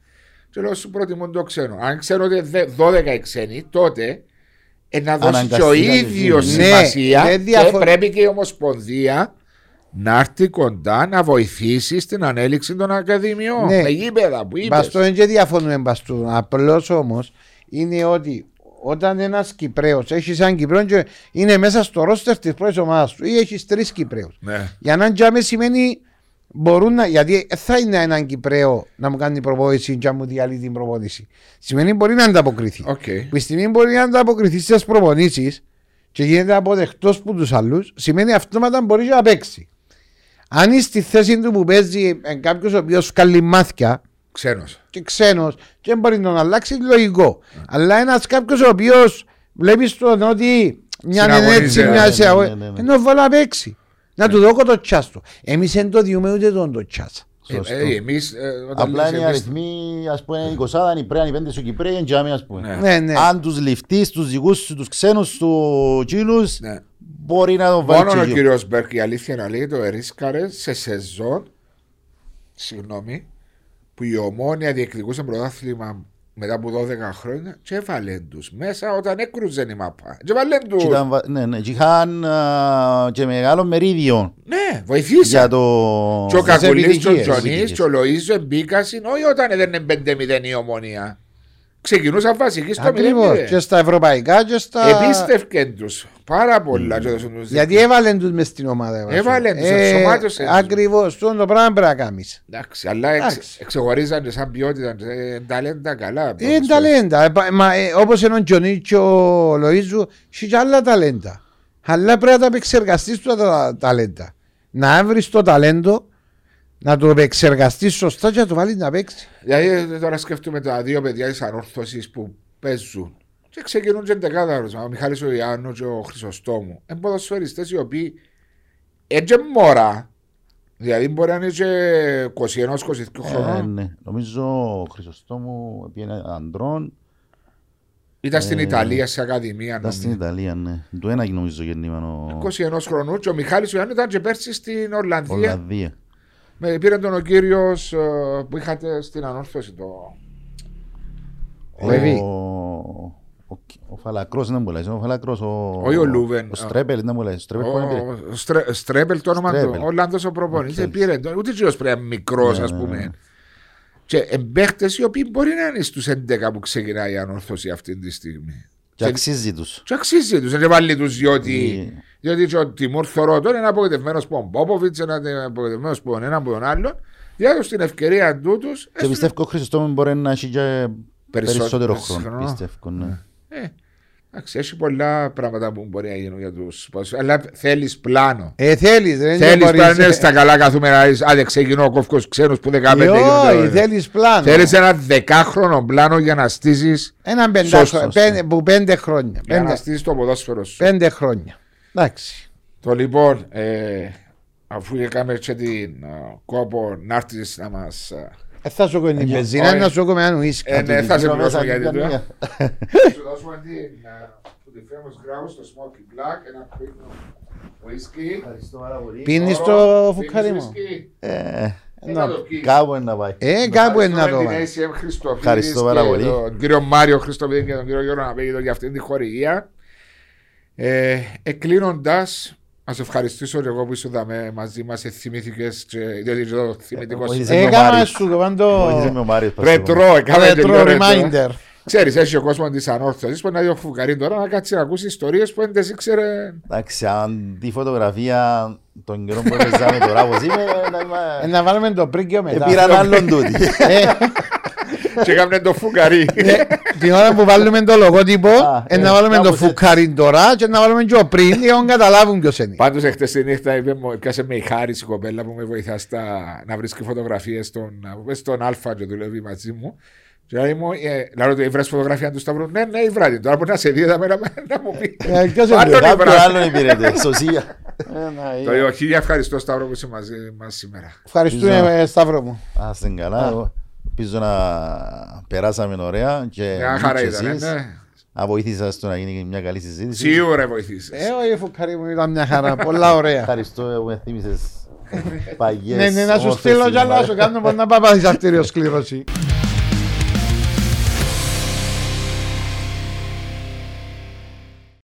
Και λέω σου προτιμούν το ξένο. Αν ξέρω ότι είναι 12 οι ξένοι, τότε ε, να δώσει και ο Αναγκαστικά ίδιος και Ναι, σημασία ναι, και διαφο- πρέπει και η Ομοσπονδία να έρθει κοντά να βοηθήσει στην ανέλιξη των ακαδημιών. Ναι. Με γήπεδα που είπες. Μπαστό δεν και διαφωνούμε μπαστού. Απλώς όμως είναι ότι όταν ένας Κυπρέος έχεις σαν Κυπρέο και είναι μέσα στο ρόστερ της πρώτης ομάδας του ή έχεις τρεις Κυπρέους. Ναι. Για να τζάμε σημαίνει μπορούν να. Γιατί δεν θα είναι έναν Κυπρέο να μου κάνει προπόνηση και να μου διαλύει την προπόνηση. Σημαίνει μπορεί να ανταποκριθεί. Οκ. Που τη στιγμή μπορεί να ανταποκριθεί στις προπονήσεις και γίνεται αποδεκτός από τους άλλους, σημαίνει αυτόματα μπορεί να παίξει. Αν είσαι στη θέση του που παίζει κάποιος ο οποίος βγάλει μάθια Ξένος. και ξένος και δεν μπορεί να τον αλλάξει, λογικό. Αλλά ένας κάποιος ο οποίος βλέπεις τον ότι μια είναι έτσι, Συναγωνίζεται. μια Ναι, σε ναι, αγώ- ναι, ναι, ναι. ενώ βάλω να παίξει. Να του δώκω το τσάς του. Εμείς δεν το διούμε ούτε τον το τσάς. Σωστό. Ε, ε, εμείς, ε, όταν Απλά λες είναι οι εμείς- αριθμοί, ας πούμε, είναι 20, είναι οι πρέαν, οι πέντες σου Κυπρέοι, είναι τζάμι, ας πούμε. Ναι. Ναι, ναι. Αν τους ληφτείς, τους δικούς σου, τους ξένους του Τσίνους, Ναι. μπορεί να τον βάλεις Μόνο ο και κύριος Μπέρκ η αλήθεια να λέει το ερίσκαρε σε σεζόν συγγνώμη που η ομόνια διεκδικούσε πρωτάθλημα μετά από 12 χρόνια και έβαλε τους μέσα όταν έκρουζε η μαπά. Και έβαλε Και του. ήταν βα- Ναι, ναι, και είχαν α, και μεγάλο μερίδιο Ναι, βοηθήσε. για το... Και ο Στις Κακουλής, και ο επιτυχίες. Τζονής επιτυχίες. και ο Λοΐζος εμπίκασαν όχι όταν έδαινε 5-0 η ομονία. Ξεκινούσαν βασική στο 0-0. Ακριβώ. Και στα ευρωπαϊκά και στα. Επίστευκε τους πάρα πολλά. και έδωσαν τους Γιατί έβαλε τους μες στην ομάδα. Έβαλεν τους, ενσωμάτωσεν τους. Ακριβώς. Αυτό το πράγμα πρέπει να κάνεις. Εντάξει, αλλά εξ, Εντάξει. εξεχωρίζαν σαν ποιότητα, ε, ταλέντα καλά. Είναι ταλέντα. Ε, πα- Μα ε, όπως είναι ο Τζονί και ο Λοίζου, έχει και άλλα ταλέντα. Αλλά πρέπει να τα επεξεργαστείς τα τα ταλέντα. Να βρεις το ταλέντο, να το επεξεργαστείς σωστά και να το βάλεις να παίξεις. Δηλαδή ε, τώρα σκέφτομαι τα δύο παιδιά της ανόρθωσης που παίζουν. Και ξεκινούν και δεκάδαρους, Ο Μιχάλης ο Ιάννου και ο Χρυσοστόμου. Είναι ποδοσφαιριστές οι οποίοι έτσι μωρά. Δηλαδή μπορεί να είναι και 21-22 Ε, χρονών. ναι. Νομίζω ο Χρυσοστόμου πήγαινε αντρών, Ήταν στην ε, Ιταλία σε ακαδημία. ήταν στην νομίζω. Ιταλία, ναι. Του ένα νομίζω γεννήμα 21 χρονών και ο Μιχάλης ο Ιάννου ήταν και πέρσι στην Ορλανδία. Ολλανδία. Με πήρε τον ο κύριος που είχατε στην ανόρθωση. Το... Ο Λεβί. Ο, ο, ο Φαλακρός δεν μου λέει, ο Φαλακρός, ο, Όχι ο Λούβεν. ο Στρέπελ δεν μου λέει, ο Στρέπελ που είναι πήρε. Ο Στρέ- Στρέπελ το όνομα του. Στρέπελ. Ο Ολλανδός ο προπονητής. Οκ. Δεν πήρε. τον- Ούτε ο πρέπει να είναι μικρός, Ναι, ας ναι, πούμε. ναι. Και εμπέχτε οι οποίοι μπορεί να είναι στους 11 που ξεκινάει η ανόρθωση αυτή τη στιγμή. Και αξίζει τους. Και αξίζει τους. Δεν βάλει τους διότι. Ε, Διότι και ο Τιμούρ Θωρότο είναι απογοητευμένος που ο Μπόποβιτ, είναι απογοητευμένος που ο ένα από τον άλλον. Διάδοσε την ευκαιρία τούτους. Και πιστεύω ο Χριστόμου μπορεί να έχει και περισσότερο χρόνο. χρόνο. Πιστεύω, ναι. Ε, εντάξει, έχει πολλά πράγματα που μπορεί να γίνουν για τους. Αλλά θέλεις πλάνο. Ε, θέλεις, δεν Θέλεις πλάνο στα καλά καθούμενα. Άντε, ξεκινώ ο κόφκο ξένους που 15 Όχι, γίνονται. θέλεις πλάνο. Θέλεις ένα δεκάχρονο πλάνο για να στήσει Έναν Σωστό, πεντάχρονο. σωστό. Πέντε, που πέντε χρόνια. για να Πέντε, στήσεις το ποδόσφαιρο σου. πέντε χρόνια. Εντάξει. Το λοιπόν, ε, αφού είχαμε και την ε, κόπο να έρθεις να μας. Ε, θα σου κόβει την Ε, μπεζίνα, όχι. να σου κόβει έναν ουίσκι. Ε, ναι, θα σε Γύρω πληρώσω μέσα για στην την καμία. Θα σου δώσουμε την, ε, τη famous grouse, το smoky black, ένα premium whisky. Ευχαριστώ πάρα πολύ. Πίνεις Ω, το πίνεις φουκάρι μου. whisky. Ε, Ε, να το πιείς. Κάπου είναι να πάει. Ε, κάπου είναι να το Ευχαριστούμε βάλει. την ACM Χριστοφίδης Ευχαριστώ πάρα και πολύ. Τον κύριο Μάριο Χριστοφίδη και τον κύριο Γιώργο Ναπέγητο για αυτήν την χορηγία. Ε, Εκλείνοντας, να σε ευχαριστήσω και εγώ που ήσουν δαμέ μαζί μας, θυμήθηκες, διότι το θυμητικός βοήθησε σου. με Ε, ο κάμα Μάριος. σου κοβάν το Βοήθησε με ο Μάριος. Πασχαλό. Ρετρό, έκαμε και retro λίγο ρετρό. reminder. Ξέρεις, έχει ο κόσμος τη ανόρθωση που να δει ο φουκαρί τώρα να κάτσει να ακούσει ιστορίες που δεν τις ήξερε. Εντάξει, αν τη φωτογραφία των καιρών που έπαιζαμε τώρα όπως είμαι, να Ε, είμαι- Να βάλουμε το πρίγκιο μετά. πήραν άλλον τούτη. [laughs] Ε, και έκαμε το φουκαρί. ε, Την ώρα που βάλουμε το λογότυπο, Α, ε, ε, να βάλουμε το κάπως έτσι. φουκάρι τώρα και να βάλουμε και ο πριν για να καταλάβουν ποιος είναι. Πάντως, εχθές τη νύχτα είπε, μου, πιάσε με η χάρη η κοπέλα που με βοηθά στα, να βρίσκει φωτογραφίες στον, στον Αλφα και δουλεύει μαζί μου. Και λέει μου, ε, λέω του, βρες φωτογραφία του Σταυρού; Ναι, ναι, η βράδυ. Τώρα που να σε δει, θα με να, να μου πει. Ε, ποιος είναι, Άλλον η Κάποιον βράδυ. άλλον υπήρετε, [laughs] σωσία. Ένα, ε. Το λέω, χίλια ευχαριστώ Σταύρο που είσαι μαζί μας σήμερα. Ευχαριστούμε, ε, Σταύρο μου. Α, στην καλά. Εγώ Ελπίζω να περάσαμε ωραία και Μια χαρά και ήταν, εσείς. ναι. Να βοήθησα στο να γίνει μια καλή συζήτηση. Σίγουρα βοηθήσεις. Ε, όχι, φουκάρι μου ήταν μια χαρά. Πολλά ωραία. Ευχαριστώ που με θύμισες [laughs] παγιές Ναι, ναι, να σου όμορφες στείλω κι άλλο να ημέρες. σου κάνω να πάω παθυσαρτήριο σκλήρωση.